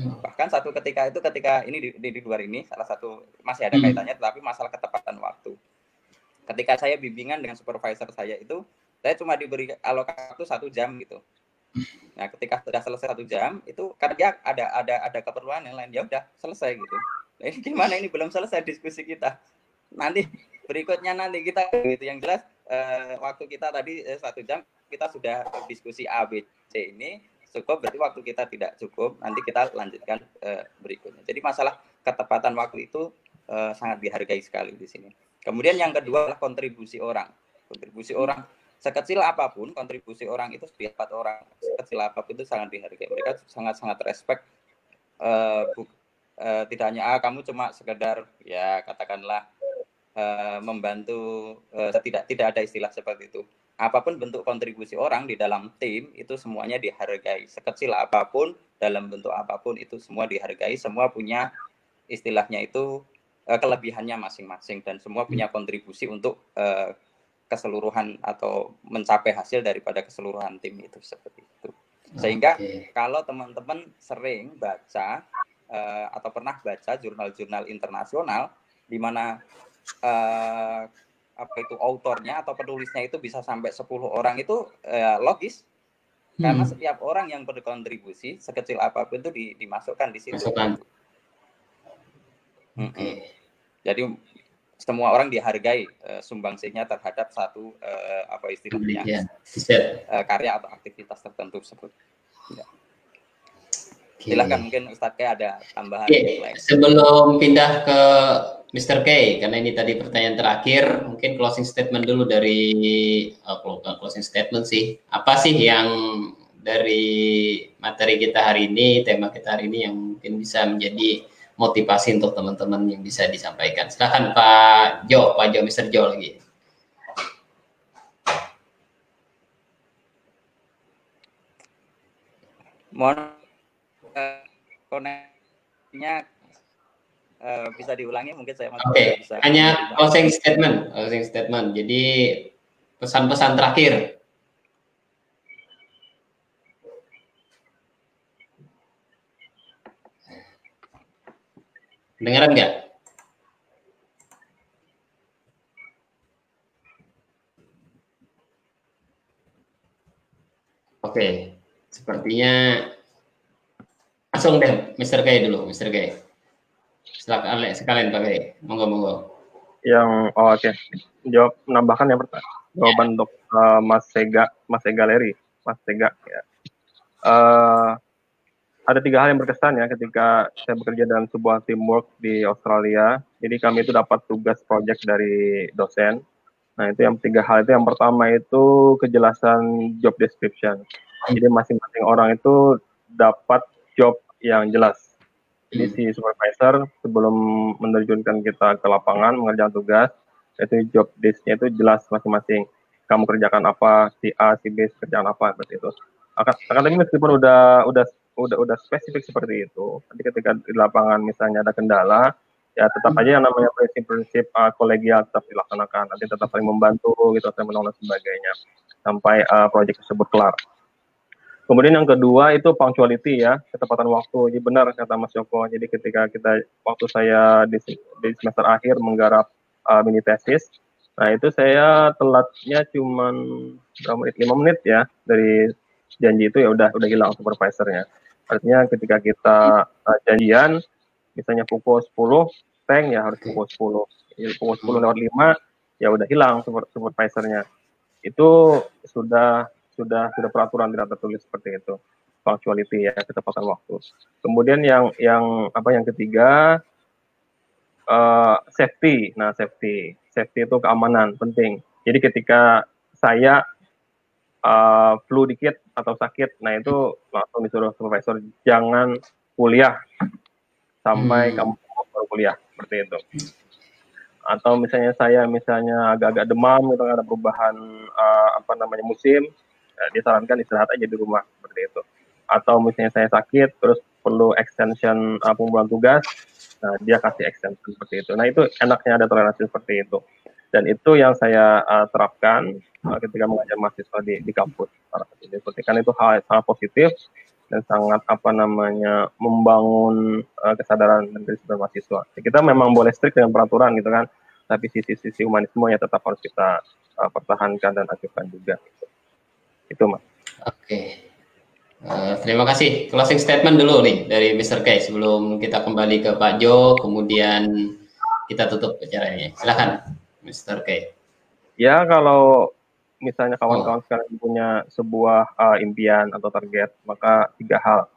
hmm. bahkan satu ketika itu ketika ini di, di, di luar ini salah satu masih ada hmm. kaitannya tetapi masalah ketepatan waktu ketika saya bimbingan dengan supervisor saya itu saya cuma diberi alokasi satu jam gitu Nah, ketika sudah selesai satu jam, itu karena dia ada ada ada keperluan yang lain, ya udah selesai gitu. Ini gimana ini belum selesai diskusi kita. Nanti berikutnya nanti kita gitu yang jelas uh, waktu kita tadi uh, satu jam kita sudah diskusi A B C ini cukup berarti waktu kita tidak cukup nanti kita lanjutkan uh, berikutnya. Jadi masalah ketepatan waktu itu uh, sangat dihargai sekali di sini. Kemudian yang kedua adalah kontribusi orang. Kontribusi orang sekecil apa pun kontribusi orang itu setiap orang sekecil apa pun itu sangat dihargai. Mereka sangat sangat respect uh, uh, tidak hanya ah kamu cuma sekedar ya katakanlah uh, membantu uh, tidak tidak ada istilah seperti itu apa pun bentuk kontribusi orang di dalam tim itu semuanya dihargai sekecil apa pun dalam bentuk apa pun itu semua dihargai semua punya istilahnya itu uh, kelebihannya masing-masing dan semua punya hmm. kontribusi untuk uh, keseluruhan atau mencapai hasil daripada keseluruhan tim itu seperti itu sehingga okay. kalau teman-teman sering baca uh, atau pernah baca jurnal-jurnal internasional di mana uh, apa itu autornya atau penulisnya itu bisa sampai 10 orang itu uh, logis hmm. karena setiap orang yang berkontribusi sekecil apa pun itu di, dimasukkan di situ. Masukkan. Okay. Jadi semua orang dihargai uh, sumbangsihnya terhadap satu uh, apa istilahnya yeah. uh, karya atau aktivitas tertentu tersebut. Ya. Okay. Silahkan mungkin Ustadz K ada tambahan. Okay. Sebelum pindah ke Mr. K, karena ini tadi pertanyaan terakhir, mungkin closing statement dulu dari oh, closing statement sih. Apa sih yang dari materi kita hari ini, tema kita hari ini yang mungkin bisa menjadi motivasi untuk teman-teman yang bisa disampaikan. Silahkan Pak Jo, Pak Jo, Mr. Jo lagi. Mohon koneksinya uh, bisa diulangi mungkin saya Oke, okay. bisa. Hanya closing statement, closing statement. Jadi pesan-pesan terakhir. Dengaran nggak? Oke, sepertinya Langsung deh, Mr. Gay dulu, Mr. Gay. Silakan sekalian Pak Gay. Monggo monggo. Yang oh, oke. Okay. Jawab menambahkan yang pertama. Jawaban yeah. untuk uh, Mas Sega, Mas Sega Leri, Mas Sega ya. Uh, ada tiga hal yang berkesan ya ketika saya bekerja dalam sebuah teamwork di Australia. Jadi kami itu dapat tugas project dari dosen. Nah, itu yang tiga hal itu yang pertama itu kejelasan job description. Jadi masing-masing orang itu dapat job yang jelas. Jadi si supervisor sebelum menerjunkan kita ke lapangan mengerjakan tugas, itu job desk-nya itu jelas masing-masing. Kamu kerjakan apa, si A, si B kerjaan apa seperti itu. Akan, akan tapi meskipun udah udah udah udah spesifik seperti itu, nanti ketika di lapangan misalnya ada kendala, ya tetap aja yang namanya prinsip-prinsip uh, kolegial tetap dilaksanakan nanti tetap saling membantu gitu saling menolong dan sebagainya sampai uh, proyek tersebut kelar kemudian yang kedua itu punctuality ya ketepatan waktu. Jadi benar kata Mas Joko. Jadi ketika kita waktu saya di, di semester akhir menggarap uh, mini tesis nah itu saya telatnya cuma berapa menit? Lima menit ya dari janji itu ya udah udah hilang supervisornya. Artinya ketika kita uh, janjian misalnya pukul 10 tank ya harus pukul 10 ya, pukul 10 lewat 5 ya udah hilang super, supervisornya. Itu sudah sudah sudah peraturan tidak tertulis seperti itu. Punctuality ya ketepatan waktu. Kemudian yang yang apa yang ketiga uh, safety. Nah safety. Safety itu keamanan penting. Jadi ketika saya uh, flu dikit atau sakit nah itu langsung disuruh supervisor jangan kuliah. Sampai hmm. kamu baru kuliah seperti itu. Atau misalnya saya misalnya agak-agak demam itu ada perubahan uh, apa namanya musim disarankan istirahat aja di rumah seperti itu atau misalnya saya sakit terus perlu extension uh, pengumpulan tugas nah dia kasih extension seperti itu nah itu enaknya ada toleransi seperti itu dan itu yang saya uh, terapkan uh, ketika mengajar mahasiswa di, di kampus seperti kan itu hal sangat positif dan sangat apa namanya membangun uh, kesadaran dan kedisiplinan mahasiswa. Ya, kita memang boleh strict dengan peraturan gitu kan, tapi sisi-sisi humanisme ya tetap harus kita uh, pertahankan dan ajukan juga. Gitu. Itu mas. Oke. Okay. Uh, eh, terima kasih. Closing statement dulu nih dari Mr. K sebelum kita kembali ke Pak Jo, kemudian kita tutup acaranya. Silakan, Mr. K. Ya kalau misalnya kawan-kawan oh. sekarang punya sebuah uh, impian atau target, maka tiga hal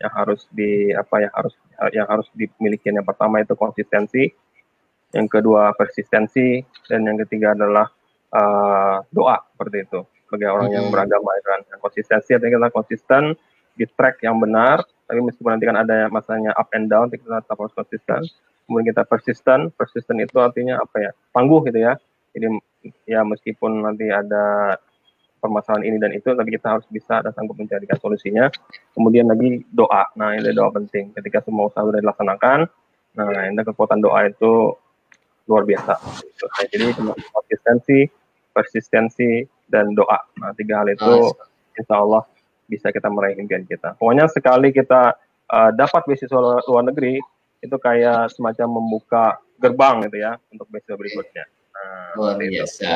yang harus di apa ya harus yang harus dimiliki. Yang pertama itu konsistensi, yang kedua persistensi, dan yang ketiga adalah uh, doa seperti itu. Sebagai orang hmm. yang beragama ya kan, konsistensi artinya kita konsisten di track yang benar, tapi meskipun nanti kan ada masanya up and down, kita tetap harus konsisten. Kemudian kita persisten, persisten itu artinya apa ya, tangguh gitu ya. Jadi ya meskipun nanti ada permasalahan ini dan itu, tapi kita harus bisa dan sanggup mencarikan solusinya. Kemudian lagi doa. Nah, ini doa penting. Ketika semua usaha sudah dilaksanakan, nah ini kekuatan doa itu luar biasa. Nah, jadi konsistensi, persistensi, dan doa. Nah, tiga hal itu insya Allah bisa kita meraih impian kita. Pokoknya sekali kita uh, dapat beasiswa luar negeri, itu kayak semacam membuka gerbang gitu ya untuk beasiswa berikutnya. Nah, Luar biasa,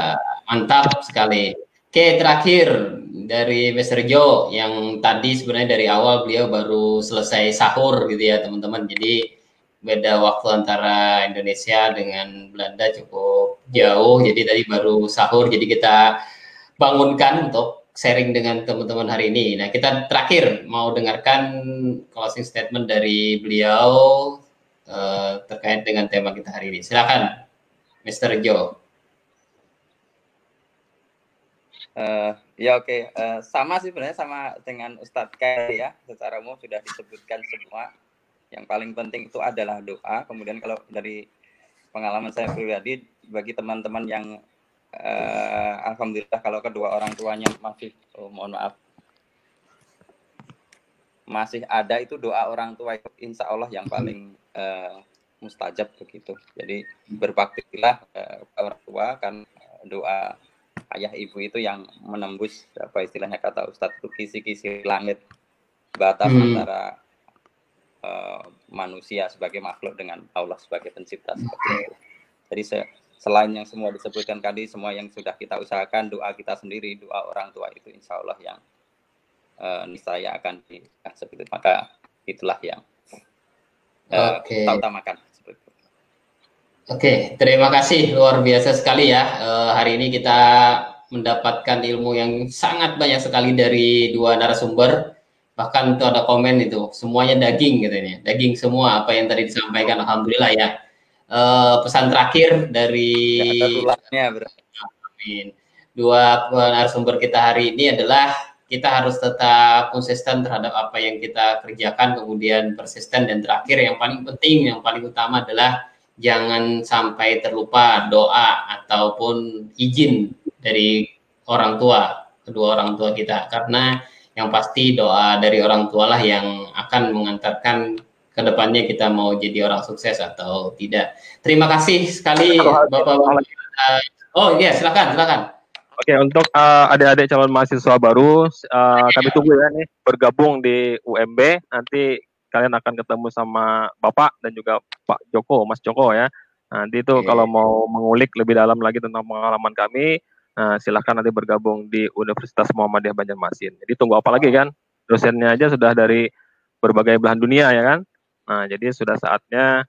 mantap sekali. Oke, terakhir dari Mr. Joe yang tadi sebenarnya dari awal beliau baru selesai sahur gitu ya teman-teman. Jadi beda waktu antara Indonesia dengan Belanda cukup jauh. Jadi tadi baru sahur, jadi kita bangunkan untuk sharing dengan teman-teman hari ini. Nah, kita terakhir mau dengarkan closing statement dari beliau uh, terkait dengan tema kita hari ini. Silakan. Mr. Joe. Uh, ya oke, okay. uh, eh, sama sih sebenarnya sama dengan Ustadz Kai ya. Secara umum sudah disebutkan semua. Yang paling penting itu adalah doa. Kemudian kalau dari pengalaman saya pribadi, bagi teman-teman yang uh, alhamdulillah kalau kedua orang tuanya masih, oh, mohon maaf, masih ada itu doa orang tua itu insya Allah yang paling uh, mustajab begitu. Jadi berbaktilah uh, orang tua kan doa ayah ibu itu yang menembus apa istilahnya kata Ustadz itu kisi-kisi langit batas hmm. antara uh, manusia sebagai makhluk dengan Allah sebagai pencipta seperti itu. Jadi saya, selain yang semua disebutkan tadi, semua yang sudah kita usahakan, doa kita sendiri, doa orang tua itu insya Allah yang uh, niscaya akan di seperti itu. Maka itulah yang uh, okay. kita utamakan. Oke, terima kasih luar biasa sekali ya. Uh, hari ini kita mendapatkan ilmu yang sangat banyak sekali dari dua narasumber. Bahkan itu ada komen itu, semuanya daging gitu ya. Daging semua apa yang tadi disampaikan alhamdulillah ya. Uh, pesan terakhir dari ya, Dua narasumber kita hari ini adalah kita harus tetap konsisten terhadap apa yang kita kerjakan, kemudian persisten. Dan terakhir yang paling penting, yang paling utama adalah jangan sampai terlupa doa ataupun izin dari orang tua, kedua orang tua kita, karena yang pasti doa dari orang tua lah yang akan mengantarkan ke depannya kita mau jadi orang sukses atau tidak. Terima kasih sekali Bapak-bapak. Oh iya, silakan, silakan. Oke, untuk uh, adik-adik calon mahasiswa baru, uh, kami tunggu ya nih bergabung di UMB. Nanti kalian akan ketemu sama Bapak dan juga Pak Joko, Mas Joko ya. Nanti itu okay. kalau mau mengulik lebih dalam lagi tentang pengalaman kami, uh, silahkan nanti bergabung di Universitas Muhammadiyah Banjarmasin. Jadi tunggu apa lagi kan? Dosennya aja sudah dari berbagai belahan dunia ya kan? Nah, jadi sudah saatnya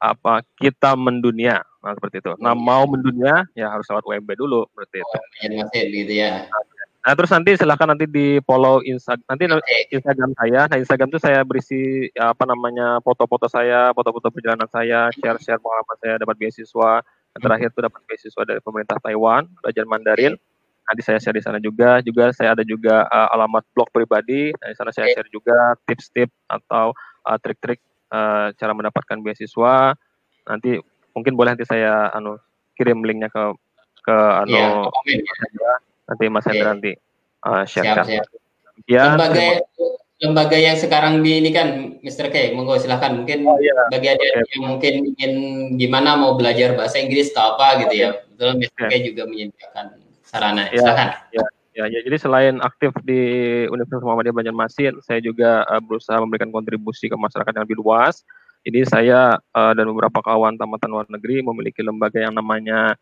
apa kita mendunia. Nah seperti itu. Nah mau mendunia ya harus lewat UMB dulu seperti itu. Oh, gitu ya. Nah terus nanti silahkan nanti di follow Instagram nanti Instagram saya. Nah Instagram itu saya berisi ya, apa namanya foto-foto saya foto-foto perjalanan saya share-share pengalaman saya dapat beasiswa. Yang terakhir itu dapat beasiswa dari pemerintah Taiwan belajar Mandarin. Nanti saya share di sana juga. Juga saya ada juga uh, alamat blog pribadi. Nah, di sana saya share juga tips-tips atau uh, trik-trik uh, cara mendapatkan beasiswa nanti mungkin boleh nanti saya anu kirim linknya ke ke anu ya, nanti Mas Hendra nanti uh, share siap, Ya, lembaga yang, lembaga yang sekarang di ini kan Mr. K, monggo silahkan mungkin oh, iya. bagi ada okay. yang mungkin ingin gimana mau belajar bahasa Inggris atau apa gitu ya, betul Mr. Okay. K juga menyediakan sarana. Ya, silahkan. Ya. Ya, ya, jadi selain aktif di Universitas Muhammadiyah Banjarmasin, saya juga uh, berusaha memberikan kontribusi ke masyarakat yang lebih luas. Ini saya uh, dan beberapa kawan tamatan luar negeri memiliki lembaga yang namanya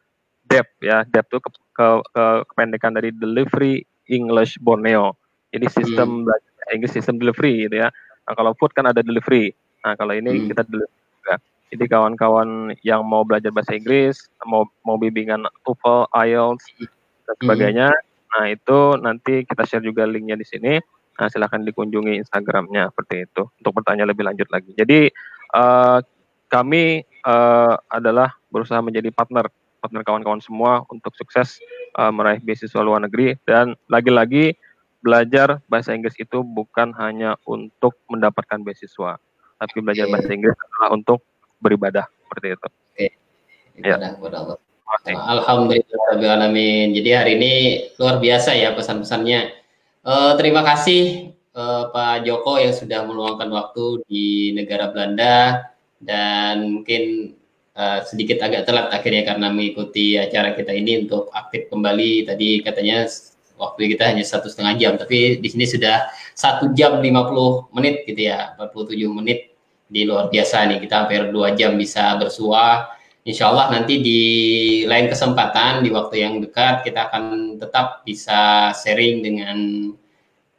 DEP ya. DEP itu ke, ke, ke, kependekan dari Delivery English Borneo. Ini sistem hmm. belajar Inggris sistem delivery gitu ya. Nah, kalau food kan ada delivery. Nah, kalau ini hmm. kita delivery juga. Jadi kawan-kawan yang mau belajar bahasa Inggris, mau mau bimbingan TOEFL, IELTS dan sebagainya. Hmm. Nah, itu nanti kita share juga linknya di sini. Nah, silahkan dikunjungi Instagramnya seperti itu untuk bertanya lebih lanjut lagi. Jadi uh, kami uh, adalah berusaha menjadi partner partner kawan-kawan semua untuk sukses uh, meraih beasiswa luar negeri dan lagi-lagi belajar bahasa Inggris itu bukan hanya untuk mendapatkan beasiswa, tapi belajar bahasa Inggris adalah untuk beribadah seperti itu. Oke. Ya. Alhamdulillah, Jadi hari ini luar biasa ya pesan-pesannya. Uh, terima kasih uh, Pak Joko yang sudah meluangkan waktu di negara Belanda dan mungkin uh, sedikit agak telat akhirnya karena mengikuti acara kita ini untuk aktif kembali. Tadi katanya waktu kita hanya satu setengah jam tapi di sini sudah satu jam 50 menit gitu ya 47 menit. Di luar biasa nih kita hampir dua jam bisa bersua Insya Allah nanti di lain kesempatan di waktu yang dekat kita akan tetap bisa sharing dengan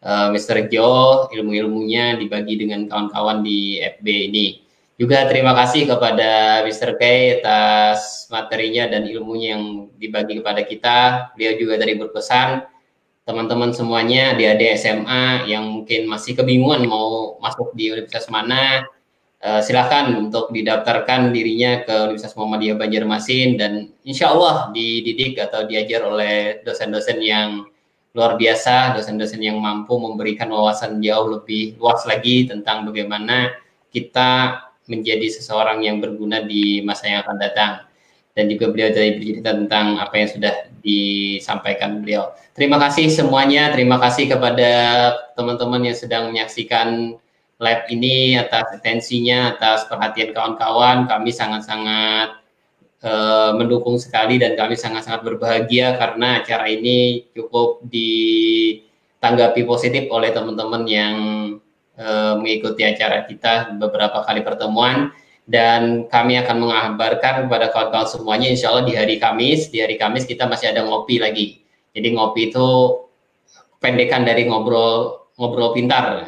uh, eh, Mr. Ilmu-ilmunya dibagi dengan kawan-kawan di FB ini. Juga terima kasih kepada Mr. K atas materinya dan ilmunya yang dibagi kepada kita. Beliau juga dari berpesan teman-teman semuanya di AD SMA yang mungkin masih kebingungan mau masuk di universitas mana, uh, silakan untuk didaftarkan dirinya ke Universitas Muhammadiyah Banjarmasin dan insya Allah dididik atau diajar oleh dosen-dosen yang luar biasa, dosen-dosen yang mampu memberikan wawasan jauh lebih luas lagi tentang bagaimana kita menjadi seseorang yang berguna di masa yang akan datang. Dan juga beliau tadi bercerita tentang apa yang sudah disampaikan beliau. Terima kasih semuanya, terima kasih kepada teman-teman yang sedang menyaksikan live ini atas atensinya, atas perhatian kawan-kawan. Kami sangat-sangat uh, mendukung sekali dan kami sangat-sangat berbahagia karena acara ini cukup ditanggapi positif oleh teman-teman yang uh, mengikuti acara kita beberapa kali pertemuan dan kami akan mengabarkan kepada kawan-kawan semuanya insya Allah di hari Kamis di hari Kamis kita masih ada ngopi lagi jadi ngopi itu pendekan dari ngobrol ngobrol pintar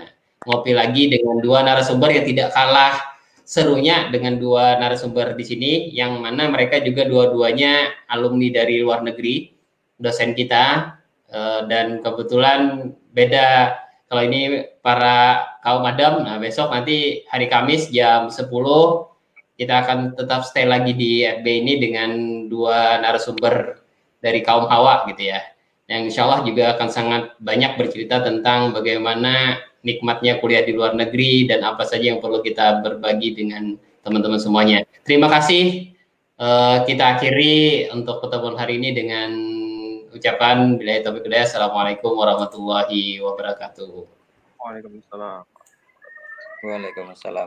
ngopi lagi dengan dua narasumber yang tidak kalah serunya dengan dua narasumber di sini yang mana mereka juga dua-duanya alumni dari luar negeri dosen kita uh, dan kebetulan beda kalau ini para kaum adam nah besok nanti hari Kamis jam 10 kita akan tetap stay lagi di FB ini dengan dua narasumber dari kaum Hawa gitu ya. Yang insya Allah juga akan sangat banyak bercerita tentang bagaimana nikmatnya kuliah di luar negeri dan apa saja yang perlu kita berbagi dengan teman-teman semuanya. Terima kasih. Uh, kita akhiri untuk pertemuan hari ini dengan ucapan bila taufiq Assalamualaikum warahmatullahi wabarakatuh. Waalaikumsalam. Waalaikumsalam.